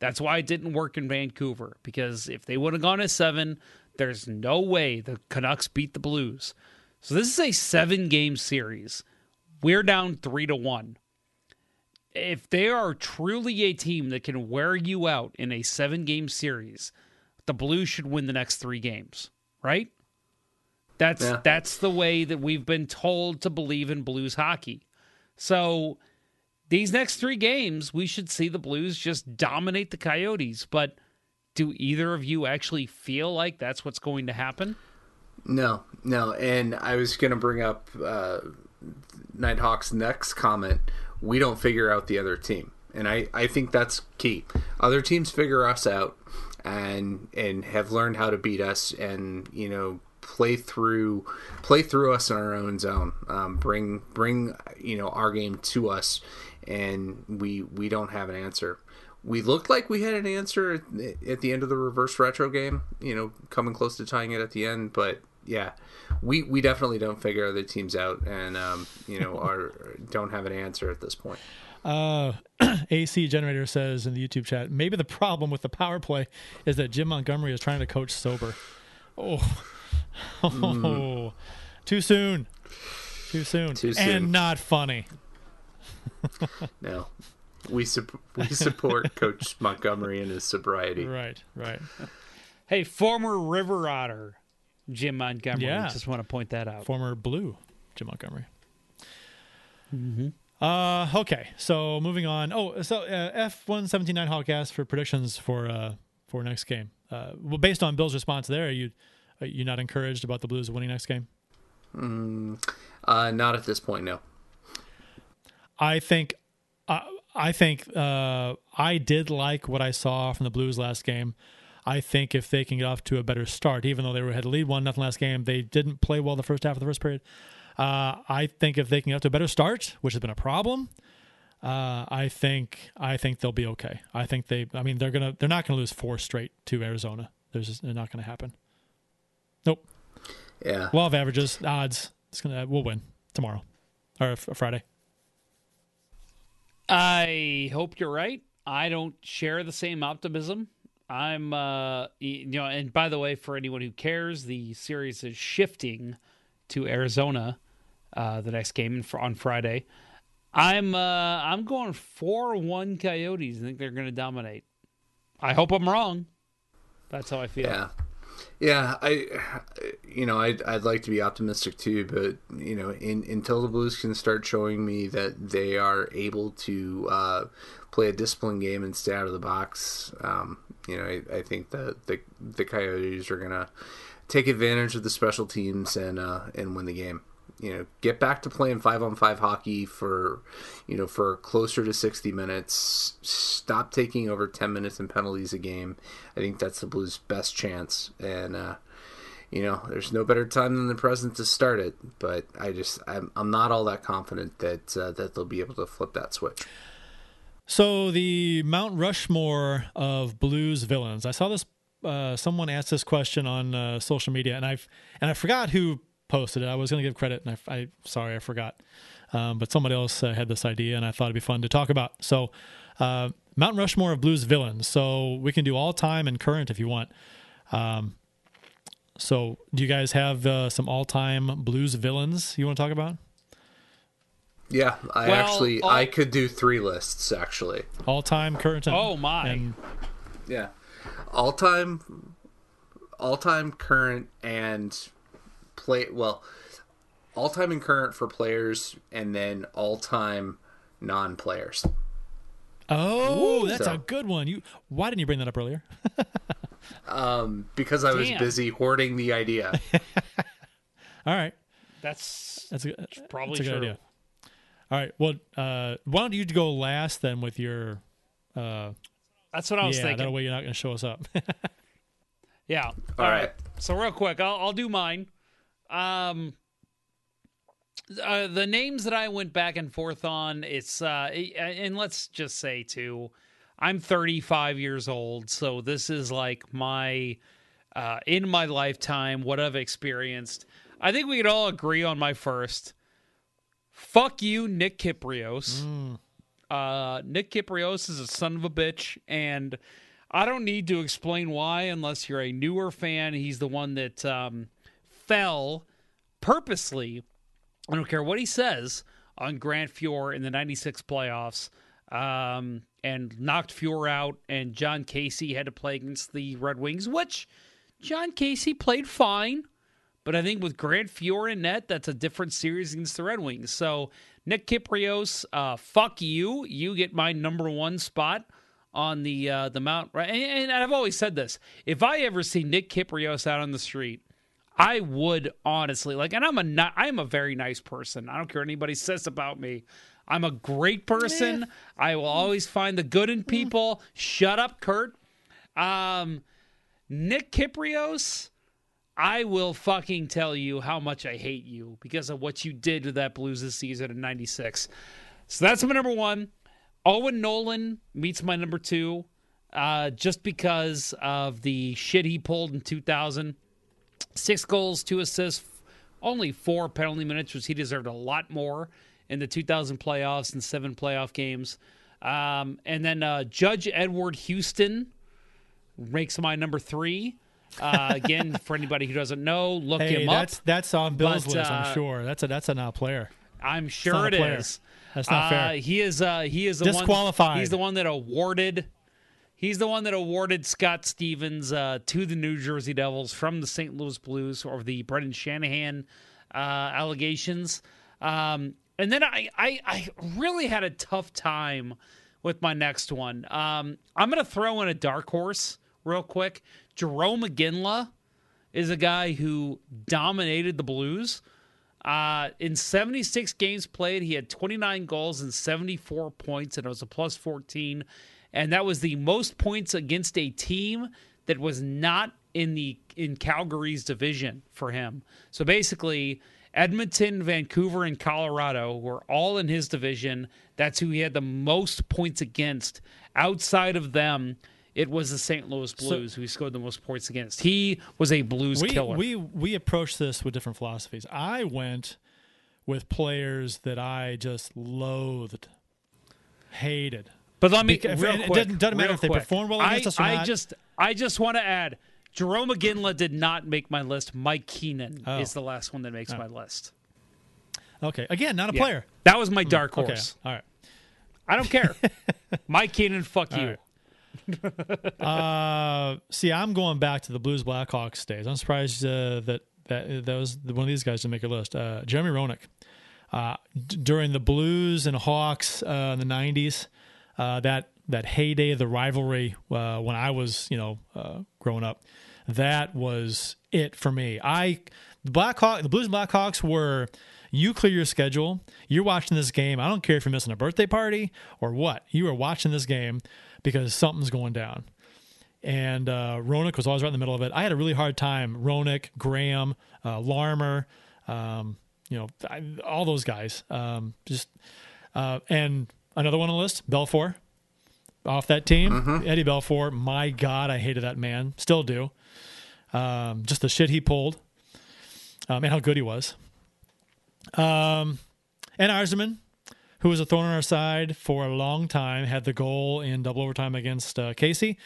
That's why it didn't work in Vancouver because if they would have gone to seven, there's no way the Canucks beat the Blues. So this is a seven game series. We're down three to one. If they are truly a team that can wear you out in a seven game series, the Blues should win the next three games, right? That's Yeah. that's the way that we've been told to believe in Blues hockey. So these next three games, we should see the Blues just dominate the Coyotes. But do either of you actually feel like that's what's going to happen? No, no. And I was going to bring up uh, Nighthawk's next comment. We don't figure out the other team. And I, I think that's key. Other teams figure us out and and have learned how to beat us and, you know, play through play through us in our own zone. Um, bring bring you know our game to us and we we don't have an answer. We looked like we had an answer at, the end of the reverse retro game, you know, coming close to tying it at the end, but yeah, we we definitely don't figure other teams out, and um, you know, are don't have an answer at this point. Uh, AC Generator says in the YouTube chat, maybe the problem with the power play is that Jim Montgomery is trying to coach sober. Oh, oh, too soon, too soon, Too soon. and not funny. No, we sup- we support Coach Montgomery and his sobriety. Right, right. Hey, former River Otter Jim Montgomery. Yeah. Just want to point that out. Former Blue Jim Montgomery. Uh, okay, so moving on. Oh, so uh, F one seventeen nine Hawkcast for predictions for uh for next game. Uh, well, based on Bill's response there, are you are you not encouraged about the Blues winning next game? Uh, not at this point, no. I think, uh, I think uh, I did like what I saw from the Blues last game. I think if they can get off to a better start, even though they were had to lead one nothing last game, they didn't play well the first half of the first period. Uh, I think if they can get off to a better start, which has been a problem, uh, I think I think they'll be okay. I think they. I mean, they're gonna they're not gonna lose four straight to Arizona. There's just, they're not gonna happen. Nope. Yeah, Law of averages, odds. It's gonna we'll win tomorrow or f- Friday. I hope you're right. I don't share the same optimism. I'm, uh, you know, and by the way, for anyone who cares, the series is shifting to Arizona, uh, the next game on Friday. I'm, uh, I'm going four one Coyotes. I think they're going to dominate. I hope I'm wrong. That's how I feel. yeah, yeah. I, you know, I'd I'd like to be optimistic too, but you know, in, until the Blues can start showing me that they are able to uh, play a disciplined game and stay out of the box, um, you know, I, I think that the the Coyotes are gonna take advantage of the special teams and uh, and win the game. You know, get back to playing five on five hockey for, you know, for closer to sixty minutes. Stop taking over ten minutes in penalties a game. I think that's the Blues' best chance. And uh, you know, there's no better time than the present to start it. But I just, I'm, I'm not all that confident that uh, that they'll be able to flip that switch. So the Mount Rushmore of blues villains. I saw this. Uh, someone asked this question on uh, social media, and I've and I forgot who posted it. I was going to give credit, and I, I sorry I forgot. Um, but somebody else uh, had this idea, and I thought it'd be fun to talk about. So, uh, Mount Rushmore of blues villains. So we can do all time and current if you want. Um, so do you guys have uh, some all time blues villains you want to talk about? Yeah, I Well, actually, all- I could do three lists actually. All time, current, and, Oh, my. and Yeah, all time, all time, current, and play. Well, all time and current for players, and then all time non-players. oh, that's So- a good one. You why didn't you bring that up earlier? um, Because I was busy hoarding the idea. All right. That's That's a, probably that's a good true. idea. All right. Well, uh, why don't you go last then with your? Uh, that's what I was yeah, thinking. that way you're not going to show us up. Yeah. All right. So real quick, I'll I'll do mine. Um uh, the names that I went back and forth on, it's uh, and let's just say too, I'm 35 years old, so this is like my uh, in my lifetime what I've experienced. I think we could all agree on my first. Fuck you, Nick Kypreos. Uh, Nick Kypreos is a son of a bitch, and I don't need to explain why unless you're a newer fan. He's the one that um, fell purposely. I don't care what he says on Grant Fuhr in the 96 playoffs um, and knocked Fuhr out, and Jon Casey had to play against the Red Wings, which Jon Casey played fine. But I think with Grant Fuhr in net, that's a different series against the Red Wings. So Nick Kypreos, uh, fuck you. You get my number one spot on the uh, the Mount. Right, and, and I've always said this: if I ever see Nick Kypreos out on the street, I would honestly like. And I'm a not, I'm a very nice person. I don't care what anybody says about me. I'm a great person. I will always find the good in people. Shut up, Curt. Um, Nick Kypreos. I will fucking tell you how much I hate you because of what you did to that Blues this season in 96. So that's my number one. Owen Nolan meets my number two uh, just because of the shit he pulled in 2000. Six goals, two assists, only four penalty minutes, which he deserved a lot more in the 2000 playoffs and seven playoff games. Um, and then uh, Judge Edward Houston ranks my number three. Uh, again, for anybody who doesn't know, look Hey, him up. that's that's on Bill's But, list. uh, I'm sure. That's a that's a not player. I'm sure it is. That's not Uh, fair. He is. Uh, he is the One, Disqualified. he's the one that awarded. He's the one that awarded Scott Stevens uh, to the New Jersey Devils from the St. Louis Blues over the Brendan Shanahan uh, allegations. Um, and then I, I, I really had a tough time with my next one. Um, I'm going to throw in a dark horse real quick. Jarome Iginla is a guy who dominated the Blues. Uh, in 76 games played, he had 29 goals and 74 points, and it was a plus 14. And that was the most points against a team that was not in the in Calgary's division for him. So basically, Edmonton, Vancouver, and Colorado were all in his division. That's who he had the most points against. Outside of them, it was the St. Louis Blues who he scored the most points against. He was a Blues we, killer. We we approached this with different philosophies. I went with players that I just loathed, hated. But let me real and it doesn't- doesn't matter if they quick. perform well against I, us or I not. just I just want to add Jarome Iginla did not make my list. Mike Keenan Oh. is the last one that makes oh. my list. Okay, again, not a Yeah. player. That was my mm, dark Okay, horse. all right. I don't care. Mike Keenan, fuck All you. right. uh, see, I'm going back to the Blues Blackhawks days. I'm surprised uh, that that that was one of these guys to make a list. Uh, Jeremy Roenick. Uh, d- during the Blues and Hawks uh, in the '90s, uh, that that heyday of the rivalry uh, when I was you know uh, growing up, that was it for me. I the Blackhawk, the Blues and Blackhawks were. You clear your schedule. You're watching this game. I don't care if you're missing a birthday party or what. You are watching this game because something's going down and uh, Roenick was always right in the middle of it. I had a really hard time. Roenick, Graham, uh, Larmer, um, you know, I, all those guys. Um, just uh, and another one on the list, Belfour, off that team. Eddie Belfour. My God, I hated that man. Still do. Um, just the shit he pulled, um, and how good he was. Um, and Yzerman, who was a thorn on our side for a long time, had the goal in double overtime against uh, Casey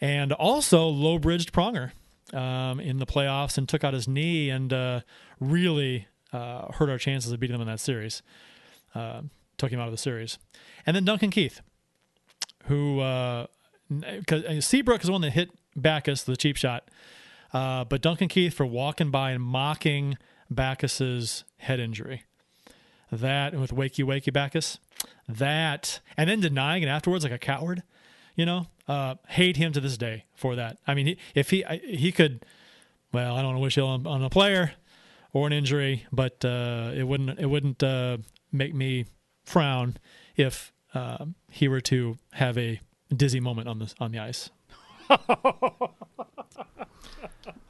and also low bridged Pronger um, in the playoffs and took out his knee and uh, really uh, hurt our chances of beating them in that series. Uh, took him out of the series. And then Duncan Keith, who, because Seabrook is the one that hit Backes, the cheap shot. Uh, but Duncan Keith for walking by and mocking Backes's head injury. That, and with Wakey Wakey Backes, that, and then denying it afterwards like a coward you know, uh, hate him to this day for that. I mean, he, if he I- he could, well, I don't want to wish ill on, on a player or an injury, but uh, it wouldn't it wouldn't uh, make me frown if uh, he were to have a dizzy moment on the on the ice. All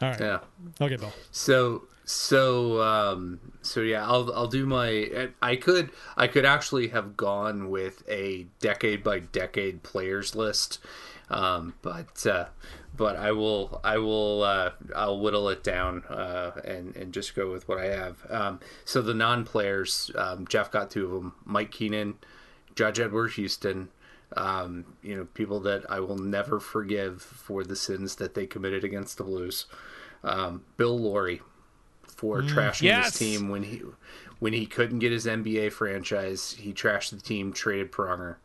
right. Yeah. Okay, Bill. So so um so yeah, I'll I'll do my I could I could actually have gone with a decade by decade players list. Um but uh but I will I will uh I'll whittle it down uh and and just go with what I have. Um so the non-players um Jeff got two of them, Mike Keenan, Judge Edward Houston, um, you know, people that I will never forgive for the sins that they committed against the Blues. Um, Bill Laurie for trashing Yes. his team when he when he couldn't get his NBA franchise, he trashed the team, traded Pronger,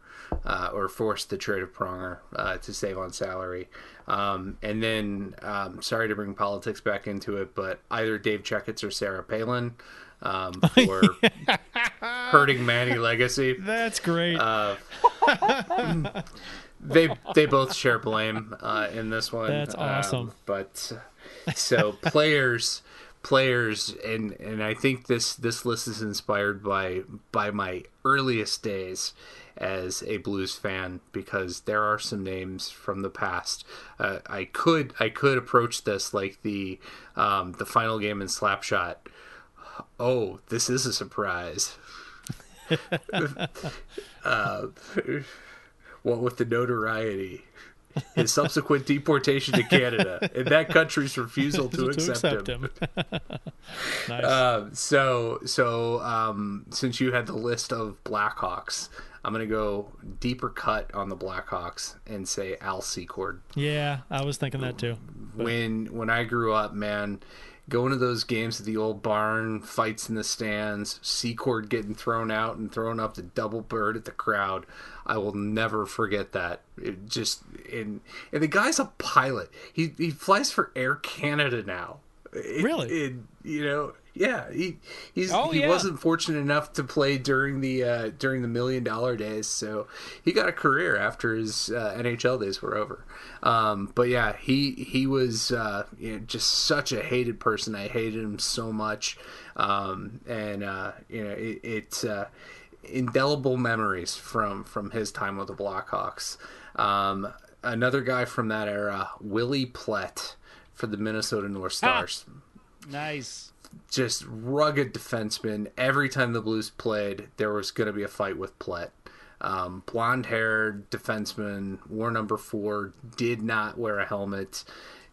uh, or forced the trade of Pronger uh, to save on salary. Um, and then, um, sorry to bring politics back into it, but either Dave Checketts or Sarah Palin um, for hurting Manny Legace. That's great. Uh, they they both share blame uh, in this one. That's awesome. Um, but so players players and and I think this this list is inspired by by my earliest days as a blues fan because there are some names from the past. Uh, I could I could approach this like the um, the final game in Slapshot. Oh, this is a surprise. uh, what with the notoriety, his subsequent deportation to Canada, and that country's refusal to, accept, him. nice. Uh, so, so um, since you had the list of Blackhawks, I'm gonna go deeper cut on the Blackhawks and say Al Secord. yeah, I was thinking that too. When when I grew up, man, going to those games at the old barn, fights in the stands, Secord getting thrown out and throwing up the double bird at the crowd. I will never forget that. It just and and the guy's a pilot. He he flies for Air Canada now. It- Really? it- you know, yeah. He he's Oh, he yeah. wasn't fortunate enough to play during the uh, during the million dollar days, so he got a career after his uh, NHL days were over. Um, but yeah, he he was uh, you know, just such a hated person. I hated him so much, um, and uh, you know it. it uh, indelible memories from from his time with the Blackhawks. Um, another guy from that era, Willie Plett for the Minnesota North Stars. Nice. Just rugged defenseman. Every time the Blues played, there was going to be a fight with Plett. Um, blonde haired defenseman, wore number four, did not wear a helmet,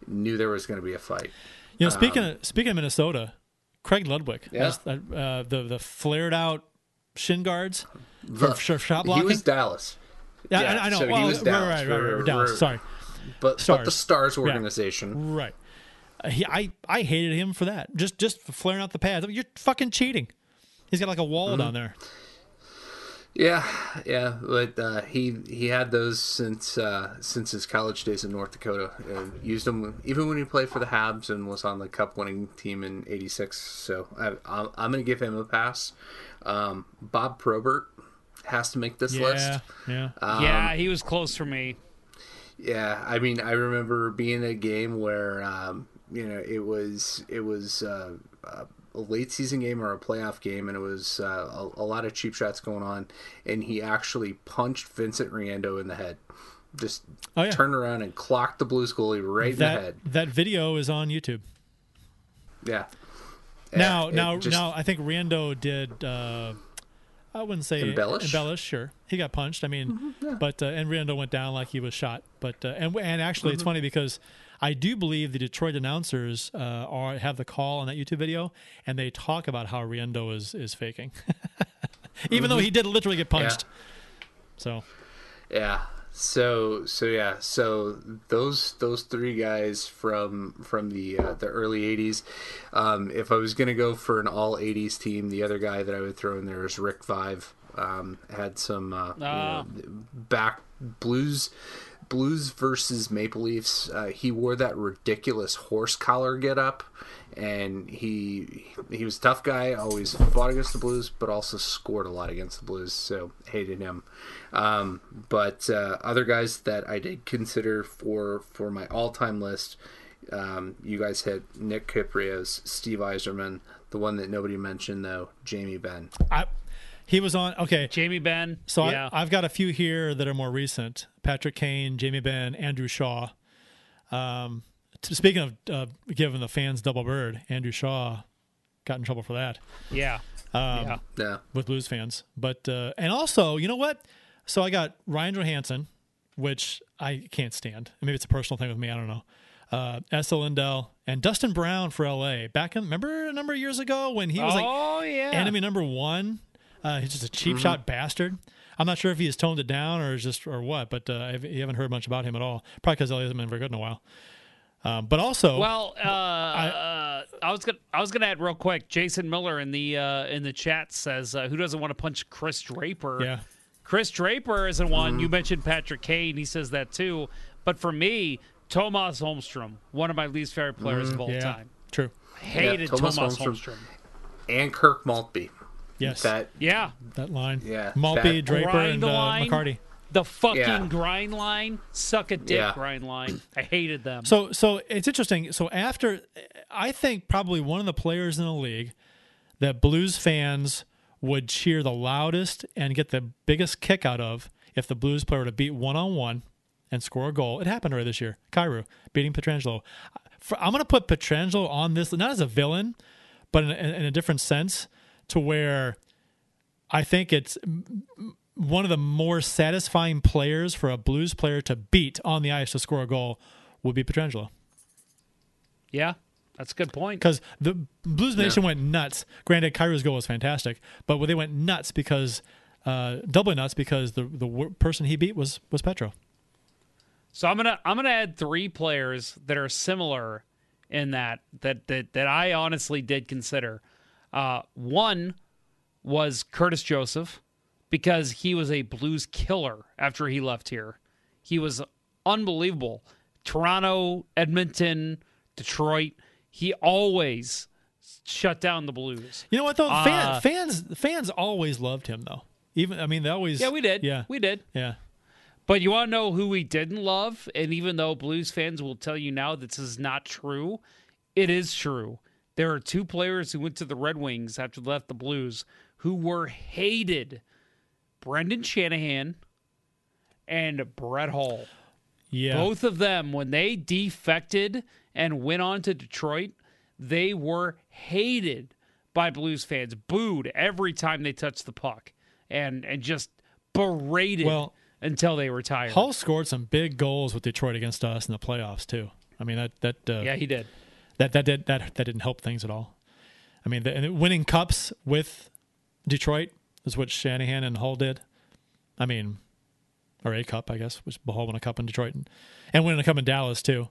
knew there was going to be a fight. You know, speaking of speaking of Minnesota, Craig Ludwig, Um, Yeah. uh, uh, the the flared out shin guards for, for shot He blocking. was Dallas, yeah, yeah, I, I know. so he well, was right, Dallas right, right, right, for- Dallas. Sorry, but, but the Stars Yeah. organization. right. Uh, he, I I hated him for that. Just just flaring out the pads. You're fucking cheating. He's got like a wall Mm-hmm. down there. Yeah, yeah, but uh, he he had those since uh, since his college days in North Dakota. And used them even when he played for the Habs and was on the Cup winning team in '86. So I, I'm, I'm going to give him a pass. Um, Bob Probert has to make this Yeah, list. yeah. Um, yeah, he was close for me. Yeah, I mean, I remember being a game where um, you know it was it was uh, a late season game or a playoff game, and it was uh, a, a lot of cheap shots going on, and he actually punched Vincent Riendeau in the head. Just Oh, yeah. turned around and clocked the Blues goalie right in the head. that video is on YouTube. Yeah. Now, Yeah, now, just- now, I think Riendeau did. Uh, I wouldn't say Embellish? Embellish, sure. He got punched. I mean, Mm-hmm, but uh, and Riendeau went down like he was shot. But uh, and and actually, Mm-hmm. it's funny because I do believe the Detroit announcers uh, are have the call on that YouTube video, and they talk about how Riendeau is is faking, even though he did literally get Mm-hmm. Yeah. punched. So Yeah. So so yeah. So those those three guys from from the uh, the early '80s. Um, if I was gonna go for an all '80s team, the other guy that I would throw in there is Rick Vaive. Um, had some uh, you Ah. know, back blues. Blues versus Maple Leafs. Uh, he wore that ridiculous horse collar get up, and he he was a tough guy. Always fought against the Blues, but also scored a lot against the Blues. So hated him. Um, but uh, other guys that I did consider for for my all time list, um, you guys hit Nick Kypreos, Steve Yzerman. The one that nobody mentioned though, Jamie Benn. I, he was on. Okay, Jamie Benn. So yeah. I, I've got a few here that are more recent: Patrick Kane, Jamie Benn, Andrew Shaw. Um, t- speaking of uh, giving the fans double bird, Andrew Shaw got in trouble for that. Yeah. Um, Yeah. Yeah. with Blues fans. But uh, and also, you know what? So I got Ryan Johansen, which I can't stand. Maybe it's a personal thing with me. I don't know. Uh, Esa Lindell and Dustin Brown for LA. Back in remember a number of years ago when he was Oh, like yeah. enemy number one. Uh, he's just a cheap Mhm. shot bastard. I'm not sure if he has toned it down or just or what, but uh, I've, you haven't heard much about him at all. Probably because he hasn't been very good in a while. Um, but also, Well, uh, I, I was gonna I was gonna add real quick. Jason Miller in the uh, in the chat says, uh, "Who doesn't want to punch Chris Draper?" Yeah. Chris Draper is the one. You mentioned Patrick Kane. He says that too. But for me, Tomas Holmstrom, one of my least favorite players of all yeah, time. true. Hated Yeah, Tomas, Thomas Holmstrom. Holmstrom. And Kirk Maltby. Yes. That Yeah. That line. Yeah, Maltby, that- Draper, Grind and uh, line. McCarty. The fucking Yeah. grind line, suck a dick Yeah. grind line. I hated them. So so it's interesting. So after I think probably one of the players in the league that Blues fans would cheer the loudest and get the biggest kick out of if the Blues player were to beat one on one and score a goal. It happened already this year. Kyrou beating Pietrangelo. For, I'm going to put Pietrangelo on this not as a villain, but in, in, in a different sense to where I think it's one of the more satisfying players for a Blues player to beat on the ice to score a goal would be Pietrangelo. yeah, that's a good point. Because the Blues Nation went nuts. Granted, Kyrou's goal was fantastic, but they went nuts because uh, doubly nuts because the the wor- person he beat was was Petro. So I'm gonna I'm gonna add three players that are similar in that that that that I honestly did consider. Uh, one was Curtis Joseph because he was a Blues killer after he left here. He was unbelievable. Toronto, Edmonton, Detroit. He always shut down the Blues. You know what though? Uh, Fan, fans fans always loved him though. Even I mean they always Yeah, we did. yeah we did. yeah But you want to know who we didn't love? And even though Blues fans will tell you now that this is not true, it is true. There are two players who went to the Red Wings after they left the Blues who were hated Brendan Shanahan and Brett Hull. yeah. Both of them, when they defected and went on to Detroit, they were hated by Blues fans, booed every time they touched the puck, and and just berated Well, until they retired. Hull scored some big goals with Detroit against us in the playoffs too. I mean that that uh, yeah, he did. That that did that that didn't help things at all. I mean, the, winning cups with Detroit is what Shanahan and Hull did. I mean, or a cup, I guess, which Hull won a cup in Detroit and, and winning a cup in Dallas too.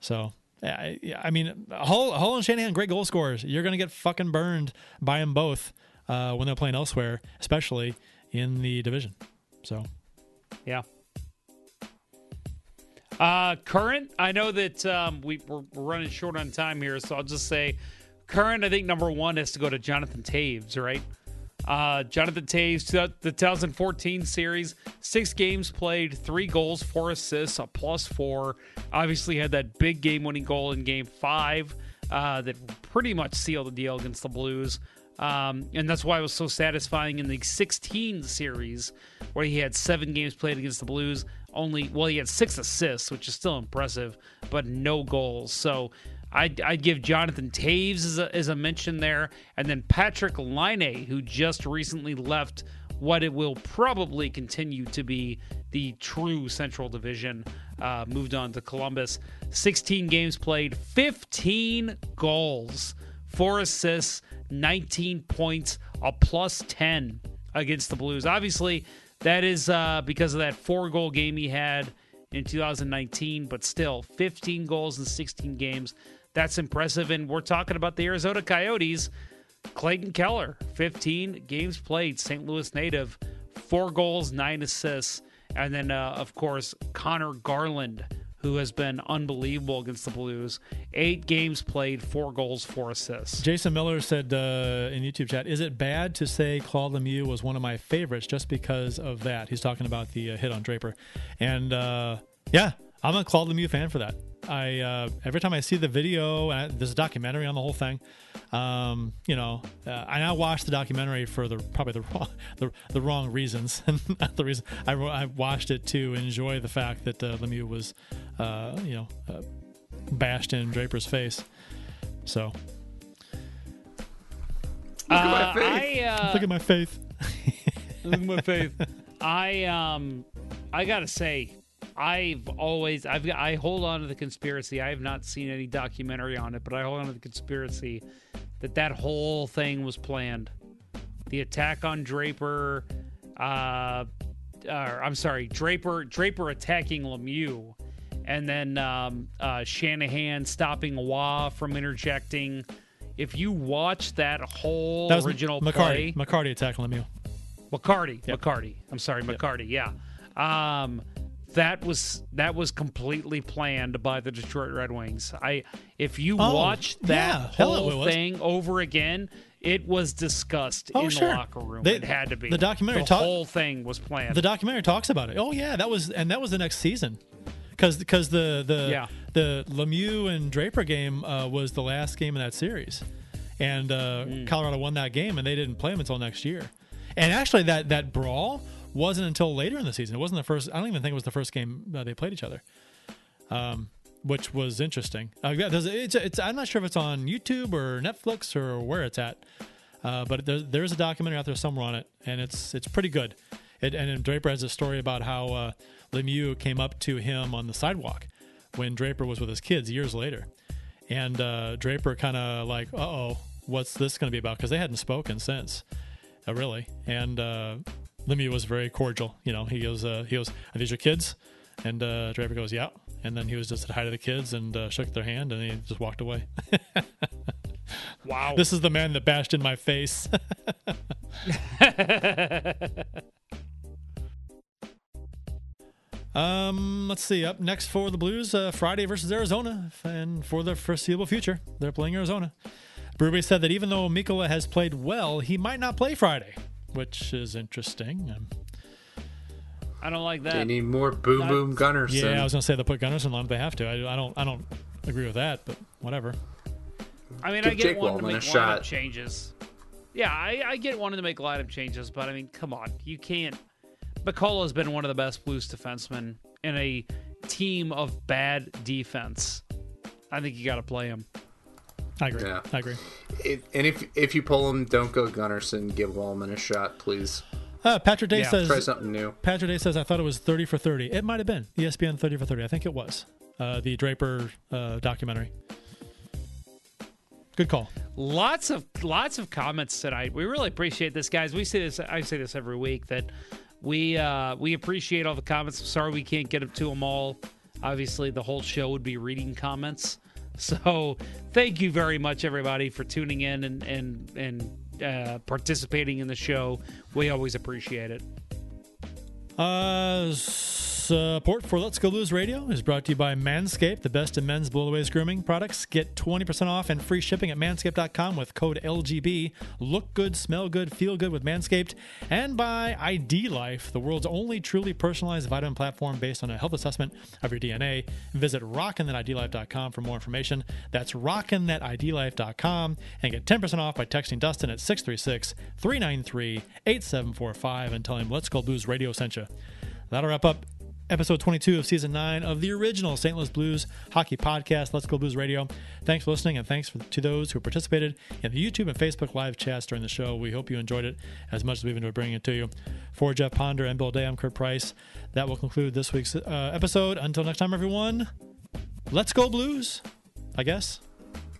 So, yeah, I, mean, Hull, Hull and Shanahan, great goal scorers. You're gonna get fucking burned by them both uh, when they're playing elsewhere, especially in the division. So, Yeah. Uh, current, I know that um, we, we're, running short on time here, so I'll just say current, I think number one has to go to Jonathan Toews, right? Uh, Jonathan Toews, the 2014 series, six games played, three goals, four assists, a plus four. Obviously, had that big game winning goal in game five uh, that pretty much sealed the deal against the Blues. Um, and that's why it was so satisfying in the 16 series where he had seven games played against the Blues. Only, well, he had six assists, which is still impressive, but no goals. So I'd, I'd give Jonathan Toews as a, as a mention there. And then Patrick Laine, who just recently left what it will probably continue to be the true Central Division, uh, moved on to Columbus. 16 games played, 15 goals, four assists, 19 points, a plus 10 against the Blues. Obviously, that is uh, because of that four goal game he had in 2019, but still 15 goals in 16 games. That's impressive. And we're talking about the Arizona Coyotes. Clayton Keller, 15 games played, St. Louis native, four goals, nine assists. And then, uh, of course, Conor Garland, who has been unbelievable against the Blues. Eight games played, four goals, four assists. Jason Miller said uh, in YouTube chat, "Is it bad to say Claude Lemieux was one of my favorites just because of that?" He's talking about the uh, hit on Draper, and uh, yeah, I'm a Claude Lemieux fan for that. I uh, every time I see the video, and I, there's a documentary on the whole thing. Um, you know, uh, and I watched the documentary for the probably the wrong the, the wrong reasons, and not the reason I, I watched it to enjoy the fact that uh, Lemieux was, uh, you know, uh, bashed in Draper's face. So Look at my faith. I, uh, look at my faith. look at my faith. I um, I gotta say, I've always I've I hold on to the conspiracy. I have not seen any documentary on it, but I hold on to the conspiracy that that whole thing was planned. The attack on Draper, uh, or, I'm sorry, Draper Draper attacking Lemieux, and then um, uh, Shanahan stopping Wah from interjecting. If you watch that whole That was original McCarty. play, McCarty attacking Lemieux. McCarty, McCarty. I'm sorry, McCarty. Yeah, um, that was that was completely planned by the Detroit Red Wings. I if you Oh, watch that yeah. Whole thing over again, it was discussed Oh, in sure. the locker room. They- it had to be. the documentary The talk- whole thing was planned. The documentary talks about it. Oh yeah, that was and that was the next season, because because the the Yeah. the Lemieux and Draper game uh, was the last game of that series, and uh, Hmm. Colorado won that game, and they didn't play them until next year. And actually, that that brawl wasn't until later in the season. It wasn't the first. I don't even think it was the first game uh, they played each other. Um, which was interesting. Uh, yeah, it's, it's, I'm not sure if it's on YouTube or Netflix or where it's at, uh, but there's, there's a documentary out there somewhere on it, and it's it's pretty good. It, and Draper has a story about how uh, Lemieux came up to him on the sidewalk when Draper was with his kids years later, and uh, Draper kind of like, uh oh, what's this going to be about? Because they hadn't spoken since, uh, really. And Lemieux was very cordial. You know, he goes, uh, he goes, are these your kids? And uh, Draper goes, yeah. And then he was just at hi to the kids and uh, shook their hand, and he just walked away. wow. This is the man that bashed in my face. um, let's see. Up next for the Blues, uh, Friday versus Arizona, and for the foreseeable future, they're playing Arizona. Berube said that even though Mikkola has played well, he might not play Friday, which is interesting. Um, I don't like that. They need more boom boom Gunnarsson. yeah, I was gonna say they'll put Gunnarsson on if they have to. I, I don't. I don't agree with that, but whatever. I mean, Give I get Jake wanting to make lineup shot. changes. Yeah, I, I get wanting to make lineup changes, but I mean, come on, you can't. Mikkola has been one of the best Blues defensemen in a team of bad defense. I think you got to play him. I agree. Yeah. I agree. It, and if if you pull him, don't go Gunnarsson. Give Walman a shot, please. Uh, Patrick Day Yeah, says Try something new. Patrick Day says I thought it was thirty for thirty. It might have been ESPN thirty for thirty. I think it was uh, the Draper uh, documentary. Good call. Lots of lots of comments tonight. We really appreciate this, guys. We say this. I say this every week that we uh, we appreciate all the comments. I'm sorry we can't get to them all. Obviously, the whole show would be reading comments. So thank you very much, everybody, for tuning in and and and uh, participating in the show. We always appreciate it. Uh, support for Let's Go Blues Radio is brought to you by Manscaped, the best in men's blow blowaways grooming products. Get 20% off and free shipping at manscaped.com with code LGB. Look good, smell good, feel good with Manscaped. And by ID Life, the world's only truly personalized vitamin platform based on a health assessment of your DNA. Visit rockinthatidlife.com for more information. That's rockinthatidlife.com and get 10% off by texting Dustin at 636 393 8745 and tell him Let's Go Blues Radio sent you. That'll wrap up episode 22 of season 9 of the original St. Louis Blues hockey podcast, Let's Go Blues Radio. Thanks for listening, and thanks for, to those who participated in the YouTube and Facebook live chats during the show. We hope you enjoyed it as much as we've enjoyed bringing it to you. For Jeff Ponder and Bill Day, I'm Curt Price. That will conclude this week's uh, episode. Until next time, everyone, let's go Blues, I guess.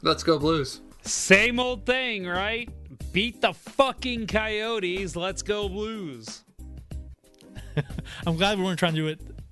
Let's go Blues. Same old thing, right? Beat the fucking Coyotes. Let's go Blues. I'm glad we weren't trying to do it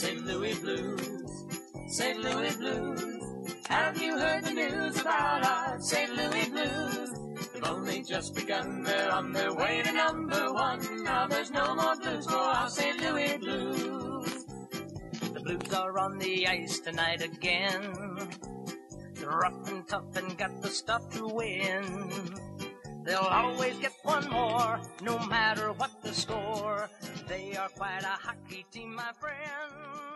St. Louis Blues, St. Louis Blues. Have you heard the news about our St. Louis Blues. They've only just begun, they're on their way to number one. Now there's no more blues for our St. Louis Blues. The Blues are on the ice tonight again. They're rough and tough and got the stuff to win. They'll always get one more, no matter what the score. They are quite a hockey team, my friend.